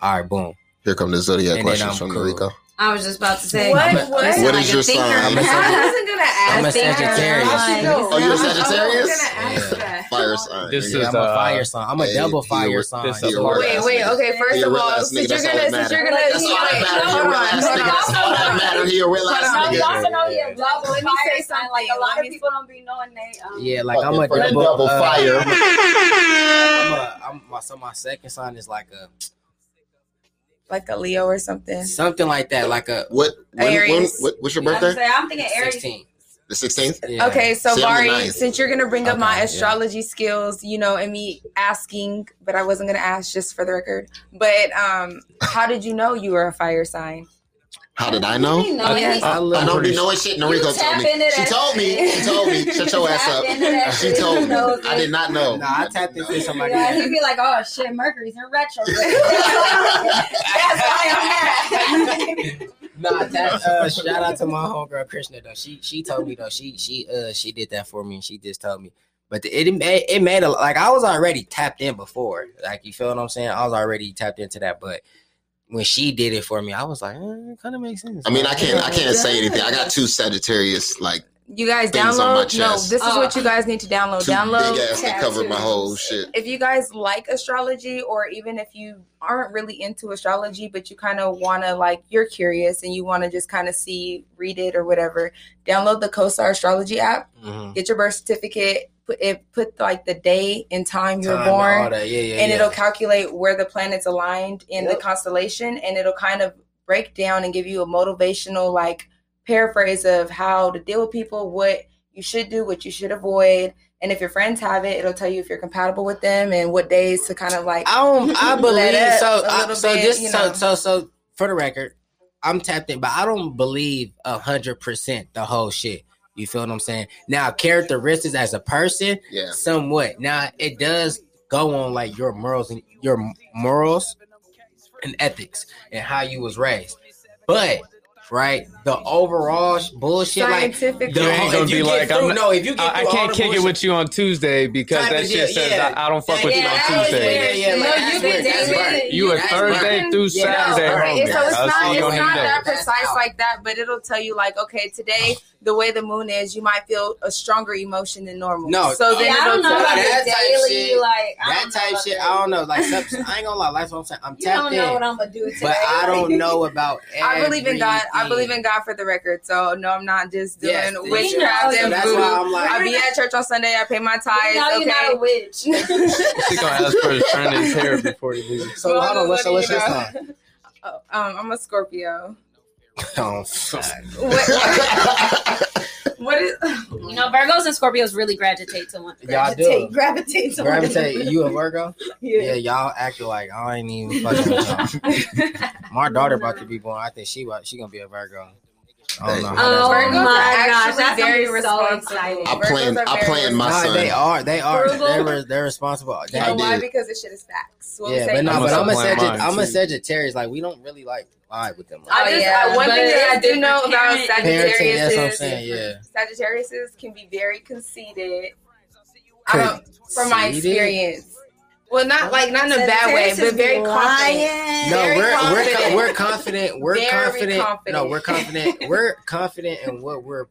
All right, boom. Here come the zodiac And questions from cool. Noriko. I was just about to say. What? I'm a- What? listen, What like your sign? I'm a I wasn't gonna ask. I'm a. Sagittarius. How'd you know? Oh, you're a I was Sagittarius? gonna ask Yeah. that. Fire sign. This Yeah. Yeah, is, I'm a uh, fire sign. I'm a hey, double fire sign. this He is a a real Wait, wait. Okay, first of all, since you're gonna, that since you're gonna, That's all that wait, matter. He a hold real on, ass hold nigga. on, That's all hold that on. matter. He a real ass Hold on. nigga. Also know he Let double me fire say sign. Like a lot of people don't be knowing they. Um, Yeah, like I'm a double, double uh, fire. I'm a, I'm my so my second sign is like a like a Leo or something. something like that, like a What? When, when, what? What's your I birthday? say, I'm thinking Aries. 16. The 16th. Yeah. Okay, so See, I'm the Vari, ninth. since you're gonna bring up my Okay, yeah. astrology skills, you know, and me asking, but I wasn't gonna ask just for the record. But um, how did you know you were a fire sign? How did I know? You know, I- any- I I don't be knowing shit. Noriko told tap me. She told me. She told me. Shut your ass up. She told me. I did not know. Nah, I tapped into somebody. Yeah, he'd be like, "Oh shit, Mercury's in retrograde." That's why I'm mad. Nah, that uh, shout out to my homegirl Krishna though. She she told me though. She she uh she did that for me and she just told me. But it it made it made a like I was already tapped in before. Like you feel what I'm saying? I was already tapped into that, but when she did it for me, I was like, eh, it kind of makes sense. I mean, I can't. I can't say anything. I got two Sagittarius, like You guys Things on my download? No, chest. this is Oh. what you guys need to download. two Download. big ass that cover my whole shit. if you guys like astrology or even if you aren't really into astrology but you kind of want to like you're curious and you want to just kind of see read it or whatever download the CoStar astrology app Mhm. get your birth certificate put it put like the day and time and all born. Yeah, yeah, and yeah. it'll calculate where the planets aligned in the constellation and it'll kind of break down and give you a motivational like paraphrase of how to deal with people what you should do what you should avoid and if your friends have it it'll tell you if you're compatible with them and what days to kind of like I don't. I believe so. I, so bit, just you so so so for the record, I'm tapped in, but I don't believe a hundred percent the whole shit. You feel what I'm saying? Now, characteristics as a person, Yeah. somewhat. Now, it does go on like your morals and your morals and ethics and how you was raised, but right, the overall sh- bullshit, like scientific You ain't gonna you be like, through- I'm- no, if you get I, I through all can't the kick it with you on Tuesday because that shit deal, says yeah. I, I don't fuck with you Yeah, on yeah, Tuesday. yeah, yeah, No, you that's can that's right. You a Thursday right. through Yeah, Saturday, that's right. homie. So it's I'll not, see you on it's not that precise like that, but it'll tell you like, okay, today the way the moon is, you might feel a stronger emotion than normal. No, so then Yeah, I don't know about that type daily. shit. Like that type type shit. I don't know. Like I ain't gonna lie. That's what I'm saying. I'm You tapped don't know what I'm gonna do today. but I don't know about. I believe in God. I believe in God for the record. So no, I'm not just doing Yes, witchcraft and that's voodoo. why I'm like- I be at church on Sunday. I pay my tithes. No, you're not a witch. She gonna ask for his friend his hair before he leaves. So hold on. What's, so what's you your know? sign? Oh, um, I'm a Scorpio. Oh, fuck. What, what is? you know, Virgos and Scorpios really gravitate to one. Y'all do. Gravitate, gravitate to one. You a Virgo? Yeah. Yeah, y'all acting like I ain't even fucking. My daughter about to be born. I think she she gonna be a Virgo. I don't know. Oh Virgos my gosh, that's very so responsible. I plan. Virgos I very plan my Nah, son. they are. They are. They're, they're responsible. You know why? Because this shit is facts. What we yeah, say but no, but I'm a plan I'm a. Sagittarius. Like we don't really like vibe with them. Oh, I Oh, just, yeah, one but thing that I do know about parent- Parenting, that's what I'm Sagittarius saying. Yeah. Sagittariuses can be very conceited. I don't, from my experience. Well, not like not in a bad way, but very confident. No, Very we're we're confident. we're confident. We're Very confident. No, we're confident. We're confident in what we're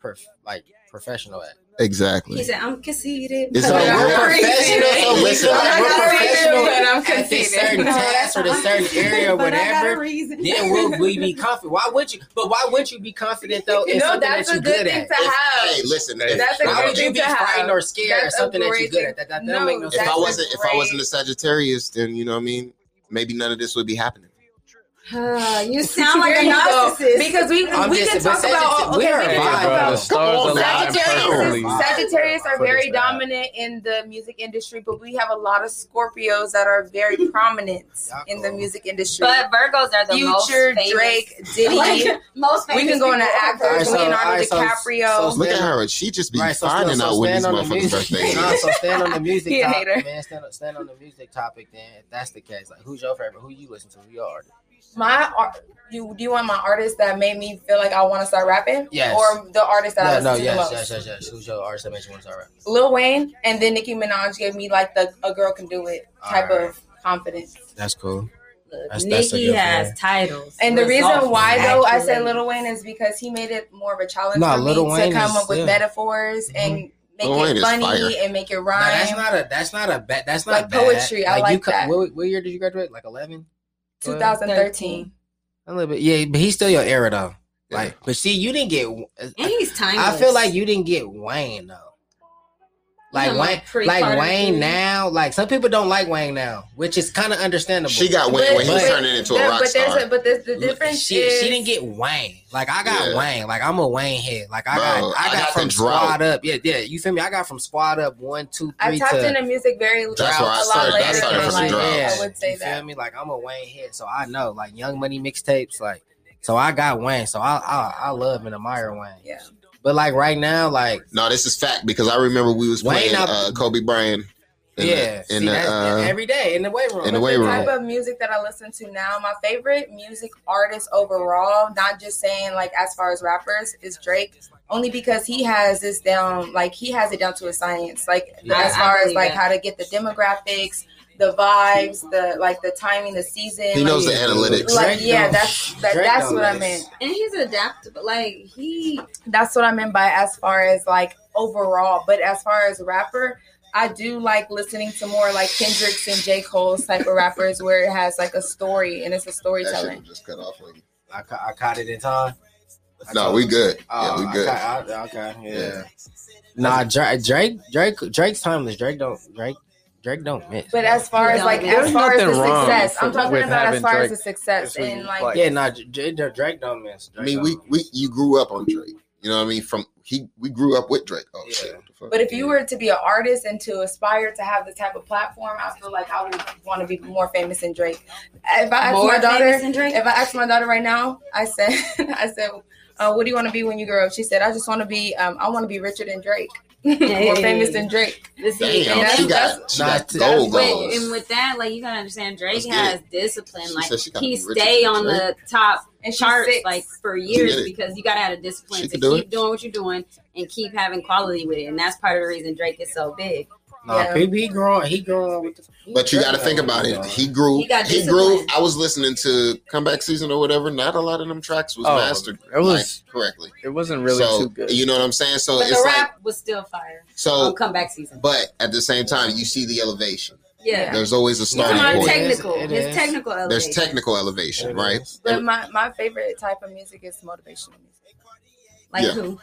prof- like professional at. Exactly. He said, "I'm conceited." It's So all we're right. professional. So we Listen, feel like I'm we're not professional but I'm at this conceited. certain No, task or this certain area or I got whatever. reason. Then will we be confident? Why would you? But why would you be confident though in no, something that's that you're good good thing at? to have. Hey, listen. That's If, That's a Why great would you be frightened or scared of That's a something that you're good thing. at? That, that, that No, don't make no if. I wasn't if I wasn't a Sagittarius, then you know what I mean. Maybe none of this would be happening. Uh, you sound like a narcissist. Because we I'm we just- can talk about Sagitt- okay, we we can talk vibe, bro, the about stars on, align perfectly. Sagittarius, Sagittarius are very dominant in the music industry, but we have a lot of Scorpios that are very prominent in the music industry. but Virgos are the most Future, famous. Drake, Diddy. Like, most we can go into people are actors, Alright, so- Leonardo alright, so- DiCaprio. so- Look at her. She just be Right, so, finding so, out so when these stand on the motherfuckers' music. birthdays. No, so stand on the music topic, man. Stand on, stand on the music topic. Then, if that's the case, like, who's your favorite? Who you listen to? Who your artist? My art, you do you want my artist that made me feel like I want to start rapping? Yes. Or the artist that I No, listen no, to yes, the most? yes, yes, yes. Who's your artist that makes you want to start rapping? Lil Wayne and then Nicki Minaj gave me like the a girl can do it type Alright. of confidence. That's cool. Look, That's- that's Nicki good has one. titles. And the reason why though I say accolades. Lil Wayne is because he made it more of a challenge No, for Lil me Wayne to come is- up with yeah. metaphors mm-hmm. and make Lil Wayne funny and make it No, rhyme. that's not a. That's not a bad. That's not Like bad. poetry, I you like co- that. What, what year did you graduate? Like eleven. 2013. A little bit. Yeah, but he's still your era though. Like, but see, you didn't get. And he's timeless. I feel like you didn't get Wayne though. Like know, Wayne, like like Wayne now. Like some people don't like Wayne now, which is kind of understandable. She got Wayne when he But- turned it into a There- rock but there's star. a, but there's the difference She, is she didn't get Wayne. Like I got Yeah. Wayne. Like I'm a Wayne head. Like I Bro, got I I got, got from the squad up. Yeah, yeah. You feel me? I got from squad up one, two, three. I three tapped to into music very That's where I a lot started. later I started than from like, the drought. I would say you that. feel me? Like I'm a Wayne head, so I know like Young Money mixtapes. Like so I got Wayne. So I I, I love and admire Wayne. Yeah. But like right now, like no, this is fact because I remember we was Wayne playing uh, Kobe Bryant. In yeah, the, in see, the, uh, every day in the weight room. in the weight the room. type of music that I listen to now, my favorite music artist overall, not just saying like as far as rappers, is Drake. Only because he has this down, like he has it down to a science. Like Yeah, as far as like it. how to get the demographics, the vibes, the like the timing, the season. He knows the Yeah, analytics. Like yeah, don't- that's that, that's don't what I miss. meant. and he's adaptable. Like he, That's what I meant by as far as like overall. But as far as rapper, I do like listening to more like Kendrick's and J. Cole's type of rappers where it has like a story and it's a That shit storytelling. just cut off. on you. I, ca- I caught it in time. I No, oh, we good. Oh, Yeah, we I good. ca- I- okay, yeah. Yeah. Nah, Drake, Drake, Drake, Drake's timeless. Drake don't, Drake, Drake don't miss. But as far as like There's as far as the nothing wrong success, I'm talking about as having far as the success and like like- yeah, nah, J- J- Drake don't miss. I mean, we don't we you grew up on Drake. You know what I mean? From he we grew up with Drake. Oh Yeah. shit. What the fuck? But if you were to be an artist and to aspire to have the type of platform, I feel like I would want to be more famous than Drake. If I ask more my daughter, famous than Drake. if I ask my daughter right now, I said, I said, uh, "What do you want to be when you grow up?" She said, "I just want to be, um, I want to be richer than Drake, more famous than Drake." See, Damn, and that's, she that's- got she got gold Wait, goals. and with that, like you gotta understand, Drake Let's get has discipline. She Like she he stay than on the top And she's charts six. like for years because you gotta have a discipline She to can do keep it. doing what you're doing and keep having quality with it, and that's part of the reason Drake is so big. Nah, Yeah. he, he growing, he growing with the. But you got to think about it. He grew. He He, grew. discipline. I was listening to comeback season or whatever. Not a lot of them tracks was Oh, mastered it was- like, correctly. It wasn't really so too good. you know what I'm saying. So But it's the like rap was still fire so. comeback season. But at the same time, you see the elevation. Yeah. There's always a He's starting point. technical. It His is. technical elevation. There's technical elevation, right? But my, my favorite type of music is motivational music. Like Yeah. who?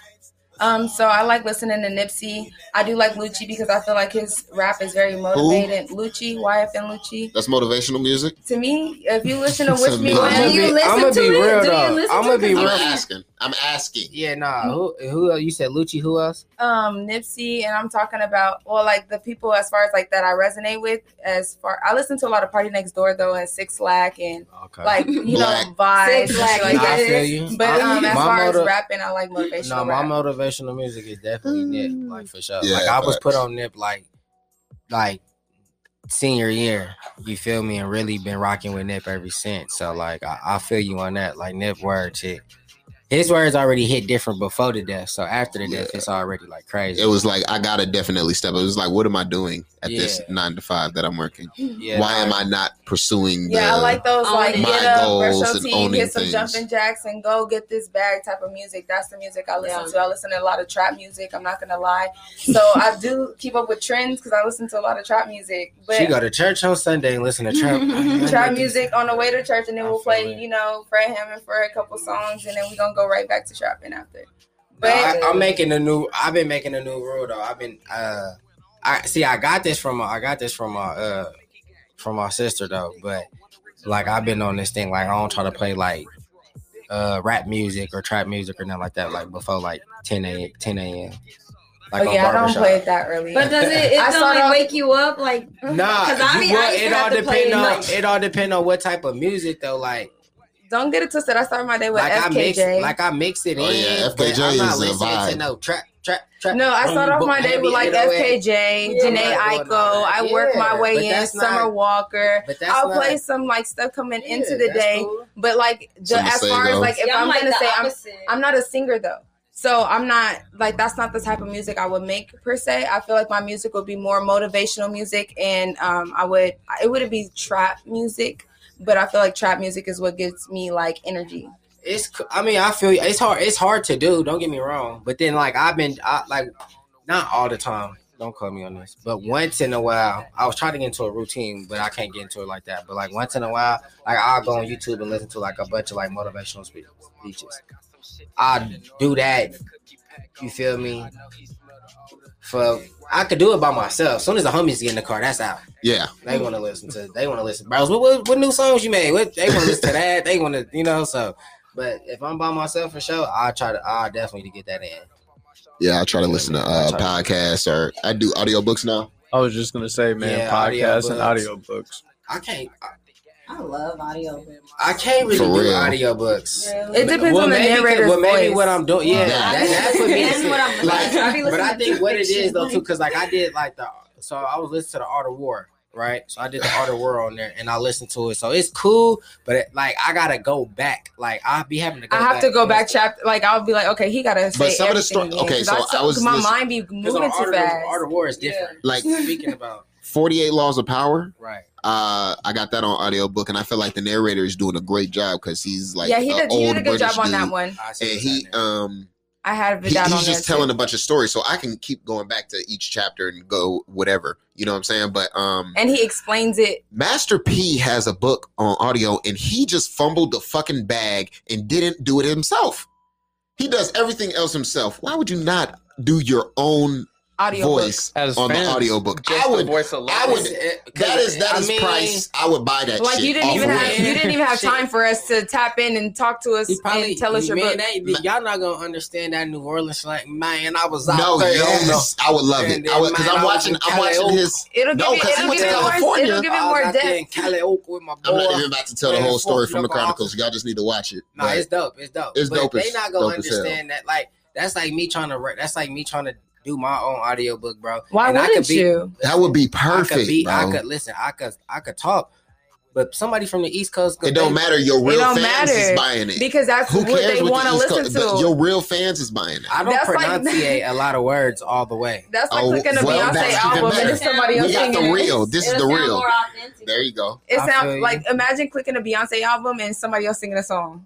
Um, so I like listening to Nipsey. I do like Lucci because I feel like his rap is very motivating. Lucci, YFN Lucci. That's motivational music. To me, if you listen to So Wish Me me- Well, Do you listen I'ma to be it? real, Do you though. listen I'ma to it? be I'm real. asking. I'm asking. Yeah, nah. Who who you said Lucci? Who else? um Nipsey and I'm talking about well like the people as far as like that I resonate with as far I listen to a lot of PartyNextDoor though and 6lack and Okay. like you Black. know vibes 6lack, like Nah, I feel you. But um, as far motiv- as rapping, I like motivational No, my motivational music is definitely Nip, like for sure. Yeah, like I was put on Nip like like senior year. You feel me? And really been rocking with Nip ever since. So like I, I feel you on that. Like Nip words hit. His words already hit different before the death. So after the death, Yeah. it's already like crazy. It was like I gotta definitely step. up. It was like, what am I doing at this nine to five that I'm working? yeah, Why am I not pursuing? Yeah, I like those like Owning get my up, brush goals your and teeth, owning hit some things. jumping jacks, and go get this bag type of music. That's the music I listen Yeah. to. I listen to a lot of trap music. I'm not gonna lie. So I do keep up with trends because I listen to a lot of trap music. But she go to church on Sunday and listen to trap trap music on the way to church, and then I we'll play, it. you know, Fred Hammond for a couple songs, and then we're gonna go right back to shopping after. But But I, I'm making a new. I've been making a new rule though. I've been. uh I see. I got this from. My, I got this from my. uh From my sister though. But like I've been on this thing. Like I don't try to play like uh rap music or trap music or nothing like that. Like before like 10 a 10 a.m. Like oh yeah, I don't play it that early. But does it? It I don't like off- wake you up like. Nah, 'Cause I you- be- well, I it all have depend on like- it all depend on what type of music though. Like don't get it twisted. I start my day with like I mix FKJ. like I mix it Oh, in. yeah, FKJ I'm not is a vibe. to no trap trap trap. No, I start off my day with like FKJ, Yeah, Jhené I'm not doing all Aiko. that. I work my way in. that's not- Summer Walker. I'll not, play some like stuff coming Yeah, into the day. cool. But like the, as far as like if I'm, like gonna the say I'm. I'm not a singer though. So I'm not like that's not the type of music I would make per se. I feel like my music would be more motivational music and um I would it wouldn't be trap music, but I feel like trap music is what gives me like energy. It's I mean I feel it's hard it's hard to do don't get me wrong but then like I've been I, like not all the time don't call me on this but once in a while I was trying to get into a routine but I can't get into it like that but like once in a while like I'll go on YouTube and listen to like a bunch of like motivational speeches I do that you feel me for I could do it by myself as soon as the homies get in the car that's out Yeah, they want to listen to. They want to listen, bros. What, what what new songs you made? What they want to listen to that? They want to, you know. So, but if I'm by myself for sure, I try to. I definitely to get that in. yeah. I try to listen to uh, podcasts or I do audiobooks now. I was just gonna say, man, Yeah, podcasts and audiobooks. audiobooks. I can't. I, I love audio. I can't really For do real. audiobooks. It depends on the maybe, narrator's well, maybe voice. what I'm doing. Yeah, Yeah. that, that put me to Depends sleep. what I'm Like, listening to. I be but I think what it is though too, because like I did like the. So I was listening to the Art of War, right? So I did the Art of War on there, and I listened to it. So it's cool, but it, like I gotta go back. Like I'll be having to. go I have to go back chapter like I'll be like, okay, he gotta say But some of the everything sto- again, okay, 'cause so I, I so- was 'cause my listen- mind be moving on too Art, fast. of, Art of War is different. Like Speaking about Forty Eight Laws of Power. right. Uh, I got that on audiobook, and I feel like the narrator is doing a great job because he's like yeah, he a did, he did a good British job on that one. And he um I had he- he's on just telling too. a bunch of stories, so I can keep going back to each chapter and go whatever. You know what I'm saying? But um, and he explains it. Master P has a book on audio, and he just fumbled the fucking bag and didn't do it himself. He does everything else himself. Why would you not do your own Audio voice As on fans, the audiobook? just I the would. voice alone. I would- It- That is that I is mean, price. I would buy that. Like shit you didn't even have you didn't even have time for us to tap in and talk to us He probably and tell us your man, book. they- y'all not gonna understand that New Orleans slang. Man, I was out No, there on the- yes, I would love it. And I would because I'm watching. I'm watching his. It'll No, you 'cause he it'll went to California. it'll give you I was more out there in depth. Cali Oak with my boy. I'm not even about to tell the whole story from the. Chronicles. Y'all just need to watch it. No, it's dope. It's dope. It's dope They as- not gonna dope as hell. understand that. Like that's like me trying to. That's like me trying to do my own audiobook, bro. Why And I wouldn't could be- you? that would be I could perfect, be. bro. I could listen. I could. I could talk. But somebody from the East Coast, it don't they- matter. Your real don't fans is buying it. Because that's Who what cares they want the to listen to. but Your real fans is buying it. I don't That's like- pronunciate a lot of words all the way. That's like Oh, clicking a well, Beyonce album better. and it's somebody else We got the real. This is It'll the sound real. more authentic. There you go. It sounds like imagine clicking a Beyonce album and somebody else singing a song.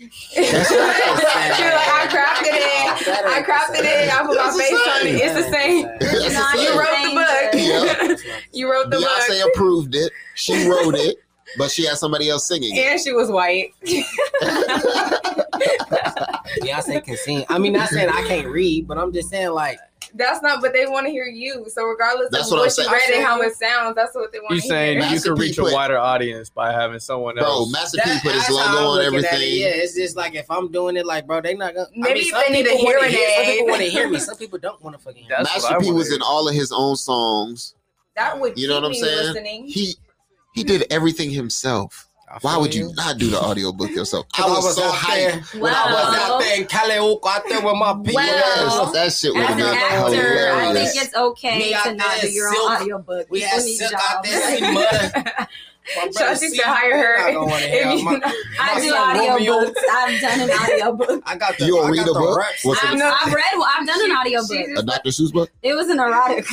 That's she was not the same. like, I crafted it. I ain't crafted it. I put my That's the face on it. It's the same. That's not the You wrote the book. you wrote the Beyonce book. approved it. She wrote it, but she had somebody else singing it. And she was white. Beyonce can sing. I mean, not saying I can't read, but I'm just saying like That's not, but they want to hear you. So regardless That's of what what, I'm you saying. read and how it sounds, that's what they want You to saying hear. you Master can P reach a wider audience by having someone Bro, else. Master that, P put his logo on looking at it. everything. Yeah, it's just like if I'm doing it, like bro, they not gonna. Maybe I mean, some they need a people wanna hearing hear- Some people want to hear me. Some people don't want to fucking hear. me. Master what I P wanna was in all of his own songs. That would You know what I'm saying? listening. He he did everything himself. I Why would you not do the audiobook yourself? I was, so out there. hyped. When I was out there in Cali, out there with my people. Well, Yes, that shit would As have been actor, I think it's okay Me to not do your Silk. own audiobook. We People had need Silk jobs. out there, mud. My brother Shawty C, said hire her. they not gonna wanna hear If you my- I my do son Romeo. audiobooks. I've done an audiobook. I got the. You gonna I read a the book? I've, it? I've read one. I've done an audiobook. A Dr. Seuss book? It was an erotic.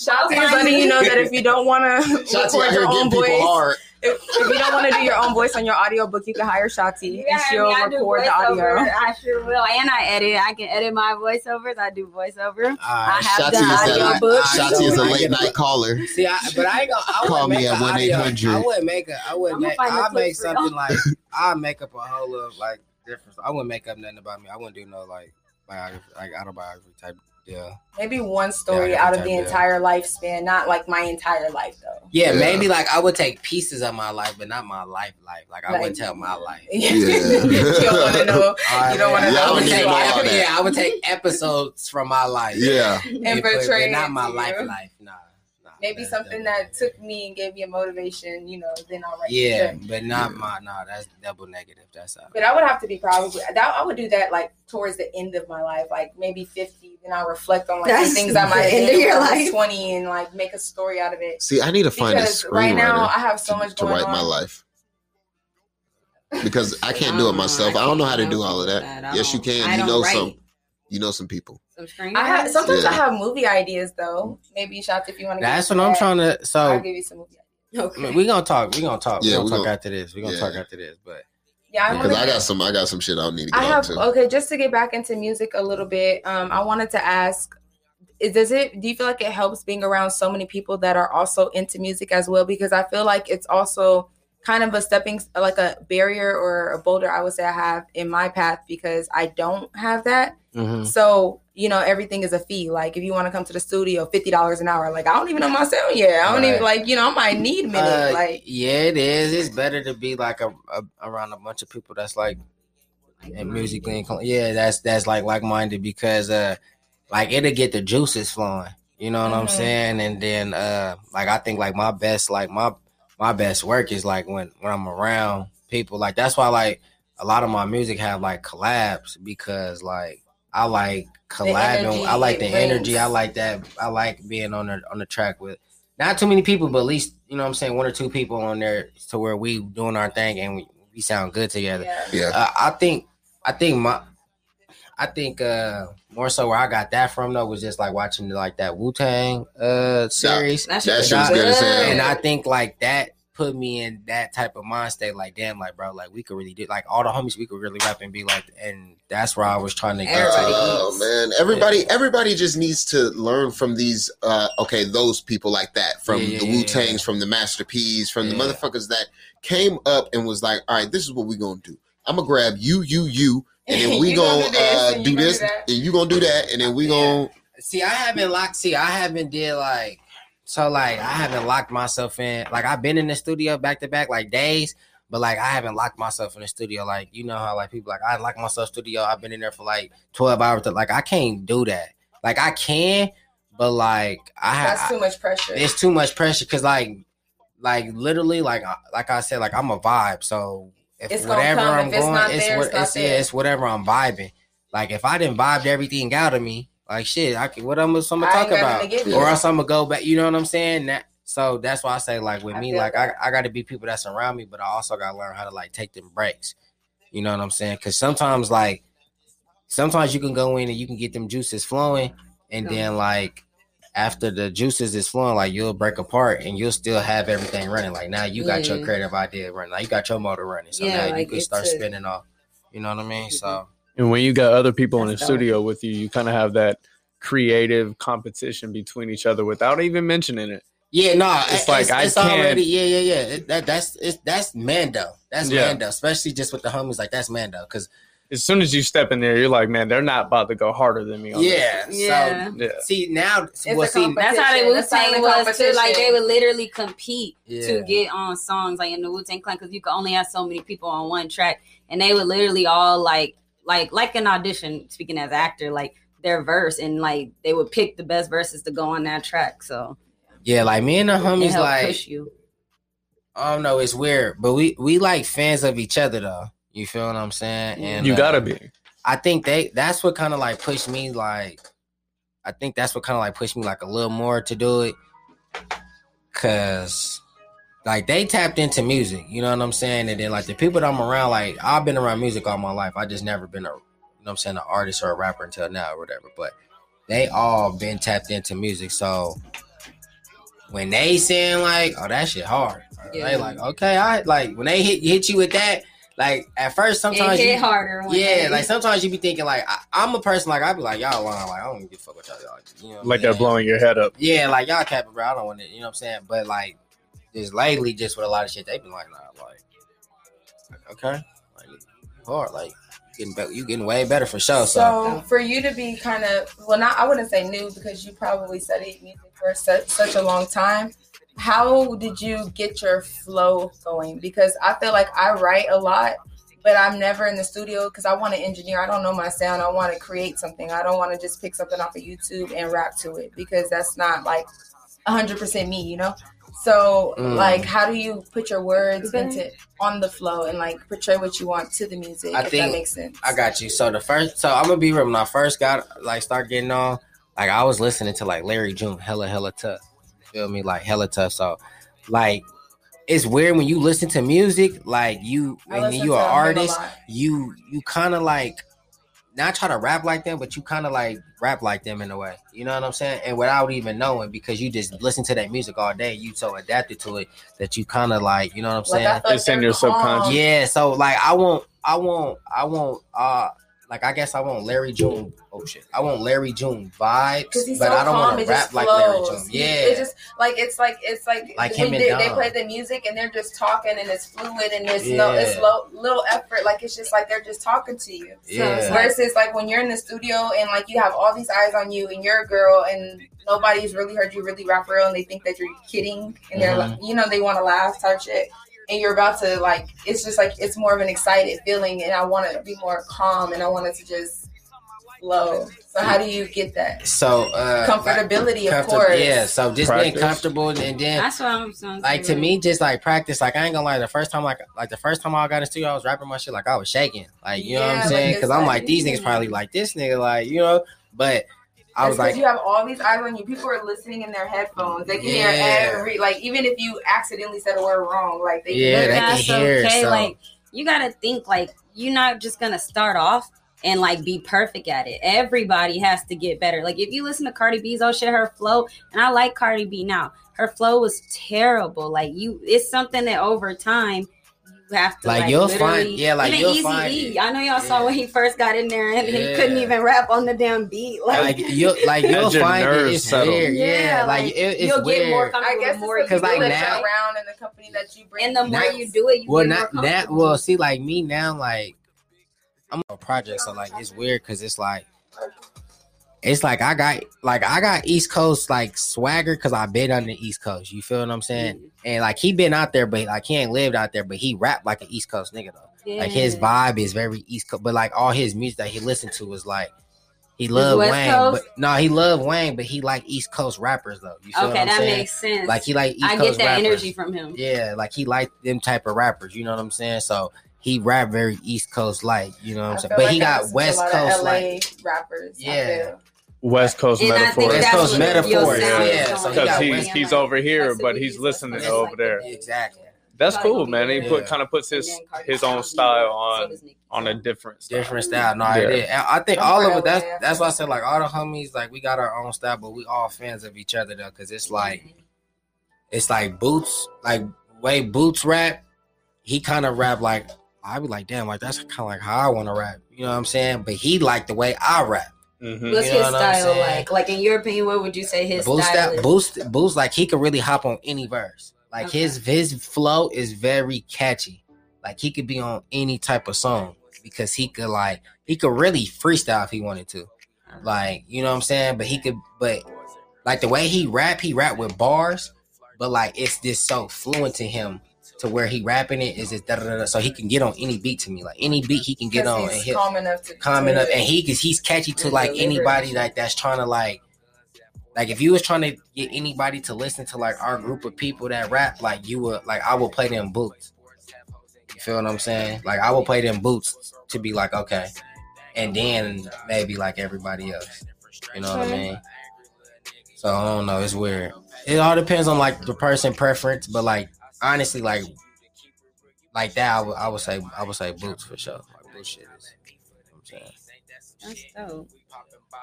Shotzi is letting you know that if you don't want to record your own voice, hard. If, if you don't want to do your own voice on your audiobook, you can hire Shotzi Yeah, and she'll I, mean, I do record the audio. I sure will. And I edit. I can edit my voiceovers. I do voiceover. Alright. I have Shotzi done is that- audiobooks. Shotzi is a I late night caller. See, I, but I ain't gonna. I Call wouldn't me make at 1-800. I wouldn't make a. I wouldn't I'ma make. I'll make clips for y'all. something like. I'll make up a whole of like different. I wouldn't make up nothing about me. I wouldn't do no like biography, like autobiography type deal. Maybe one story Yeah, out of the type that. entire lifespan, not like my entire life though. Yeah, Yeah. maybe like I would take pieces of my life, but not my life. Life, like I Like- wouldn't tell my life. Yeah. you don't want to know. Alright, You don't wanna I would take you Yeah, I would take episodes from my life. Yeah. And but- portray but not my to life. you. Life, nah. Nah Maybe that's something double that took me and gave me a motivation, you know, then I'll write Yeah, but not my. Nah, that's double negative. That's all. But I would have to be probably that I would do that like towards the end of my life, like maybe fifty. Then I'll reflect on like That's the things I might end of your when life. twenty and like make a story out of it. See, I need to find a Because right now I have so to, much to going write on. my life. Because I can't do it myself. I don't know how to do all of that. I Yes, you can. I You know write. some. You know some people. Some I have screenwriters? sometimes I have movie ideas though. Maybe shots if you want to. That's what I'm trying to. So I'll So give you some movie. Ideas. Okay. mean, we gonna talk. We're gonna talk. Yeah, we're gonna talk gonna- after this. We're gonna yeah. talk after this. But Yeah, I Because Because I got some. I got some shit I don't need to get I have to. okay. Just to get back into music a little bit, um, I wanted to ask: is, Does it? Do you feel like it helps being around so many people that are also into music as well? Because I feel like it's also kind of a stepping, like a barrier or a boulder. I would say I have in my path because I don't have that. mm-hmm. So you know, everything is a fee. Like if you want to come to the studio, fifty dollars an hour. Like I don't even know my sound yet. I don't even like you know. I might need a minute. Uh, like yeah, it is. It's better to be like a, a around a bunch of people that's like and musically inclined. Yeah, that's that's like like minded because uh like it'll get the juices flowing. You know what I'm Mhm. saying? And then uh like I think like my best like my my best work is like when when I'm around people. Like that's why like a lot of my music have like collabs because like I like collabing. I like the it energy. I like that. I like being on the on the track with not too many people, but at least you know what I'm saying one or two people on there to where we doing our thing and we, we sound good together. yeah. Yeah. Uh, I think I think my I think uh more so where I got that from though was just like watching like that Wu Tang uh series. That That shit shit was good as hell. And I think like that put me in that type of mind state, like damn, like bro, like we could really do like all the homies we could really rap and be like and that's where I was trying to get to. Oh man, everybody, everybody just needs to learn from these. uh Okay, those people like that, from Yeah, the Wu Tangs, yeah. from the Master P's, from the motherfuckers that came up and was like, "All right, this is what we gonna do. I'm gonna grab you, you, you, and then we You gonna, gonna do this, uh, and do you gonna do that. and you gonna do that, and then we Yeah. gonna." See, I haven't locked. See, I haven't did like so. Like, I haven't locked myself in. Like, I've been in the studio back to back like days, but like I haven't locked myself in the studio. Like, you know how like people like I lock myself studio. I've been in there for like twelve hours. Like, I can't do that. Like, I can, but like I That's have. too much pressure. It's too much pressure because like, like literally, like like I said, like I'm a vibe. So if It's whatever. I'm If going, it's there, what it's it's yeah, there. it's whatever I'm vibing. Like if I didn't vibe everything out of me, like shit, I can what I'm, I'm gonna talk about, nothing to give you. or else I'm gonna go back. You know what I'm saying? That so that's why I say like with I me, like I, that. I got to be people that's around me, but I also got to learn how to like take them breaks. You know what I'm saying? Because sometimes like sometimes you can go in and you can get them juices flowing, and then like after the juices is flowing, like you'll break apart and you'll still have everything running. Like now you got your mm. creative idea running. Like you got your motor running. So Yeah, now you can start a- spinning off. You know what I mean? Mm-hmm. So And when you got other people in the dope. studio with you, you kind of have that creative competition between each other without even mentioning it. yeah, no, It's it's, like, it's, I it's can't- already yeah, yeah, yeah. It- that that's it's, that's Mando. That's Yeah. Mando, especially just with the homies. Like that's Mando, because As soon as you step in there, you're like, man, they're not about to go harder than me. On this." yeah, Yeah. So Yeah. see now, well, see. That's how the Wu That's how Tang the was too. Like they would literally compete Yeah. to get on songs, like in the Wu Tang Clan, because you could only have so many people on one track, and they would literally all like, like, like an audition. Speaking as actor, like their verse, and like they would pick the best verses to go on that track. So yeah, like me and the homies, like push you. I don't know, it's weird, but we we like fans of each other though. You feel what I'm saying? And You uh, gotta be. I think they that's what kind of like pushed me like I think that's what kind of like pushed me like a little more to do it cuz like they tapped into music, you know what I'm saying? And then like the people that I'm around like I've been around music all my life. I just never been a you know what I'm saying an artist or a rapper until now or whatever, but they all been tapped into music. So when they saying like, oh that shit hard. Yeah. They like, okay, I like when they hit hit you with that like at first sometimes it hit you, harder. When yeah, they- like sometimes you be thinking like I, I'm a person like I be like y'all lying like I don't give a fuck what y'all y'all you know what Like I'm they're blowing your head up. yeah like y'all capping bro I don't want it you know what I'm saying but like just lately just with a lot of shit they've been like nah like like, okay like hard like you getting better you getting way better for sure so, So for you to be kind of well, not I wouldn't say new because you probably studied music for such such a long time. How did you get your flow going? Because I feel like I write a lot, but I'm never in the studio because I want to engineer. I don't know my sound. I want to create something. I don't want to just pick something off of YouTube and rap to it because that's not like 100% me, you know. So Mm. like, how do you put your words Okay. into on the flow and like portray what you want to the music? I if think that makes sense. I got you so the first so I'm gonna be real when I first got like start getting on like I was listening to like Larry June hella hella tough feel me like hella tough so like it's weird when you listen to music like you I when you're him a artist you you kind of like not try to rap like them, but you kind of like rap like them in a way. You know what I'm saying? And without even knowing, because you just listen to that music all day, you so adapted to it that you kind of like, you know what I'm Like, saying? I It's in your subconscious. yeah. So like, I won't, I won't, I won't. uh, like I guess I want Larry June. Oh shit, I want Larry June vibes, he's but so I don't want to rap just like Larry. June. Yeah, It just like it's like it's like, Like him they, they play the music and they're just talking and it's fluid and there's no it's low little effort. Like it's just like they're just talking to you. yeah. Versus like when you're in the studio and like you have all these eyes on you and you're a girl and nobody's really heard you really rap real and they think that you're kidding and they're like you know they want to laugh type shit and you're about to like it's just like it's more of an excited feeling and I want to be more calm and I want it to just flow. So how do you get that So uh, comfortability? Of comfort- course, Yeah. So just being comfortable and then That's what I'm saying. like to me, just like practice. Like I ain't gonna lie, the first time, like like the first time I got in the studio, I was rapping my shit like I was shaking. Like you know what I'm saying? it's Because I'm like- like these niggas probably like this nigga, like you know. But I was like, you have all these eyes on you. People are listening in their headphones. They can Yeah. hear every like even if you accidentally said a word wrong, like they Yeah, But they can that's hear, okay. so- Like you gotta think like you're not just gonna start off and like be perfect at it. Everybody has to get better. Like if you listen to Cardi B's oh shit, her flow, and I like Cardi B now. Her flow was terrible. Like you, it's something that over time you have to Like, like, you'll literally- find- yeah, like, even you'll Eazy-E, find it. I know y'all saw Yeah. when he first got in there and he couldn't even rap on the damn beat. Like, like you like you'll As your find it. It's settle. weird. Yeah, Yeah, like, like, it, it's you'll weird. get more I comfortable guess more Cause, like, do it. that now- you're around and the company that you bring. and the more Now- you do it, you well, get not more that. Well, see, like me now, like I'm on a project, so like it's weird because it's like it's like I got like I got East Coast like swagger because I've been on the East Coast. You feel what I'm saying? And like he been out there, but like he ain't lived out there, but he rap like an East Coast nigga though. Like his vibe is very East Coast, but like all his music that he listened to was like he loved West Wayne, Coast? but no, he loved Wang, but he like East Coast rappers though. You feel what Okay, I'm that saying? makes sense. Like he like East I Coast get that rappers. energy from him. Yeah, like he liked them type of rappers. You know what I'm saying? So he rap very East Coast like. You know what I'm I saying? But like he got West a lot of Coast like rappers. Yeah. Feel. West Coast And metaphor. West Coast metaphor, your sound yeah, is so he Because he's he's over here, but he's he's listening listening over there. exactly. That's cool, gonna man. He there. put kind of puts his his own style on on a different style. different style. No, I Yeah. did. And I think all of it. That's of that's why I said like all the homies like we got our own style, but we all fans of each other though, because it's like it's like Boots, like way Boots rap. He kind of rap like I be like, damn, like that's kind of like how I want to rap. You know what I'm saying? But he like the way I rap. Mhm. What's You know his what style like? Like in your opinion, what would you say his Boost style that is? boost boost like he could really hop on any verse. Like Okay. his his flow is very catchy. Like he could be on any type of song because he could like he could really freestyle if he wanted to. Like, you know what I'm saying? But he could but like the way he rap, he rap with bars, but like it's just so fluent to him to where he rapping it is just da da da. So he can get on any beat to me. Like any beat he can get on and he's hit calm enough to to- up and he cause he's catchy to like anybody like that's trying to like like if you was trying to get anybody to listen to like our group of people that rap like you would like I will play them boots. You feel what I'm saying? Like I will play them boots to be like okay. And then maybe like everybody else. You know what I mean? So I don't know. It's weird. It all depends on like the person preference but like honestly like like that I would, I would say I would say boots for sure like boots shit is you know I'm saying That's dope.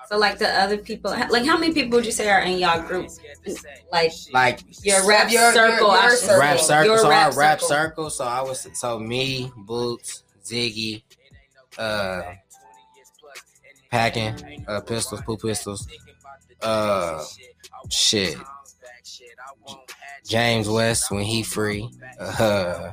So like the other people, like how many people would you say are in y'all group? Like like your rap Your- your- circle, your circle. rap circle. Your So rap circle. circle. So I was so me, Boots, Ziggy, uh, packing, uh, pistols, poo pistols, uh, shit. James West when he free, uh,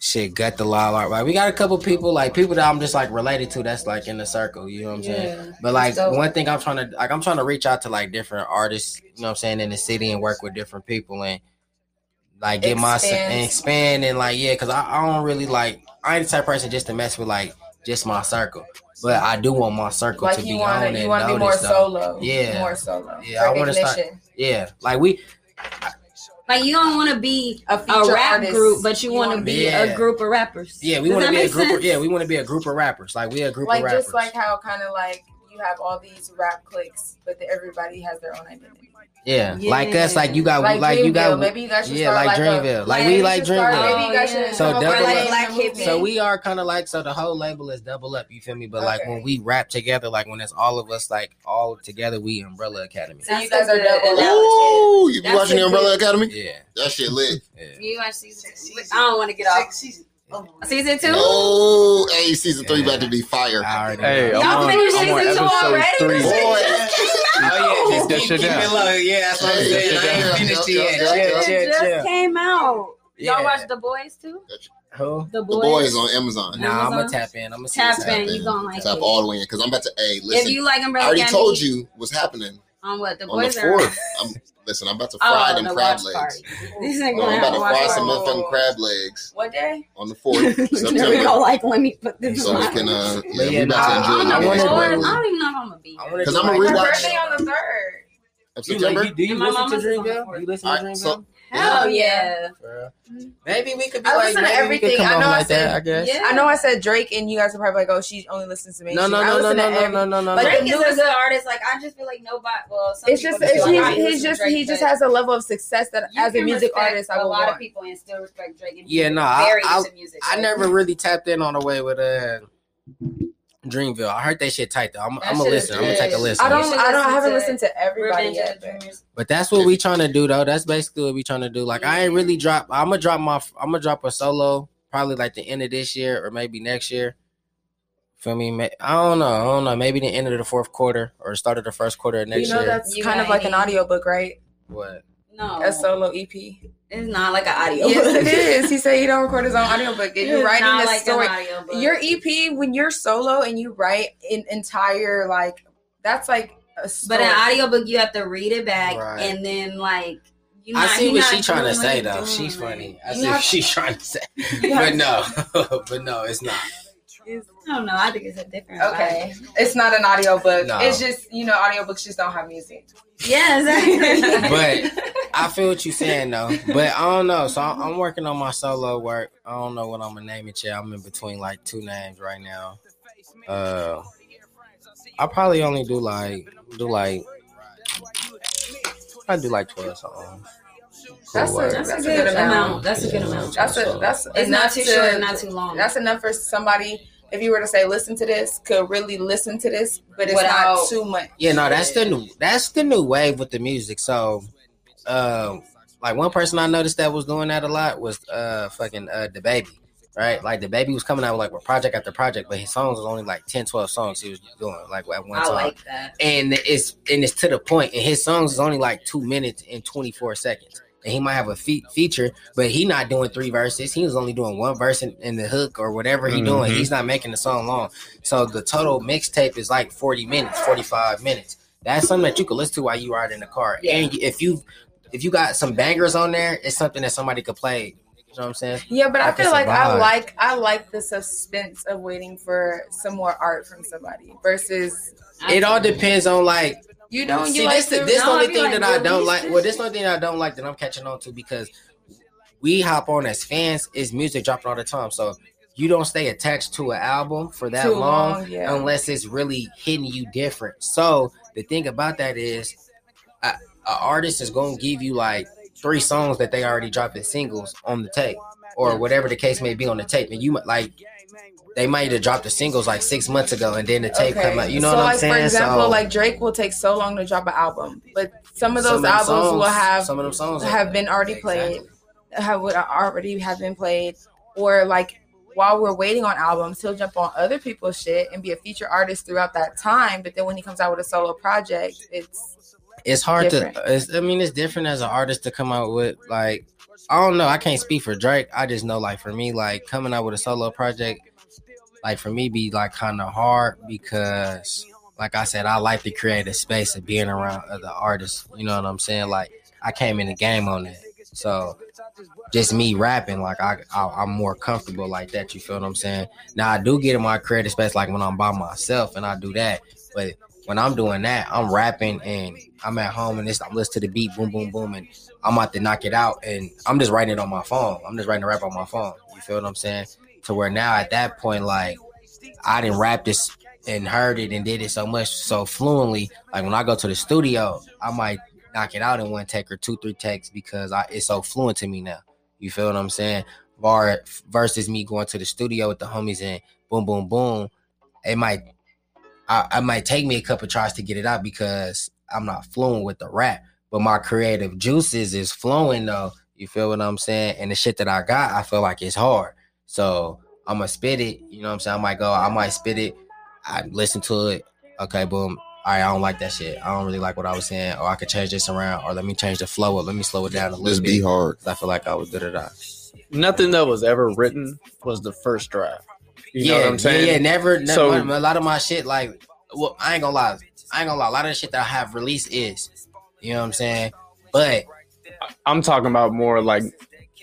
shit, gut the law. Like we got a couple people, like people that I'm just like related to. That's like in the circle. You know what I'm saying? Yeah. But like So- one thing I'm trying to like I'm trying to reach out to like different artists, you know what I'm saying, in the city and work with different people and like get my and expand and like yeah, cause I, I don't really like I ain't the type of person just to mess with like just my circle. But I do want my circle like to you be want on to you and want to be more noticed, solo. Yeah. more solo. Yeah, I wanna start- Yeah. Like we Like you don't want to be A, a rap artist. group, but you, You want to be Yeah. a group of rappers. yeah, we want to be a group of, yeah, we want to be a group of rappers. Like we a group like of rappers. just like how kind of like you have all these rap cliques, but the, everybody has their own identity. yeah. Like us, like you got Like, like, you got maybe you guys should yeah, start like, like a- Dreamville. Like we like should start- Dreamville. Maybe you guys Oh, yeah. should So double with up. like Black a Hippy. movement. So we are kind of like so the whole label is double up. You feel me? But like when we rap together, like when it's all of us, like all together, we Umbrella Academy. So you guys are double. analogy. Ooh, you be watching the Umbrella Academy? Yeah, That shit lit. yeah. You watch season? I don't want to get off. Season Oh, oh, two? Oh, hey, season three Yeah. about to be fire. I already Hey, Y'all on, finished I'm on season two episode already? three. This Boy. Oh yeah, Keep that shit down. low. Yeah, that's what I'm saying. I it ain't finished yet. yep, Chill, yep, chill, It just chill. came out. Y'all Yeah. watch The Boys too? Who? The The Boys. boys on Amazon. Nah, I'm gonna tap in. I'm gonna see Tap what's in. You gonna like Tap it. all the way in because I'm about to. Hey, listen. if you like I already Academy, told you what's happening on what the on the boys are. I'm listen. I'm about to fry Oh, them the crab legs. party. This ain't No, gonna I'm about to fry some motherfucking crab legs What day? on the fourth There we go. September, Like, let me put this. so we on. can. uh Yeah, But we about nah, to I enjoy don't the know. I boys. wanna I don't even know if I'm gonna be. I here. wanna 'Cause do I'ma like- My birthday on the third. Of September. like, do you And my listen to mama's on the Dreamville? You listen to Alright, Dreamville? So- Hell yeah. For real? Maybe we could be I like listen to maybe we everything. could come I know I like said- that. I guess. Yeah. I know I said Drake, and you guys are probably like, "Oh, she only listens to me." No, no, no, no, no, no, no, no, no. Like, no. Drake is a good artist. Like I just feel like nobody. Well, some It's just, it's, feel like I he, listen he's just, Drake, he just has a level of success that, as a music artist, I a would lot of people and still respect Drake. And Yeah, no, I- I- music. I never really tapped in on the way with uh Dreamville. I heard that shit tight though. I'm, I'm gonna listen. I'm gonna take a listen. I don't, I don't, I haven't to listened to everybody yet. but- But that's what we trying to do though. That's basically what we trying to do. Like I ain't really drop. I'm gonna drop my. I'm gonna drop a solo probably like the end of this year or maybe next year. Feel me? I don't know. I don't know. Maybe the end of the fourth quarter or start of the first quarter of next You know, year. that's You kind of like an any- audiobook, right? what? No, A solo EP. It's not like an audio. Yes, it is. He said he don't record his own audiobook. And you're writing not the like an story. audiobook. Your EP, when you're solo and you write an entire like, that's like a story. But an audiobook, you have to read it back Right. and then like. You I not- see what she's trying to say though. you She's funny. I You see what have- she's trying to say. But no, but no, it's not. I don't know. I think it's a different. Okay, it's not an audiobook. No. It's just you know, audiobooks just don't have music. vibe. Yeah, exactly. But I feel what you're saying though. But I don't know. So I- I'm working on my solo work. I don't know what I'm gonna name it yet. I'm in between like two names right now. Uh, I probably only do like do like I do like twelve songs. That's Cool a, word. that's, That's a good amount. That's a good amount. That's a that's It's enough not too to, short not too long. That's enough for somebody. If you were to say, listen to this, could really listen to this, but it's Without- not too much. Yeah, no, that's the new that's the new wave with the music. So, um, like one person I noticed that was doing that a lot was uh fucking uh DaBaby, right? Like DaBaby was coming out with like with project after project, but his songs was only like 10, 12 songs he was doing like at one I time. like that. and it's and it's to the. And his songs is only like two minutes and twenty four seconds. And he might have a fe- feature, but he not doing three verses. He was only doing one verse in, in the hook or whatever he doing. Mhm. He's not making the song long. So the total mixtape is like forty minutes, forty five minutes. That's something that you could listen to while you ride in the car. Yeah. And if you if you got some bangers on there, it's something that somebody could play. You know what I'm saying? Yeah, but I Like feel like I like I like the suspense of waiting for some more art from somebody versus It all depends on like you don't. See, You like this the this only thing like, that I don't like. Well, this only thing I don't like that I'm catching on to because we hop on as fans is music dropping all the time. So you don't stay attached to an album for that long, long, yeah. unless it's really hitting you different. So the thing about that is, a, a artist is gonna give you like three songs that they already dropped as singles on the tape, or whatever the case may be on the tape, and you might like. They might have dropped the singles like six months ago, and then the tape come out. You know so what I'm like, saying? For example, so, like Drake will take so long to drop an album, but some of those some albums songs- will have some of them songs have been already Exactly. played, have would already have been played, or like while we're waiting on albums, he'll jump on other people's shit and be a feature artist throughout that time. But then when he comes out with a solo project, it's it's hard different. to it's, i mean it's different as an artist to come out with like i don't know i can't speak for drake i just know like for me like coming out with a solo project like for me be like kind of hard because like i said i like to create a space of being around other artists you know what i'm saying like i came in the game on that so just me rapping like I, I i'm more comfortable like that you feel what i'm saying now i do get in my creative space like when i'm by myself and i do that but when I'm doing that, I'm rapping and I'm at home and it's I'm listening to the beat, boom, boom, boom, and I'm about to knock it out and I'm just writing it on my phone. I'm just writing the rap on my phone. You feel what I'm saying? To where now at that point, like I didn't rap this and heard it and did it so much so fluently. Like when I go to the studio, I might knock it out in one take or two, three takes because I it's so fluent to me now. You feel what I'm saying? Var versus me going to the studio with the homies and boom, boom, boom. It might I, I might take me a couple tries to get it out because I'm not fluent with the rap, but my creative juices is flowing though. You feel what I'm saying? And the shit that I got, I feel like it's hard. So I'm gonna spit it. You know what I'm saying? I might go, I might spit it. I listen to it. Okay, boom. All right, I don't like that shit. I don't really like what I was saying. Or I could change this around. Or let me change the flow up. Let me slow it down a little Just bit. be hard. I feel like I was da da da. Nothing that was ever written was the first draft. You yeah, know what I'm saying? yeah, yeah. Never. ne- So- a lot of my shit, like, well, I ain't gonna lie. I ain't gonna lie. A lot of the shit that I have released is, you know what I'm saying. But I'm talking about more like Oh,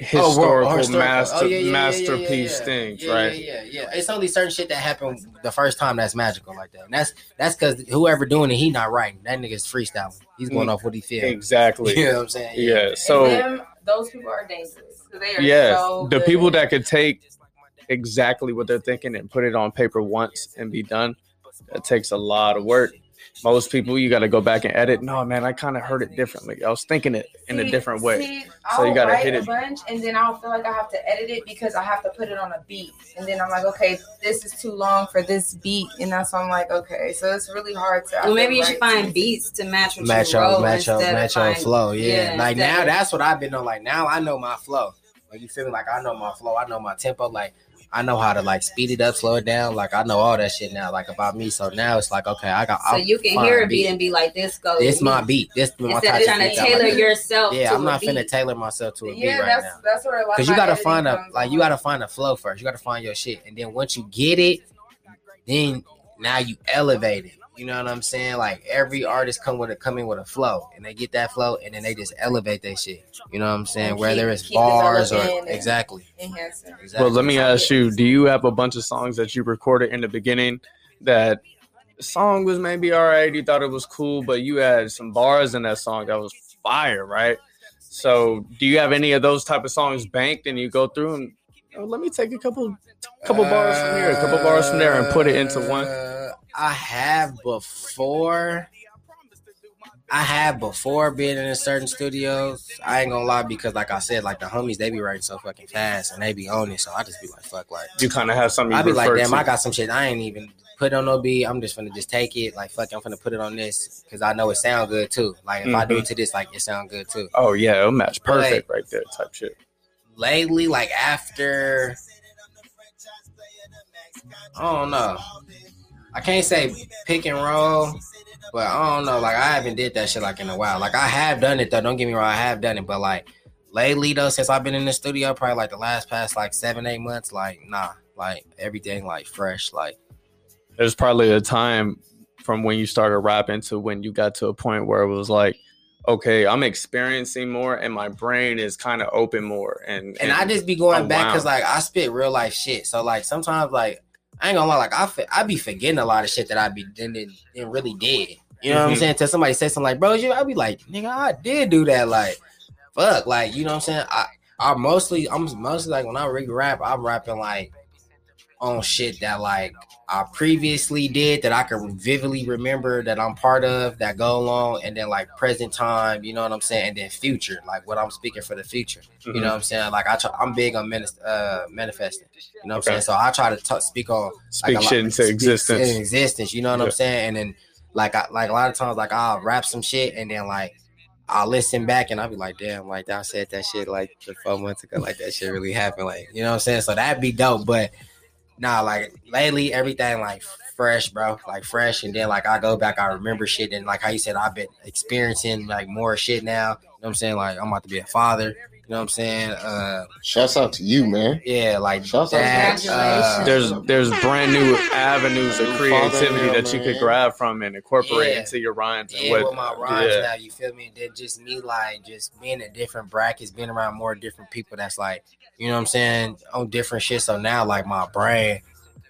historical, well, historical. master Oh, yeah, yeah, yeah, yeah, masterpiece yeah, yeah. things, yeah, right? Yeah, yeah, yeah. It's only certain shit that happened the first time that's magical like that. And that's that's because whoever doing it, he not writing. That nigga's freestyling. He's going Mm. off what he feels. Exactly. You know what I'm saying? Yeah. So and them, those people are dangerous. They are yeah, so the good. people that could take exactly what they're thinking and put it on paper once and be done, that takes a lot of work. Most people, you got to go back and edit. No, man, I kind of heard it differently. I was thinking it in a different way. see, So you gotta write hit a it. bunch, and then I'll feel like I have to edit it because I have to put it on a beat, and then I'm like, okay, this is too long for this beat, and that's why I'm like, okay, so it's really hard to. Well, maybe you should like- find beats to match what match you your wrote match your match of your flow. Yeah. like now that's what I've been on. Like now I know my flow. Like you feel me? Like I know my flow. I know my tempo. Like I know how to like speed it up, slow it down. Like I know all that shit now. Like about me. So now it's like okay, I got. So I'll you can hear a beat and be like, "This goes." This my beat. This my Instead type of trying to tailor like. yourself. Yeah, I'm not beat. finna tailor myself to a beat right that's now. that's where a lot. Cause you gotta find a like you gotta find a flow first. You gotta find your shit, and then once you get it, then now you elevate it. You know what I'm saying? Like every artist come with a come in with a flow, and they get that flow, and then they just elevate that shit. You know what I'm saying? And Whether it's bars or exactly, exactly. Well, let me ask you: Do you have a bunch of songs that you recorded in the beginning that song was maybe all right? You thought it was cool, but you had some bars in that song that was fire, right? So, do you have any of those type of songs banked, and you go through and oh, let me take a couple, couple bars from here, a couple bars from there, and put it into one? Uh, I have before. I have before been in certain studios. I ain't gonna lie because, like I said, like the homies, they be writing so fucking fast and they be on it. So I just be like, fuck, like You kind of have something. I be like, damn, to. I got some shit I ain't even put on no beat. I'm just gonna just take it. Like, fuck, I'm gonna put it on this because I know it sound good too. Like, if I do Mhm. it to this, like, it sound good too. Oh yeah, it'll match perfect right there, type shit. Lately, like after, I don't know. I can't say pick and roll, but I don't know. Like, I haven't did that shit like in a while. Like, I have done it though. Don't get me wrong, I have done it, but like lately though, since I've been in the studio, probably like the last past like seven, eight months, like nah, like everything like fresh, like. There's probably a time from when you started rapping to when you got to a point where it was like, okay, I'm experiencing more, and my brain is kind of open more, and and I just be going back because like I spit real life shit. So like sometimes like I ain't gonna lie, like I I be forgetting a lot of shit that I be didn't, didn't really did. You know what I'm Mhm. saying? Till somebody say something like, bro, you I be like, nigga, I did do that. Like, fuck, like you know what I'm saying? I I mostly I'm mostly like when I really rap, I'm rapping like on shit that like I previously did that I can vividly remember that I'm part of that go along and then like present time, you know what I'm saying, and then future, like what I'm speaking for the future. You know what I'm saying? Like I try, I'm big on uh, manifesting. You know what Okay. I'm saying? So I try to talk, speak on speak like, shit lot- into existence. In existence. You know what Yeah. I'm saying? And then like I, like a lot of times like I'll rap some shit and then like I'll listen back and I'll be like, damn, like I said that shit like four months ago, like that shit really happened. Like, you know what I'm saying? So that'd be dope. But nah, like lately everything like fresh, bro. Like fresh. And then like I go back, I remember shit and like how you said I've been experiencing like more shit now. You know what I'm saying? Like I'm about to be a father. You know what I'm saying? Uh Shouts out to you, man. yeah, like Shouts out to that. you. Uh, there's there's brand new avenues of creativity father, that you could grab from and incorporate Yeah. into your rhymes and yeah, what with my rhymes yeah. now, you feel me? And then just me like just being in different brackets, being around more different people that's like, you know what I'm saying, on different shit. So now like my brain,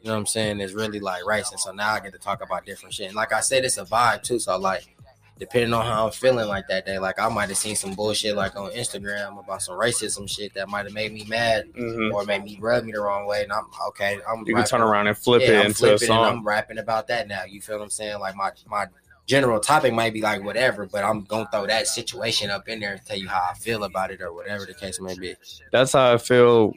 you know what I'm saying, is really like racing. So now I get to talk about different shit. And like I said, it's a vibe too. So like depending on how I'm feeling like that day, like I might have seen some bullshit like on Instagram about some racism shit that might have made me mad Mhm. or made me rub me the wrong way. And I'm okay, I'm You can turn around and flip yeah, it I'm into a song. I'm rapping about that now. You feel what I'm saying? Like my my general topic might be like whatever, but I'm gonna throw that situation up in there and tell you how I feel about it or whatever the case may be. That's how I feel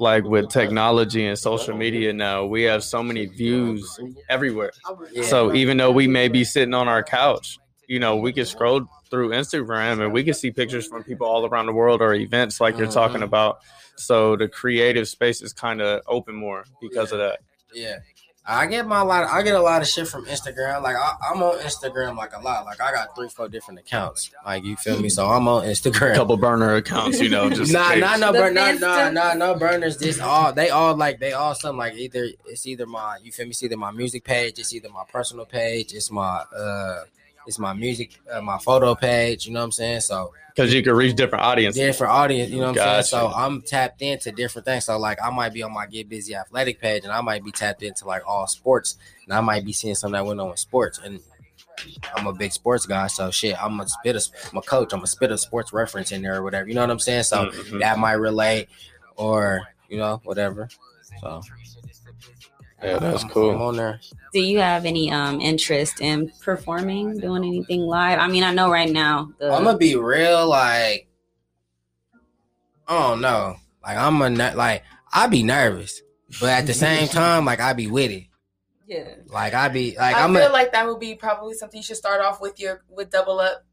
like with technology and social media now. We have so many views everywhere. Yeah. So even though we may be sitting on our couch, you know, we can scroll through Instagram and we can see pictures from people all around the world or events like you're talking Mhm. about. So the creative space is kind of open more because of that. yeah. I get my lot. I get a lot of shit from Instagram. Like I, I'm on Instagram like a lot. Like I got three, four different accounts. Like you feel me? So I'm on Instagram. couple burner accounts, you know, just nah, in nah, no, The burn, nah, nah, nah, no burners. This all they all like they all something like either it's either my you feel me, it's either my music page, it's either my personal page, it's my uh, it's my music, uh, my photo page. You know what I'm saying? So because you can reach different audiences. different audience. You know what I'm saying? So I'm tapped into different things. So like I might be on my Get Bizzy Athletic page, and I might be tapped into like all sports, and I might be seeing something that went on with sports, and I'm a big sports guy. So shit, I'm a spit a, I'm a coach. I'm a spit a sports reference in there or whatever. You know what I'm saying? So Mhm. that might relate, or you know whatever. So Yeah, that's cool. I'm on there. Do you have any um interest in performing, doing anything live? I mean, I know right now the I'm gonna be real, like I don't know, like I'm a ner- like I'd be nervous, but at the same time, like I'd be with it. yeah. Like I'd be like I I'm feel a, like that would be probably something you should start off with your with double up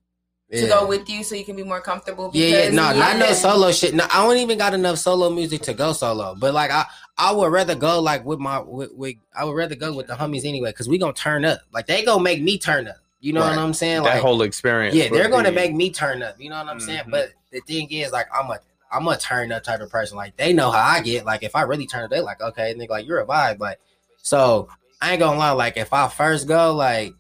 to yeah. go with you so you can be more comfortable. Yeah, yeah, no, you- not no solo shit. No, I don't even got enough solo music to go solo. But like, I, I would rather go like with my, with, with I would rather go with the homies anyway, because we gonna turn up. Like they gonna make me turn up. You know Right. what I'm saying? that Like, whole experience. yeah, they're gonna be- make me turn up. You know what I'm saying? Mhm. But the thing is, like, I'm a, I'm a turn up type of person. Like they know how I get. Like if I really turn up, they like, okay, and they like, you're a vibe. Like, so I ain't gonna lie. Like if I first go, like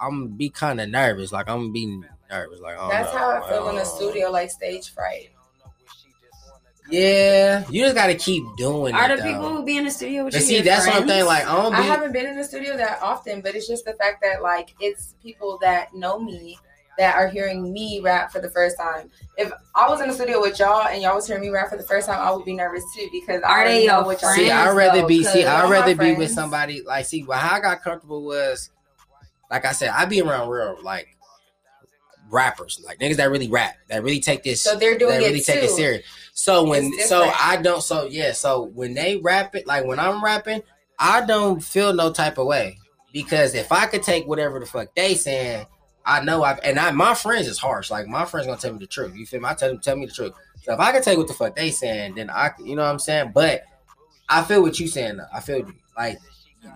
I'm gonna be kind of nervous. Like I'm gonna be nervous. Like I don't That's know. how I feel in the studio, like stage fright. Yeah, you just gotta keep doing it. Are it. the though. people who be in the studio with But you? see, your that's what I'm saying. Like, I don't be. I haven't been in the studio that often, but it's just the fact that like it's people that know me that are hearing me rap for the first time. If I was in the studio with y'all and y'all was hearing me rap for the first time, I would be nervous too because I Are already they know what y'all see, I'd rather though, be. See, 'cause I'd rather be with somebody. Like, see, well, how I got comfortable was, like I said, I be around real. Like, rappers, like niggas that really rap, that really take this, So they're doing that it really take it serious. So when so. I don't so yeah so when they rap it like when I'm rapping, I don't feel no type of way because if I could take whatever the fuck they saying, I know I and I my friends is harsh. Like my friends gonna tell me the truth. You feel me? I tell them tell me the truth. So if I can take what the fuck they saying, then I you know what I'm saying. But I feel what you saying. Though. I feel you. like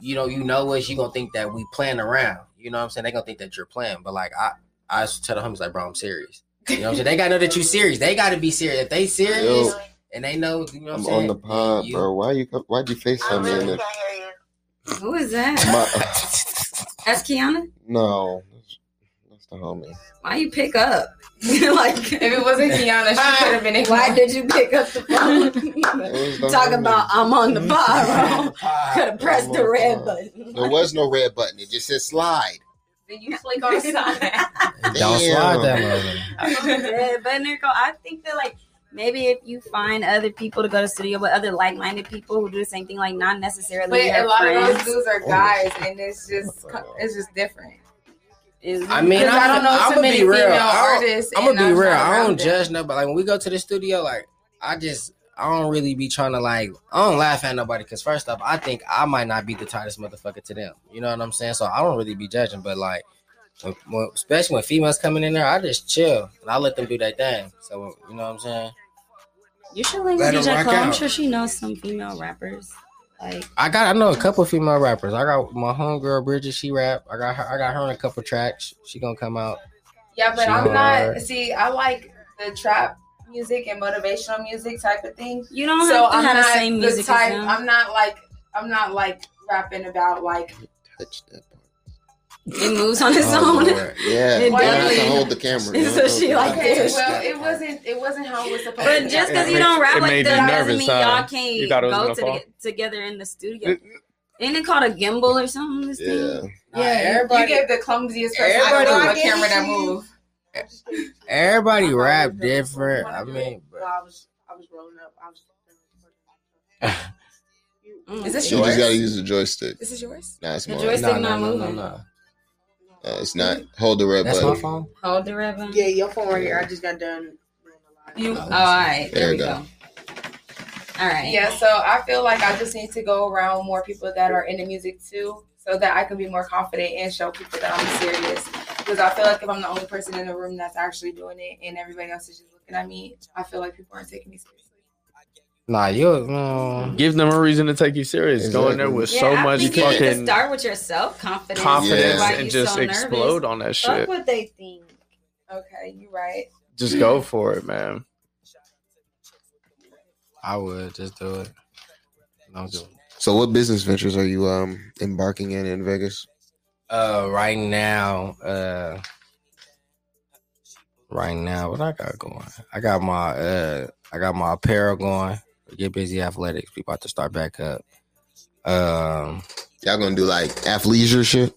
you know you know us. You gonna think that we playing around. You know what I'm saying? They gonna think that you're playing. But like I I just tell the homies like bro I'm serious. You know what I'm saying? They gotta know that you serious. They gotta be serious. If they serious Yo. and they know, you know what I'm, saying. I'm saying? on the pod, You- bro. Why you why'd you FaceTime me in there? Who is that? My, That's Kiana. no, that's, that's the homie. Why you pick up? like, If it wasn't Kiana, she could have been. In. Why did you pick up the phone? It was the Talking homie. about I'm on the bar, bro. Could have pressed the red button. There was no red button. It just said slide. Then you click on sign. Don't slide that Damn. mother. yeah, but Nico, I think that like maybe if you find other people to go to studio with other like-minded people who do the same thing, like not necessarily But a lot of those dudes are oh, guys, and it's just it's just different. is- I mean, Because I don't know I'm too gonna many be real. female I don't- artists. I'm gonna be real. I don't judge nobody. Like when we go to the studio, like I just I don't really be trying to like I don't laugh at nobody because first off, I think I might not be the tightest motherfucker to them. You know what I'm saying? So I don't really be judging, but like. When, when, especially when females coming in there, I just chill and I let them do their thing. So you know what I'm saying. You should link Let with 'em DJ rock Cole. I'm sure she knows some female rappers. Like I got I know a couple female rappers. I got my homegirl Bridget. She rap. I got her. I got her in a couple tracks. She gonna come out. Yeah, but She I'm hard. not. See, I like the trap music and motivational music type of thing. you don't So have to I'm have not the same the music type. I'm not like. I'm not like rapping about like. Touch that part. It moves on its Oh, own. Lord. Yeah, It you have does. to hold the camera. So have to she like. Okay, this. well, it wasn't. It wasn't how it was supposed But to. just because you don't rap like made that doesn't mean y'all uh, can't You thought it go gonna to fall? together in the studio. Ain't it called a gimbal or something? This Yeah. thing? Nah, Yeah, everybody, you gave the clumsiest person Everybody- ever I a camera that move. Everybody rap different. I mean, but I was I was rolling up. I was. Mm. Is this You just yours? gotta use the joystick. This is yours. Nah, it's The mine. joystick no, no, not no, no, moving. no. Uh, it's not. Hold the red That's my button. phone. Hold the red button. Yeah, your phone right here. I just got done. You. Oh, all right. There, There we go. go. All right. Yeah, so I feel like I just need to go around more people that are into music too, so that I can be more confident and show people that I'm serious. Because I feel like if I'm the only person in the room that's actually doing it, and everybody else is just looking at me, I feel like people aren't taking me seriously. Nah, you. Mm, Give them a reason to take you serious. Go in there with Yeah, so I much think you need to fucking start with your self confidence. confidence Yeah. and just explode on that Fuck shit. what they think. Okay, you're right. Just go for it, man. I would just do it. No, do. So, what business ventures are you um embarking in in Vegas? Uh, right now, uh, right now, what I got going? I got my uh, I got my apparel going. Get bizzy athletics. We about to start back up. Um, Y'all gonna do like Athleisure shit.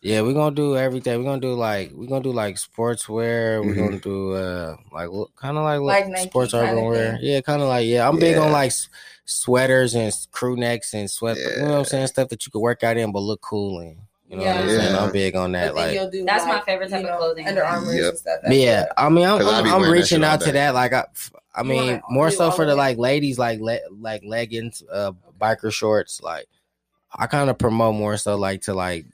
yeah, we're gonna do everything. We're gonna do like we're gonna do like sportswear. We're Mhm. gonna do uh like kind of like, Like like Nike sports kinda urban wear. thing. Yeah, kind of like yeah. I'm big on like sweaters and crew necks and sweat. You know what I'm saying? Stuff that you could work out in but look cool in. You know what I'm Yeah. saying? Yeah. I'm big on that. But then Like you'll do That's my favorite type you of clothing. Under Armour Yep. and stuff. But yeah, I mean, I'm 'Cause I I'm, I'm reaching out to that. Like, I, I mean, wanna more so for of the it. like ladies, like le- like leggings, uh, biker shorts. Like, I kind of promote more so like to like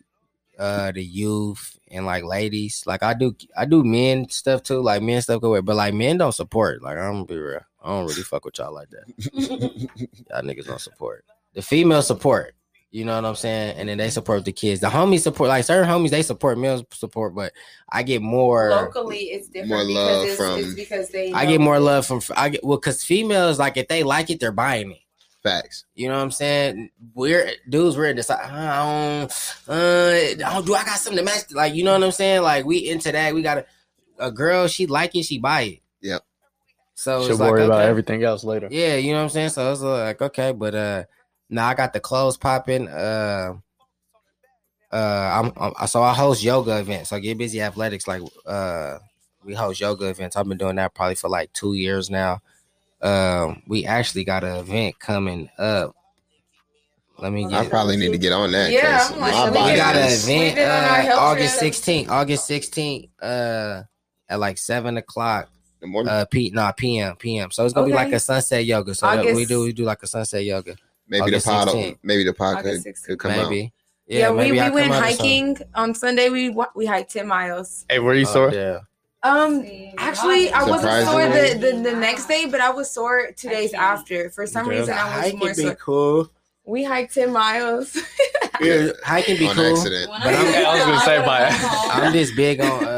uh the youth and like ladies. Like, I do I do men stuff too. Like men stuff go wear, but like men don't support. Like, I'm gonna be real. I don't really fuck with y'all like that. y'all niggas don't support. The female support. You know what I'm saying? And then they support the kids. The homies support, like certain homies, they support males support, but I get more Locally, it's different More because love it's, from- it's because they. I get more love from I get well because females like if they like it, they're buying it. facts. You know what I'm saying? We're dudes, we're decide. I don't, uh, I don't do. I got something to match. Like you know what I'm saying? Like we into that. We got a, a girl. She like it. She buy it. Yep. So Should it's like, worry about okay. everything else later. Yeah, you know what I'm saying. So it's like okay, but uh, now I got the clothes popping. Uh, uh, I'm, I'm so I host yoga events. So get bizzy athletics. Like uh, we host yoga events. I've been doing that probably for like two years now. Um, we actually got an event coming up. Let me I probably need to get on that. Yeah, 'cause I'm like, we We got an event did on our uh, August trip. 16th. August 16th. Uh, at like seven o'clock. The morning. Uh, p nah p.m. p.m. So it's gonna be like a sunset yoga. So that we do we do like a sunset yoga. Maybe August the pod, 16th. maybe the pod August could, 16th. could come out. maybe. Yeah, we, maybe we I'll went come out or something. hiking on Sunday. We we hiked ten miles. Hey, where you Oh, sore? yeah. Um, actually, I wasn't sore the, the the next day, but I was sore two days after. For some Okay. reason, I was Hiking more be sore. cool. We hiked ten miles. Yeah, hiking be on cool. accident. But I'm, I was gonna say by- I'm just big on uh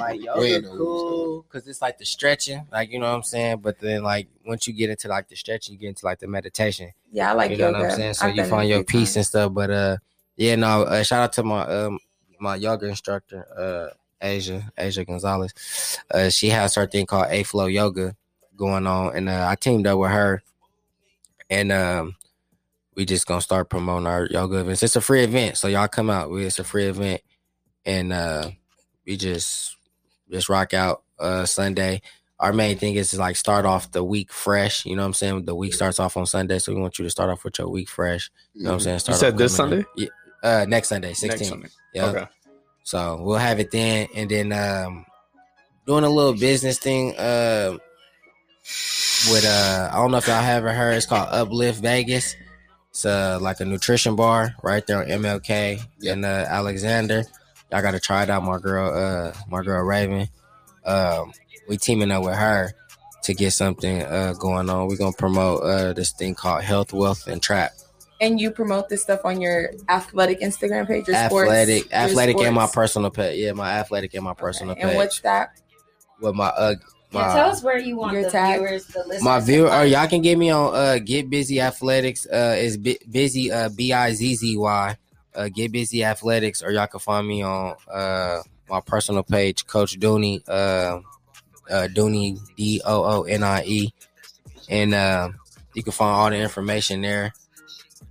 like yoga cool because it's like the stretching, like you know what I'm saying. But then like once you get into like the stretching, you get into like the meditation. yeah, I like yoga. you know yoga. what I'm saying? So I've you find your peace times. and stuff. But uh, yeah, no. Uh, shout out to my um my yoga instructor, uh, Asia Asia Gonzalez. Uh, she has her thing called A Flow Yoga going on, and uh, I teamed up with her, and um. We just gonna start promoting our yoga events. It's a free event, so y'all come out. We- It's a free event, and uh we just just rock out uh Sunday. Our main thing is to like start off the week fresh. You know what I'm saying? The week starts off on Sunday, so we want you to start off with your week fresh. You know what I'm saying? You said this Sunday? Yeah, uh, next Sunday, 16. Yeah. Okay. So we'll have it then, and then um, doing a little business thing uh, with uh, I don't know if y'all haven't heard. It's called Uplift Vegas. It's uh, like a nutrition bar right there on MLK and uh, Alexander. Y'all got to try it out. My girl, uh, my girl Raven. Um, we teaming up with her to get something uh going on. We're gonna promote uh this thing called Health, Wealth, and Trap. And you promote this stuff on your athletic Instagram page, your sports, athletic, your athletic, and my personal pet. Yeah, my athletic and my personal And page. what's that? with my uh my, Yeah, tell us where you want Your the tag. viewers, the listeners. my to viewer or y'all can get me on uh get bizzy athletics uh is B- bizzy uh b-i-z-z-y uh get bizzy athletics or y'all can find me on uh my personal page coach doonie uh uh doonie d-o-o-n-i-e and uh you can find all the information there.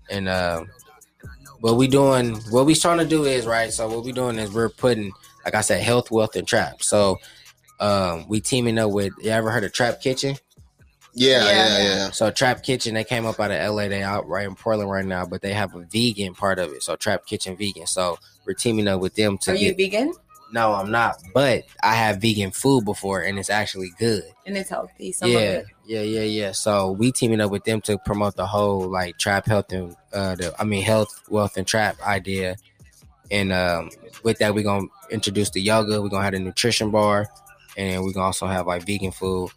And uh what we doing what we trying to do is right so what we doing is we're putting like i said health wealth and trap so um we teaming up with you ever heard of trap kitchen Yeah, Yeah. yeah, yeah. so Trap Kitchen, they came up out of LA. They out right in Portland right now, but they have a vegan part of it. So Trap Kitchen vegan. So we're teaming up with them to Are you get. vegan? no, I'm not, but I have vegan food before, and it's actually good. And it's healthy. Some yeah, yeah, yeah, yeah. So we teaming up with them to promote the whole like trap health and uh, the I mean health, wealth, and trap idea. And um, with that, we're gonna introduce the yoga. We're gonna have the nutrition bar, and we're gonna also have like vegan food,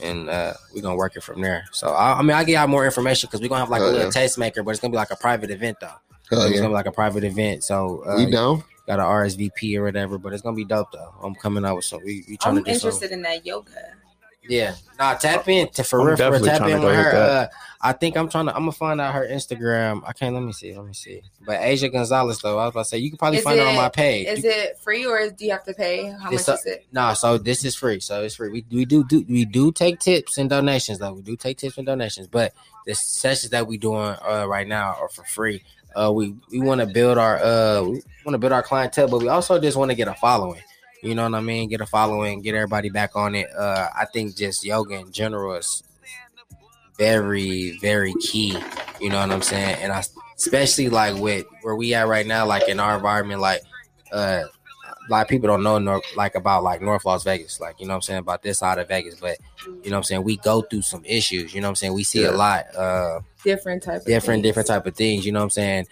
and uh, we're gonna work it from there. So I, I mean, I get out more information because we're gonna have like Hell a little yeah. tastemaker, but it's gonna be like a private event though. Hell it's yeah. gonna be like a private event. So uh, we down? got an RSVP or whatever, but it's gonna be dope though. I'm coming out with some. We, we trying I'm to do something. interested in that yoga. Yeah, nah, tap in to for I'm real, for real, tap in with her. that. Uh, I think I'm trying to. I'm gonna find out her Instagram. I can't. Let me see. Let me see. But Asia Gonzalez though, I was about to say you can probably Is find her on my page. Is You- it free or do you have to pay? How much a- is it? Nah, so this is free. So it's free. We, we do do we do take tips and donations though. We do take tips and donations, but the sessions that we doing uh, right now are for free. Uh, we we want to build our uh we want to build our clientele, but we also just want to get a following. You know what I mean? Get a following, get everybody back on it. Uh, I think just yoga in general is very very key. You know what I'm saying? And I especially like with where we at right now, like in our environment, like uh a lot of people don't know North, like about like North Las Vegas, like you know what I'm saying about this side of Vegas, but you know what I'm saying we go through some issues. You know what I'm saying we see Yeah. a lot, uh, Different type. Different different type of things. You know what I'm saying.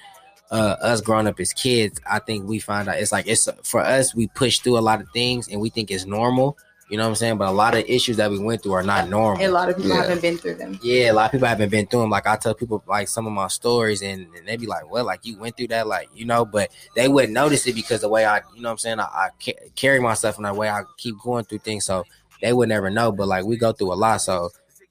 Uh, us growing up as kids, I think we find out it's like it's for us. We push through a lot of things and we think it's normal. You know what I'm saying, but a lot of issues that we went through are not normal. A lot of people Yeah. haven't been through them. Yeah, a lot of people haven't been through them. Like I tell people like some of my stories, and, and they be like, "Well, like you went through that, like you know," but they wouldn't notice it because the way I, you know, what I'm saying I, I ca- carry myself in that way. I keep going through things, so they would never know. But like we go through a lot, so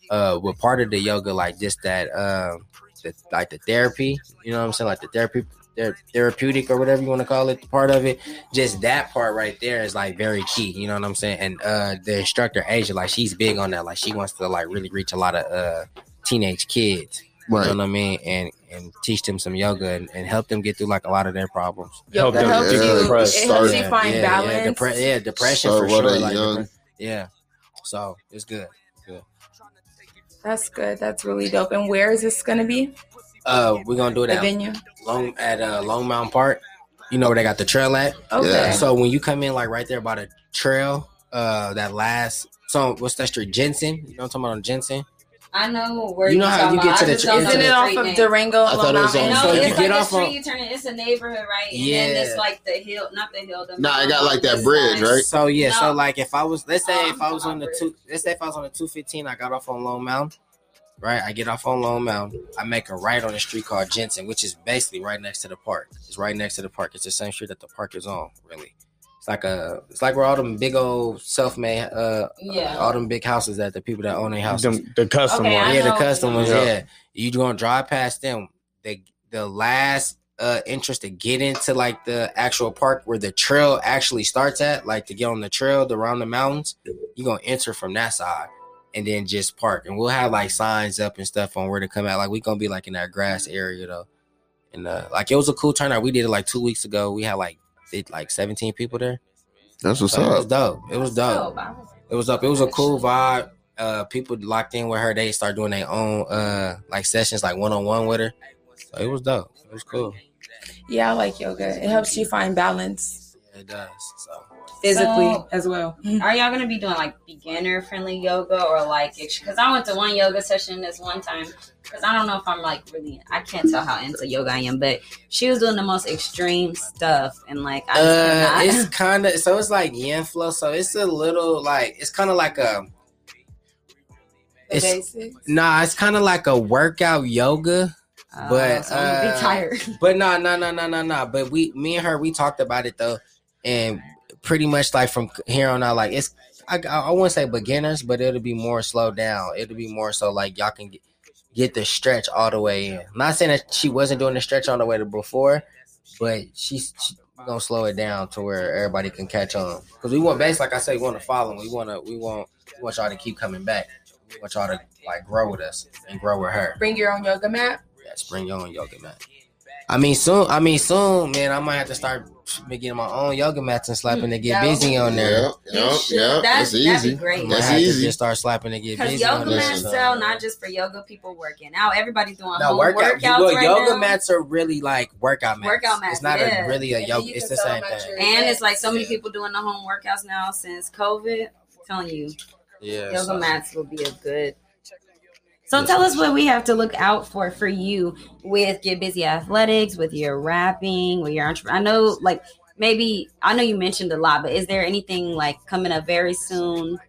uh, with part of the yoga, like just that, uh, the, like the therapy, you know, what I'm saying, like the therapy. ther- Therapeutic or whatever you want to call it, part of it, just that part right there is like very key. You know what I'm saying? And uh the instructor Asia, like she's big on that. Like she wants to like really reach a lot of uh teenage kids. You know what I mean? And and teach them some yoga and, and help them get through like a lot of their problems. Help them helps you. decompress. It helps you find yeah, balance. Yeah, depre- yeah depression Start for sure. Like, young. depre- yeah. So it's good. That's good. That's really dope. And where is this gonna be? Uh we're gonna do it The at venue. Long at uh Lone Mountain Park. You know where they got the trail at? Okay. Yeah. So when you come in like right there by the trail, uh that last so What's that street? Jensen. You know what I'm talking about? On Jensen. I know where You know how you get about. to I the just tr- Isn't it off street of. Durango? I thought it was on- No, So you it's get like off a on- street you turn it. It's a neighborhood, right? And Yeah. then it's like the hill, not the hill. The Nah, it got like that bridge, side. right? So yeah, so like if I was, let's say Oh, if I was on the two, let's say if I was on the two fifteen, I got off on Lone Mountain, right? I get off on Lone Mountain, I make a right on a street called Jensen, which is basically right next to the park. It's right next to the park. It's the same street that the park is on, really. It's like a, it's like where all them big old self-made, uh, Yeah. all them big houses that the people that own their houses. Them- the custom Okay, I one. yeah, the know. custom ones. Yeah. Yeah, you gonna drive past them. The the last uh entrance to get into like the actual park where the trail actually starts at, like to get on the trail around the mountains, you're gonna enter from that side and then just park. And we'll have like signs up and stuff on where to come out. Like we gonna be like in that grass area though. And uh like it was a cool turnout. We did it like two weeks ago. We had like it, like 17 people there. That's what's So it was up. dope. It was dope. It was up. It was a cool vibe. Uh, people locked in with her. They start doing their own uh like sessions, like one on one with her. So it was dope. It was cool. Yeah, I like yoga. It helps you find balance It does. So physically So- as well. Are y'all gonna be doing like beginner friendly yoga or like? Because I went to one yoga session this one time. Because I don't know if I'm like really. I can't tell how into yoga I am, but she was doing the most extreme stuff and like I uh, it's kind of so it's like yin flow. So it's a little like it's kind of like a The It's- basics. nah. It's kind of like a workout yoga. Uh, but, so I'm uh, be tired. But no, no, no, no, no, no. But we, me and her, we talked about it though, and pretty much like from here on out, like it's I, I, wouldn't say beginners, but it'll be more slowed down. It'll be more so like y'all can get, get the stretch all the way in. Not saying that she wasn't doing the stretch all the way to before, but she's she gonna slow it down to where everybody can catch on. Because we want base, like I said, we want to follow. We want to, we want, we want y'all to keep coming back. We want y'all to like grow with us and grow with her. Bring your own yoga mat. Yes, bring your own yoga mat. I mean, soon. I mean, soon, man. I might have to start making my own yoga mats and slapping to get mm, busy on there. Yep, yep, should. yep. That's- That's that'd easy. great. That's easy. just start slapping to get Because busy yoga on mats Listen. sell not just for yoga people working out. Everybody's doing No home workout. workouts well, right yoga now. mats are really like workout mats. Workout mats, It's not yeah. a really a And yoga. It's the same thing. And it's like so many Yeah. people doing the home workouts now since COVID. I'm telling you, Yeah. yoga so- mats will be a good. So tell us what we have to look out for for you with Get Bizzy Athletics, with your rapping, with your entrepreneur. I know, like maybe I know you mentioned a lot, but is there anything like coming up very soon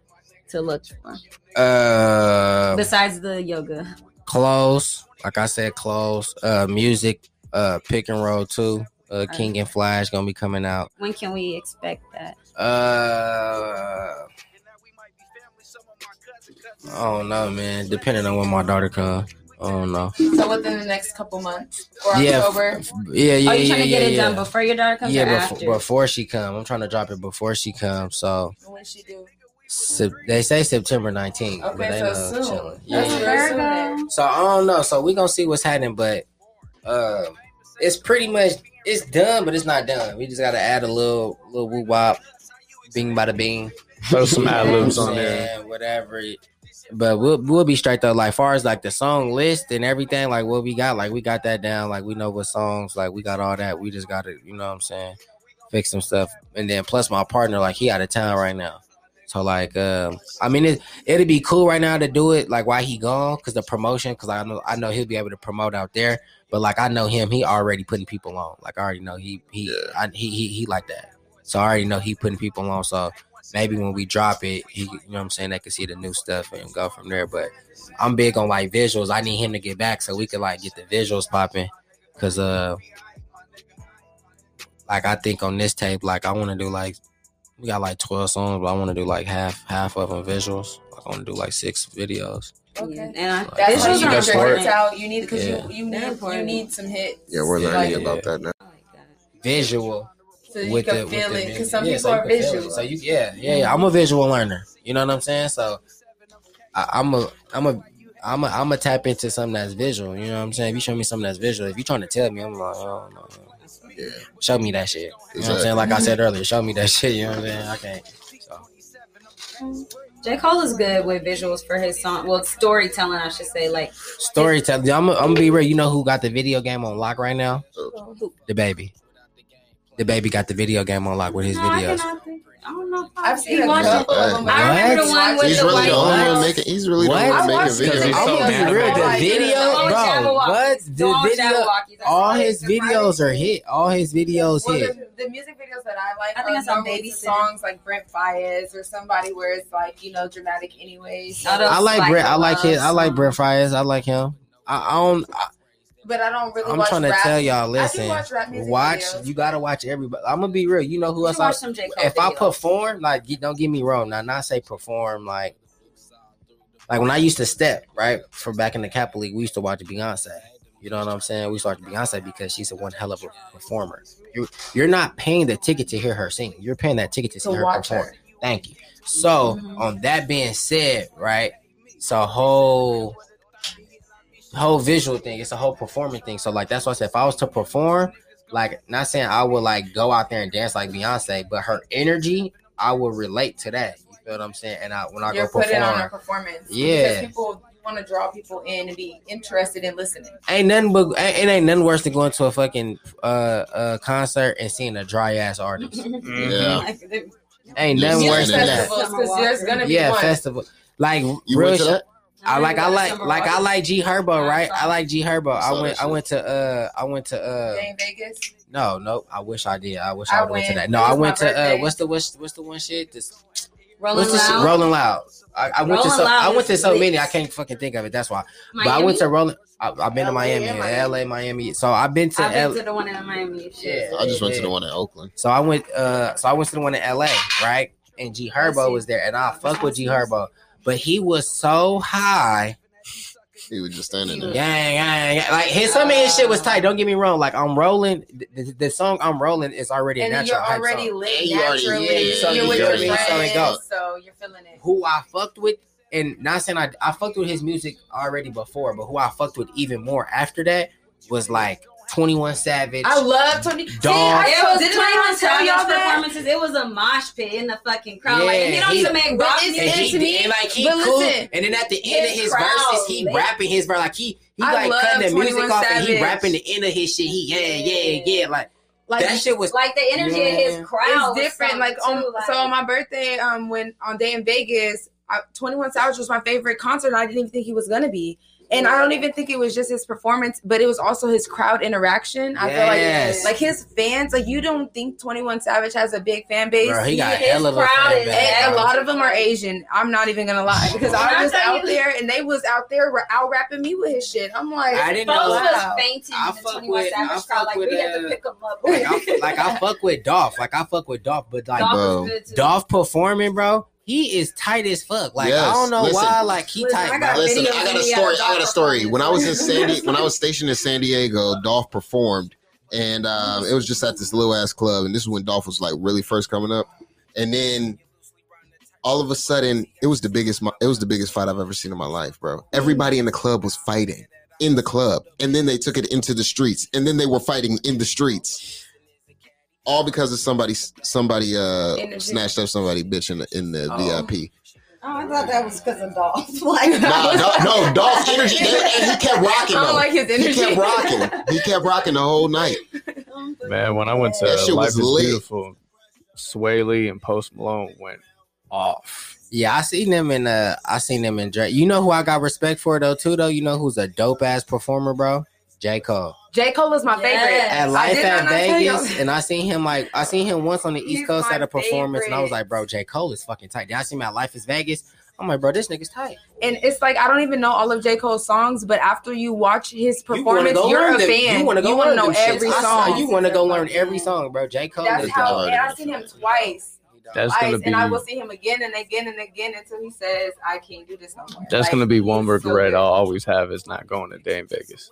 to look for Uh, besides the yoga? close. Like I said, close. Uh, music. Uh, pick and roll too. Uh, King and Flash gonna be coming out. When can we expect that? Uh, I don't know, man. Depending on when my daughter comes. I don't know. So within the next couple months or Yeah, October. Yeah, yeah, Are you yeah, trying to get yeah, it done before your daughter comes or Yeah, after? before, before she comes. I'm trying to drop it before she comes. So When she do? Sep- they say September 19th. but Okay, they so know soon. chilling. Yeah. soon. So I don't know. So we gonna see what's happening, but uh, it's pretty much it's done, but it's not done. We just gotta add a little little woo wop, bing bada bing. Throw some ad libs on there. saying? Whatever. But we'll we'll be straight though. Like far as like the song list and everything, like what we got, like we got that down. Like we know what songs, like we got all that. We just gotta, you know what I'm saying, fix some stuff. And then plus my partner, like he out of town right now. So like, um, I mean, it it'd be cool right now to do it like while he gone, cause the promotion, cause I know I know he'll be able to promote out there. But like I know him, he already putting people on. Like I already know he he I, he, he he like that. So I already know he putting people on. So maybe when we drop it, he you know what I'm saying, they can see the new stuff and go from there. But I'm big on like visuals. I need him to get back so we could like get the visuals popping. Cause uh like I think on this tape, like I wanna do like we got like twelve songs, but I wanna do like half half of them visuals. Like I wanna do like six videos. Okay. And I, Like, That's Visuals how are you get your important. hits out. You need because Yeah. you you need you need some hits. Yeah, we're learning Like, about that now. I like that. Visual. So you with can the- feel it because some Yeah, people so are can feel it. visual. So you, yeah, yeah, yeah. I'm a visual learner. You know what I'm saying? So I, I'm a, I'm a, I'm a, I'm a tap into something that's visual. You know what I'm saying? If you show me something that's visual, if you're trying to tell me, I'm like, oh no, Yeah. show me that shit. You know what I'm saying? Like I said earlier, show me that shit. You know what I'm saying? I can't. So J. Cole is good with visuals for his song. Well, storytelling, I should say. Like, storytelling. I'm, I'm gonna be real. You know who got the video game on lock right now? who- DaBaby. DaBaby got the video game on lock with his No, I videos. cannot think. I don't know. If I've seen He a watched it. couple of them. I remember the What? one with He's the really the only one making. He's really What? the one making videos. I'm so gonna be real. about The video, bro. Jabberwocky. What? The video. All his videos are hit. All his videos Well, hit. the, the music videos that I like I think are that's on normally Babysitter. songs like Brent Faiyaz or somebody where it's like you know dramatic anyways. I like like Brent. I like his. Uh, I like Brent Faiyaz. I like him. I, I don't. I, but I don't really. I'm trying to rap. tell y'all. I Listen, watch rap music watch. videos. You gotta watch everybody. I'm gonna be real. You know who You else? I, watch some J. Cole if I videos. perform, like, don't get me wrong. Now, not say perform like, like when I used to step right for back in the Capital League, we used to watch Beyonce. You know what I'm saying? We watch Beyonce because she's a one hell of a performer. You're, you're not paying the ticket to hear her sing. You're paying that ticket to see To her perform. her. Thank you. So, Mhm. on that being said, right, it's a whole whole visual thing. It's a whole performing thing. So, like that's why I said if I was to perform, like not saying I would like go out there and dance like Beyonce, but her energy, I would relate to that. You feel what I'm saying? And I when I You're go putting on a performance. Yeah. Because people want to draw people in and be interested in listening. ain't nothing but it ain't nothing worse than going to a fucking uh uh concert and seeing a dry ass artist. Yeah. Ain't You're nothing worse than that. because there's gonna be Yeah, one. festival. Like You real went to shit. That? I like I like like I like G Herbo, right? I like G Herbo. I went I went to uh I went to uh in Vegas. no no I wish I did. I wish I I, went to that. No, I went to uh what's the what's what's the one shit? This Rolling what's the shit? Loud. Rolling Loud. I, I went to so Loud I went to so lit. many I can't fucking think of it. That's why. But I went to Rolling. I, I've been to Miami, and and Miami. LA, Miami. So I've been to I've been L- to the one in Miami. Shit. Yeah. I just went to the one in Oakland. So I went uh so I went to the one in LA, right? And G Herbo was there and I fuck with G Herbo. But he was so high. He was just standing there. Gang, gang, gang. Like his some of his shit was tight. Don't get me wrong. Like I'm rolling. The, the, the song I'm rolling is already And then natural you're hype already song. lit And you already- naturally. yeah, so you're you with your me? So friends, it so you're feeling it. Who I fucked with, and not saying I I fucked with his music already before, but who I fucked with even more after that was like 21 Savage. I love Tony. See, Dog. I It told, was didn't I 21 tell Savage y'all that? performances. It was a mosh pit in the fucking crowd. Yeah, and he don't he- even make but rock it's- and music. he to me, and like he but cool, listen, and then at the end of his his crowd verses, he lit. rapping his verse like he he I like cutting the music 21 off and he rapping the end of his shit. He yeah yeah yeah like, Like that shit was Like the energy of Yeah. his crowd. it's different. something Like on too, so on my birthday, um, when on day in Vegas, I, Twenty One Savage was my favorite concert. I didn't even think he was gonna be, and I don't even think it was just his performance, but it was also his crowd interaction. I Yes. feel like like his fans, like you don't think Twenty One Savage has a big fan base. bro, he got his hell of a fan base, a lot of them are Asian. I'm not even gonna lie because I I was tell out there and they was out there ra- out rapping me with his shit. I'm like, I didn't Folks know. Wow. was fainting I fuck 21 with- I Savage fuck crowd. Like, with, we had to uh, pick them up. Like I, like I fuck with Dolph, like I fuck with Dolph, but like Dog Bro. was good too. Dolph performing, bro, he is tight as fuck. Like I don't know listen. why, like he Listen, tight. I got Listen, I got a of me at story. a I got a story. When I was in performance. San, when I was stationed in San Diego, Dolph performed, and um, it was just at this little ass club. And this is when Dolph was like really first coming up. And then all of a sudden, it was the biggest. It was the biggest fight I've ever seen in my life, bro. Everybody in the club was fighting in the club, and then they took it into the streets, and then they were fighting in the streets. All because of somebody, somebody uh Energy. snatched up somebody bitch in the, in the Oh. VIP. Oh, I thought that was because of Dolph. like, No, no, no, Dolph's energy, and he kept rocking I though. don't like his energy. He kept rocking. He kept rocking the whole night. Man, when I went to That shit Life was is lit. Beautiful, Swae Lee and Post Malone went off. Yeah, I seen them in uh I seen them in Drake. You know who I got respect for though too though? You know who's a dope ass performer, bro? J. Cole. J Cole is my Yes. favorite. At Life at not tell y'all Vegas, and I seen him like I seen him once on the East He's Coast at a performance, and I was like, bro, J. Cole is fucking tight. Then I seen him at Life is Vegas. I'm like, bro, this nigga's tight. and it's like I don't even know all of J Cole's songs, but after you watch his performance, go you are a them- fan. You want to go wanna learn know them shits. every I song. saw You want to go learn every song, bro. J. Cole That's is how. hard. And I've seen him twice. That's twice, gonna be and I will see him again and again and again until he says, "I can't do this no more." that's Like, gonna be one he's so regret. I'll always have is not going to day in Vegas.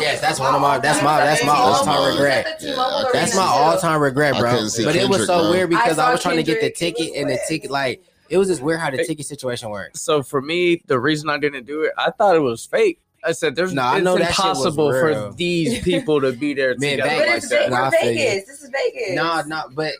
Yes, that's one of my. That's my. That's my all time regret. Yeah, That's my all time regret, bro. But it was so bro. weird because I I, was trying to get the ticket, and the ticket like it was just weird how the ticket situation worked. So for me, the reason I didn't do it, I thought it was fake. I said, "There's No, I know that shit was impossible for these people to be there Man, together Vegas- But like it's that." Vegas. Nah, I feel you. Vegas. This is Vegas. No, no, but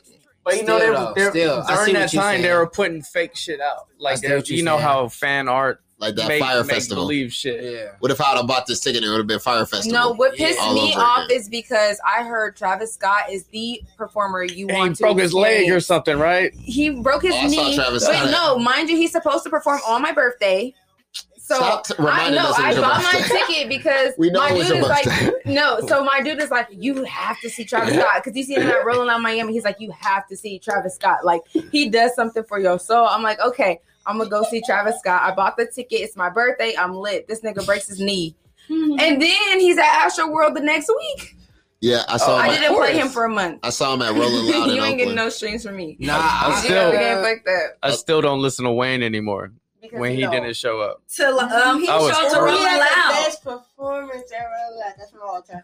But you know, Still, they, though, they're, still, during that what you're time they were putting fake shit out. Like see they're- what you're you know how fan art like that make, fire make festival. believe shit. Yeah. What if I'd have bought this ticket it would have been Fyre festival? No, what pissed All me off again. is because I heard Travis Scott is the performer you And he want to broke his leg or something, right? He broke his Oh, I saw knee. Travis But Scott. no, mind you, he's supposed to perform on my birthday. So Stop t- I know us I was your bought my ticket because We know my it dude your is like no. So my dude is like, you have to see Travis Scott because he's seen him at Rolling Loud Miami. He's like, you have to see Travis Scott. Like he does something for your soul. I'm like, okay, I'm gonna go see Travis Scott. I bought the ticket. It's my birthday. I'm lit. This nigga breaks his knee, and then he's at Astro World the next week. Yeah, I saw. Oh, I at- didn't play him for a month. I saw him at Rolling Loud in you ain't getting no streams from me. Nah, I'm I, still- Yeah, fuck that. I still don't listen to Wayne anymore Because when he know. didn't show up. To um, he I was showed to. Rolling Loud. the best performance ever. Like, That's from all time.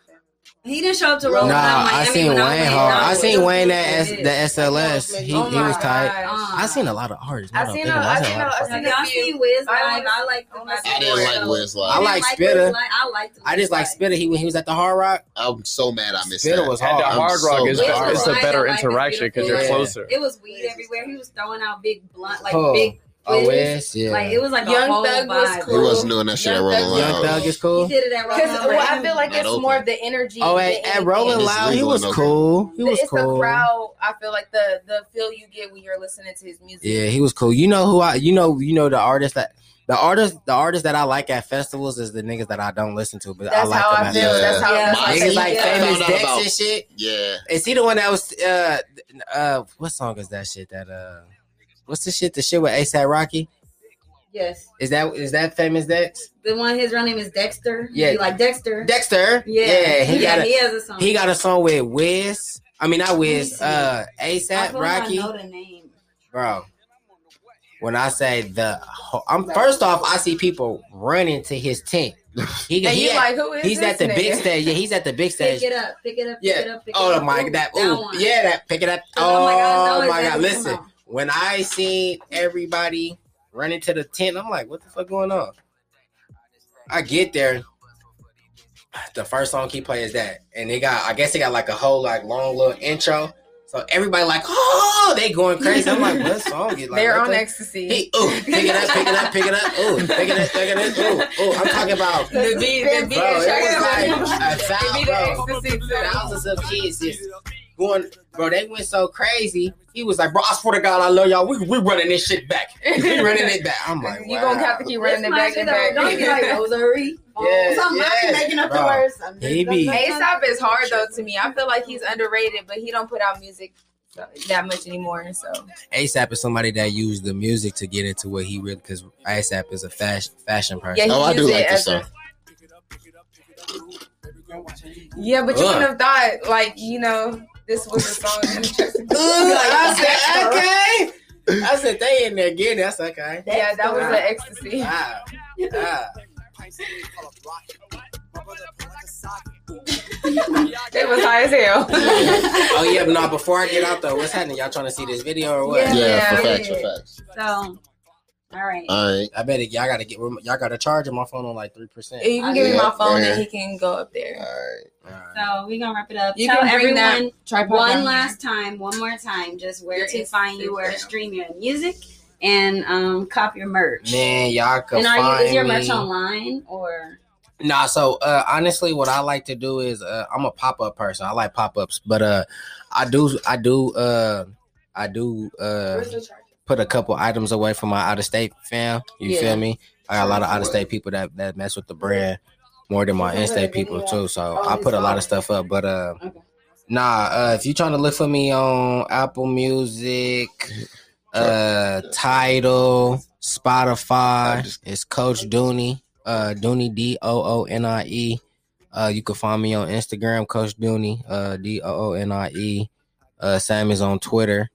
He didn't show up to Rolling Nah, Loud. I seen Wayne went hard. I seen Wayne Blues. at S- the SLS. He, Oh he was tight. gosh. I seen a lot of artists. I now seen that I'm a- I seen about it. a- I seen lot of Y'all few. see Wiz I live. I like I didn't like Wiz I like Wiz Spitta. live. I liked I just like Wiz. Spitta. He when he was at the Hard Rock. I'm so mad I missed Spitta that. was At hard. the Hard Rock, it's, glad. Wiz it's a better I like the interaction because you're closer. It was weed everywhere. He was throwing out big blunt, like big. Oh, Wiz. Wiz, yeah. Like it was like Young a whole Thug was vibe. He cool. wasn't doing that shit at Young Rolling Thug- Young Thug is cool. He did it at Rolling Because Loud. well, I feel like Not it's open. more of the energy. Oh, than at, at. Rolling It's Loud, he was cool. He was it's cool. the crowd. I feel like the the feel you get when you're listening to his music. Yeah, he was cool. You know who I? You know, you know the artist that the artist the artist that I like at festivals is the niggas that I don't listen to, but I That's like how them I at feel. Yeah. That's how. Yeah. I My- Niggas feel. like Yeah. famous Found Dex about- and shit. Yeah, Is he the one that was uh uh what song is that shit that uh what's the shit the shit with ASAP Rocky? Yes, Is that is that famous Dex? the one his real name is Dexter. Yeah. you like Dexter. Dexter. Yeah, yeah, he got a he has a song. he got a song with Wiz. I mean not Wiz, uh ASAP Rocky. I know the name. Bro. When I say the I'm first off, I see people running to his tent. He, And he at- like who is he's at the big stage. Yeah, he's at the big stage. Pick it up, pick it up, pick Yeah. it up, pick it Oh up. my Ooh, that that ooh one. yeah that pick it up. Oh my God, know Oh my god! Listen, talking when I seen everybody running to the tent, I'm like, what the fuck going on? I get there. The first song he play is that, and they got I guess they got like a whole like long little intro. So everybody like, oh, they going crazy. I'm like, what song like? They're on the- ecstasy. He, ooh, pick it up, pick it up, pick it up. Ooh, pick it up, pick it up. Ooh, ooh. I'm talking about The beat, the beat, Bro, it was like a thousand, bro, the ecstasy. too. thousands of kids just going, bro. They went so crazy. He was like, bro, I swear to God, I love y'all. We we running this shit back. We running it back. I'm like, You gonna have to keep running it back and back. Don't be like rosary. Yeah, Something I yeah, be making up the bro. words. He be- ASAP is hard though to me. I feel like he's underrated, but he don't put out music that much anymore. So ASAP is somebody that used the music to get into what he really because ASAP is a fashion fashion person. yeah, Oh, I do like it this as a- song. Yeah, but you wouldn't have thought like you know this was a song. that you chose to- I said, okay. I said they in there getting it. That's okay. yeah, that was the ecstasy. Ah, ah. It was high as hell. Oh yeah, but no. Before I get out though, what's happening? Y'all trying to see this video or what? Yeah. Yeah, for facts, for facts. So, all right. All right. I bet it, y'all gotta get y'all gotta charge my phone on like three percent. you can give me Yeah, my phone right and he can go up there. All right. All right. So we're gonna wrap it up. You Tell can bring everyone tripod one down last time, one more time, just where Your to find you, where to stream your music, and um, cop your merch. Man, y'all can and are you is your me. merch online or? Nah, so uh, honestly, what I like to do is uh, I'm a pop up person. I like pop ups, but uh, I do I do uh, I do uh, put a couple items away from my out of state fam. You Yeah. feel me? I got a lot of out of state people that that mess with the brand more than my in state people too. So I put a lot of stuff up, but uh. Nah, uh, if you're trying to look for me on Apple Music, uh, Tidal, Spotify, it's Coach Doonie, uh, Doonie D O O N I E. Uh, you can find me on Instagram, Coach Doonie, uh, D O O N I E. Uh, Sam is on Twitter.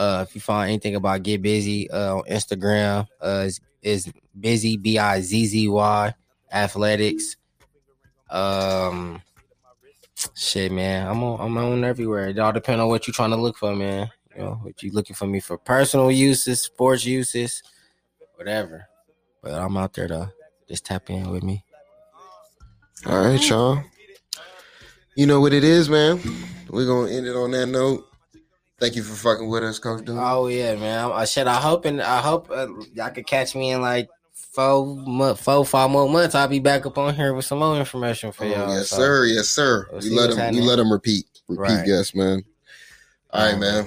Uh, if you find anything about Get Bizzy uh, on Instagram, uh, is is Busy B I Z Z Y Athletics. Um, shit, man, I'm on I'm on everywhere. It all depend on what you're trying to look for, man. You know, what you looking for me for personal uses, sports uses, whatever. But I'm out there though. Just tap in with me. All right, y'all. You know what it is, man. We're gonna end it on that note. Thank you for fucking with us, Coach Doom. Oh yeah, man. I, shit. I hope and I hope uh, y'all could catch me in like four month, four five more months, I'll be back up on here with some more information for Oh, y'all. yes, So, sir. Yes, sir. We'll We let what's him. We let him repeat. Repeat Right. guest, man. All right, Um, man.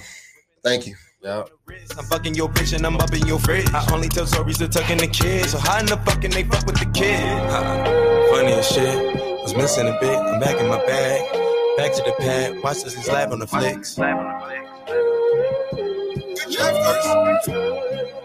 Thank you. Yep. I'm fucking your bitch and I'm up in your fridge. I only tell stories to tucking the kids. So how in the fucking they fuck with the kid? Huh. Funny as shit. Was missing a bit. I'm back in my bag. Back to the pad. Watch this and slap on the flicks. Jeff first.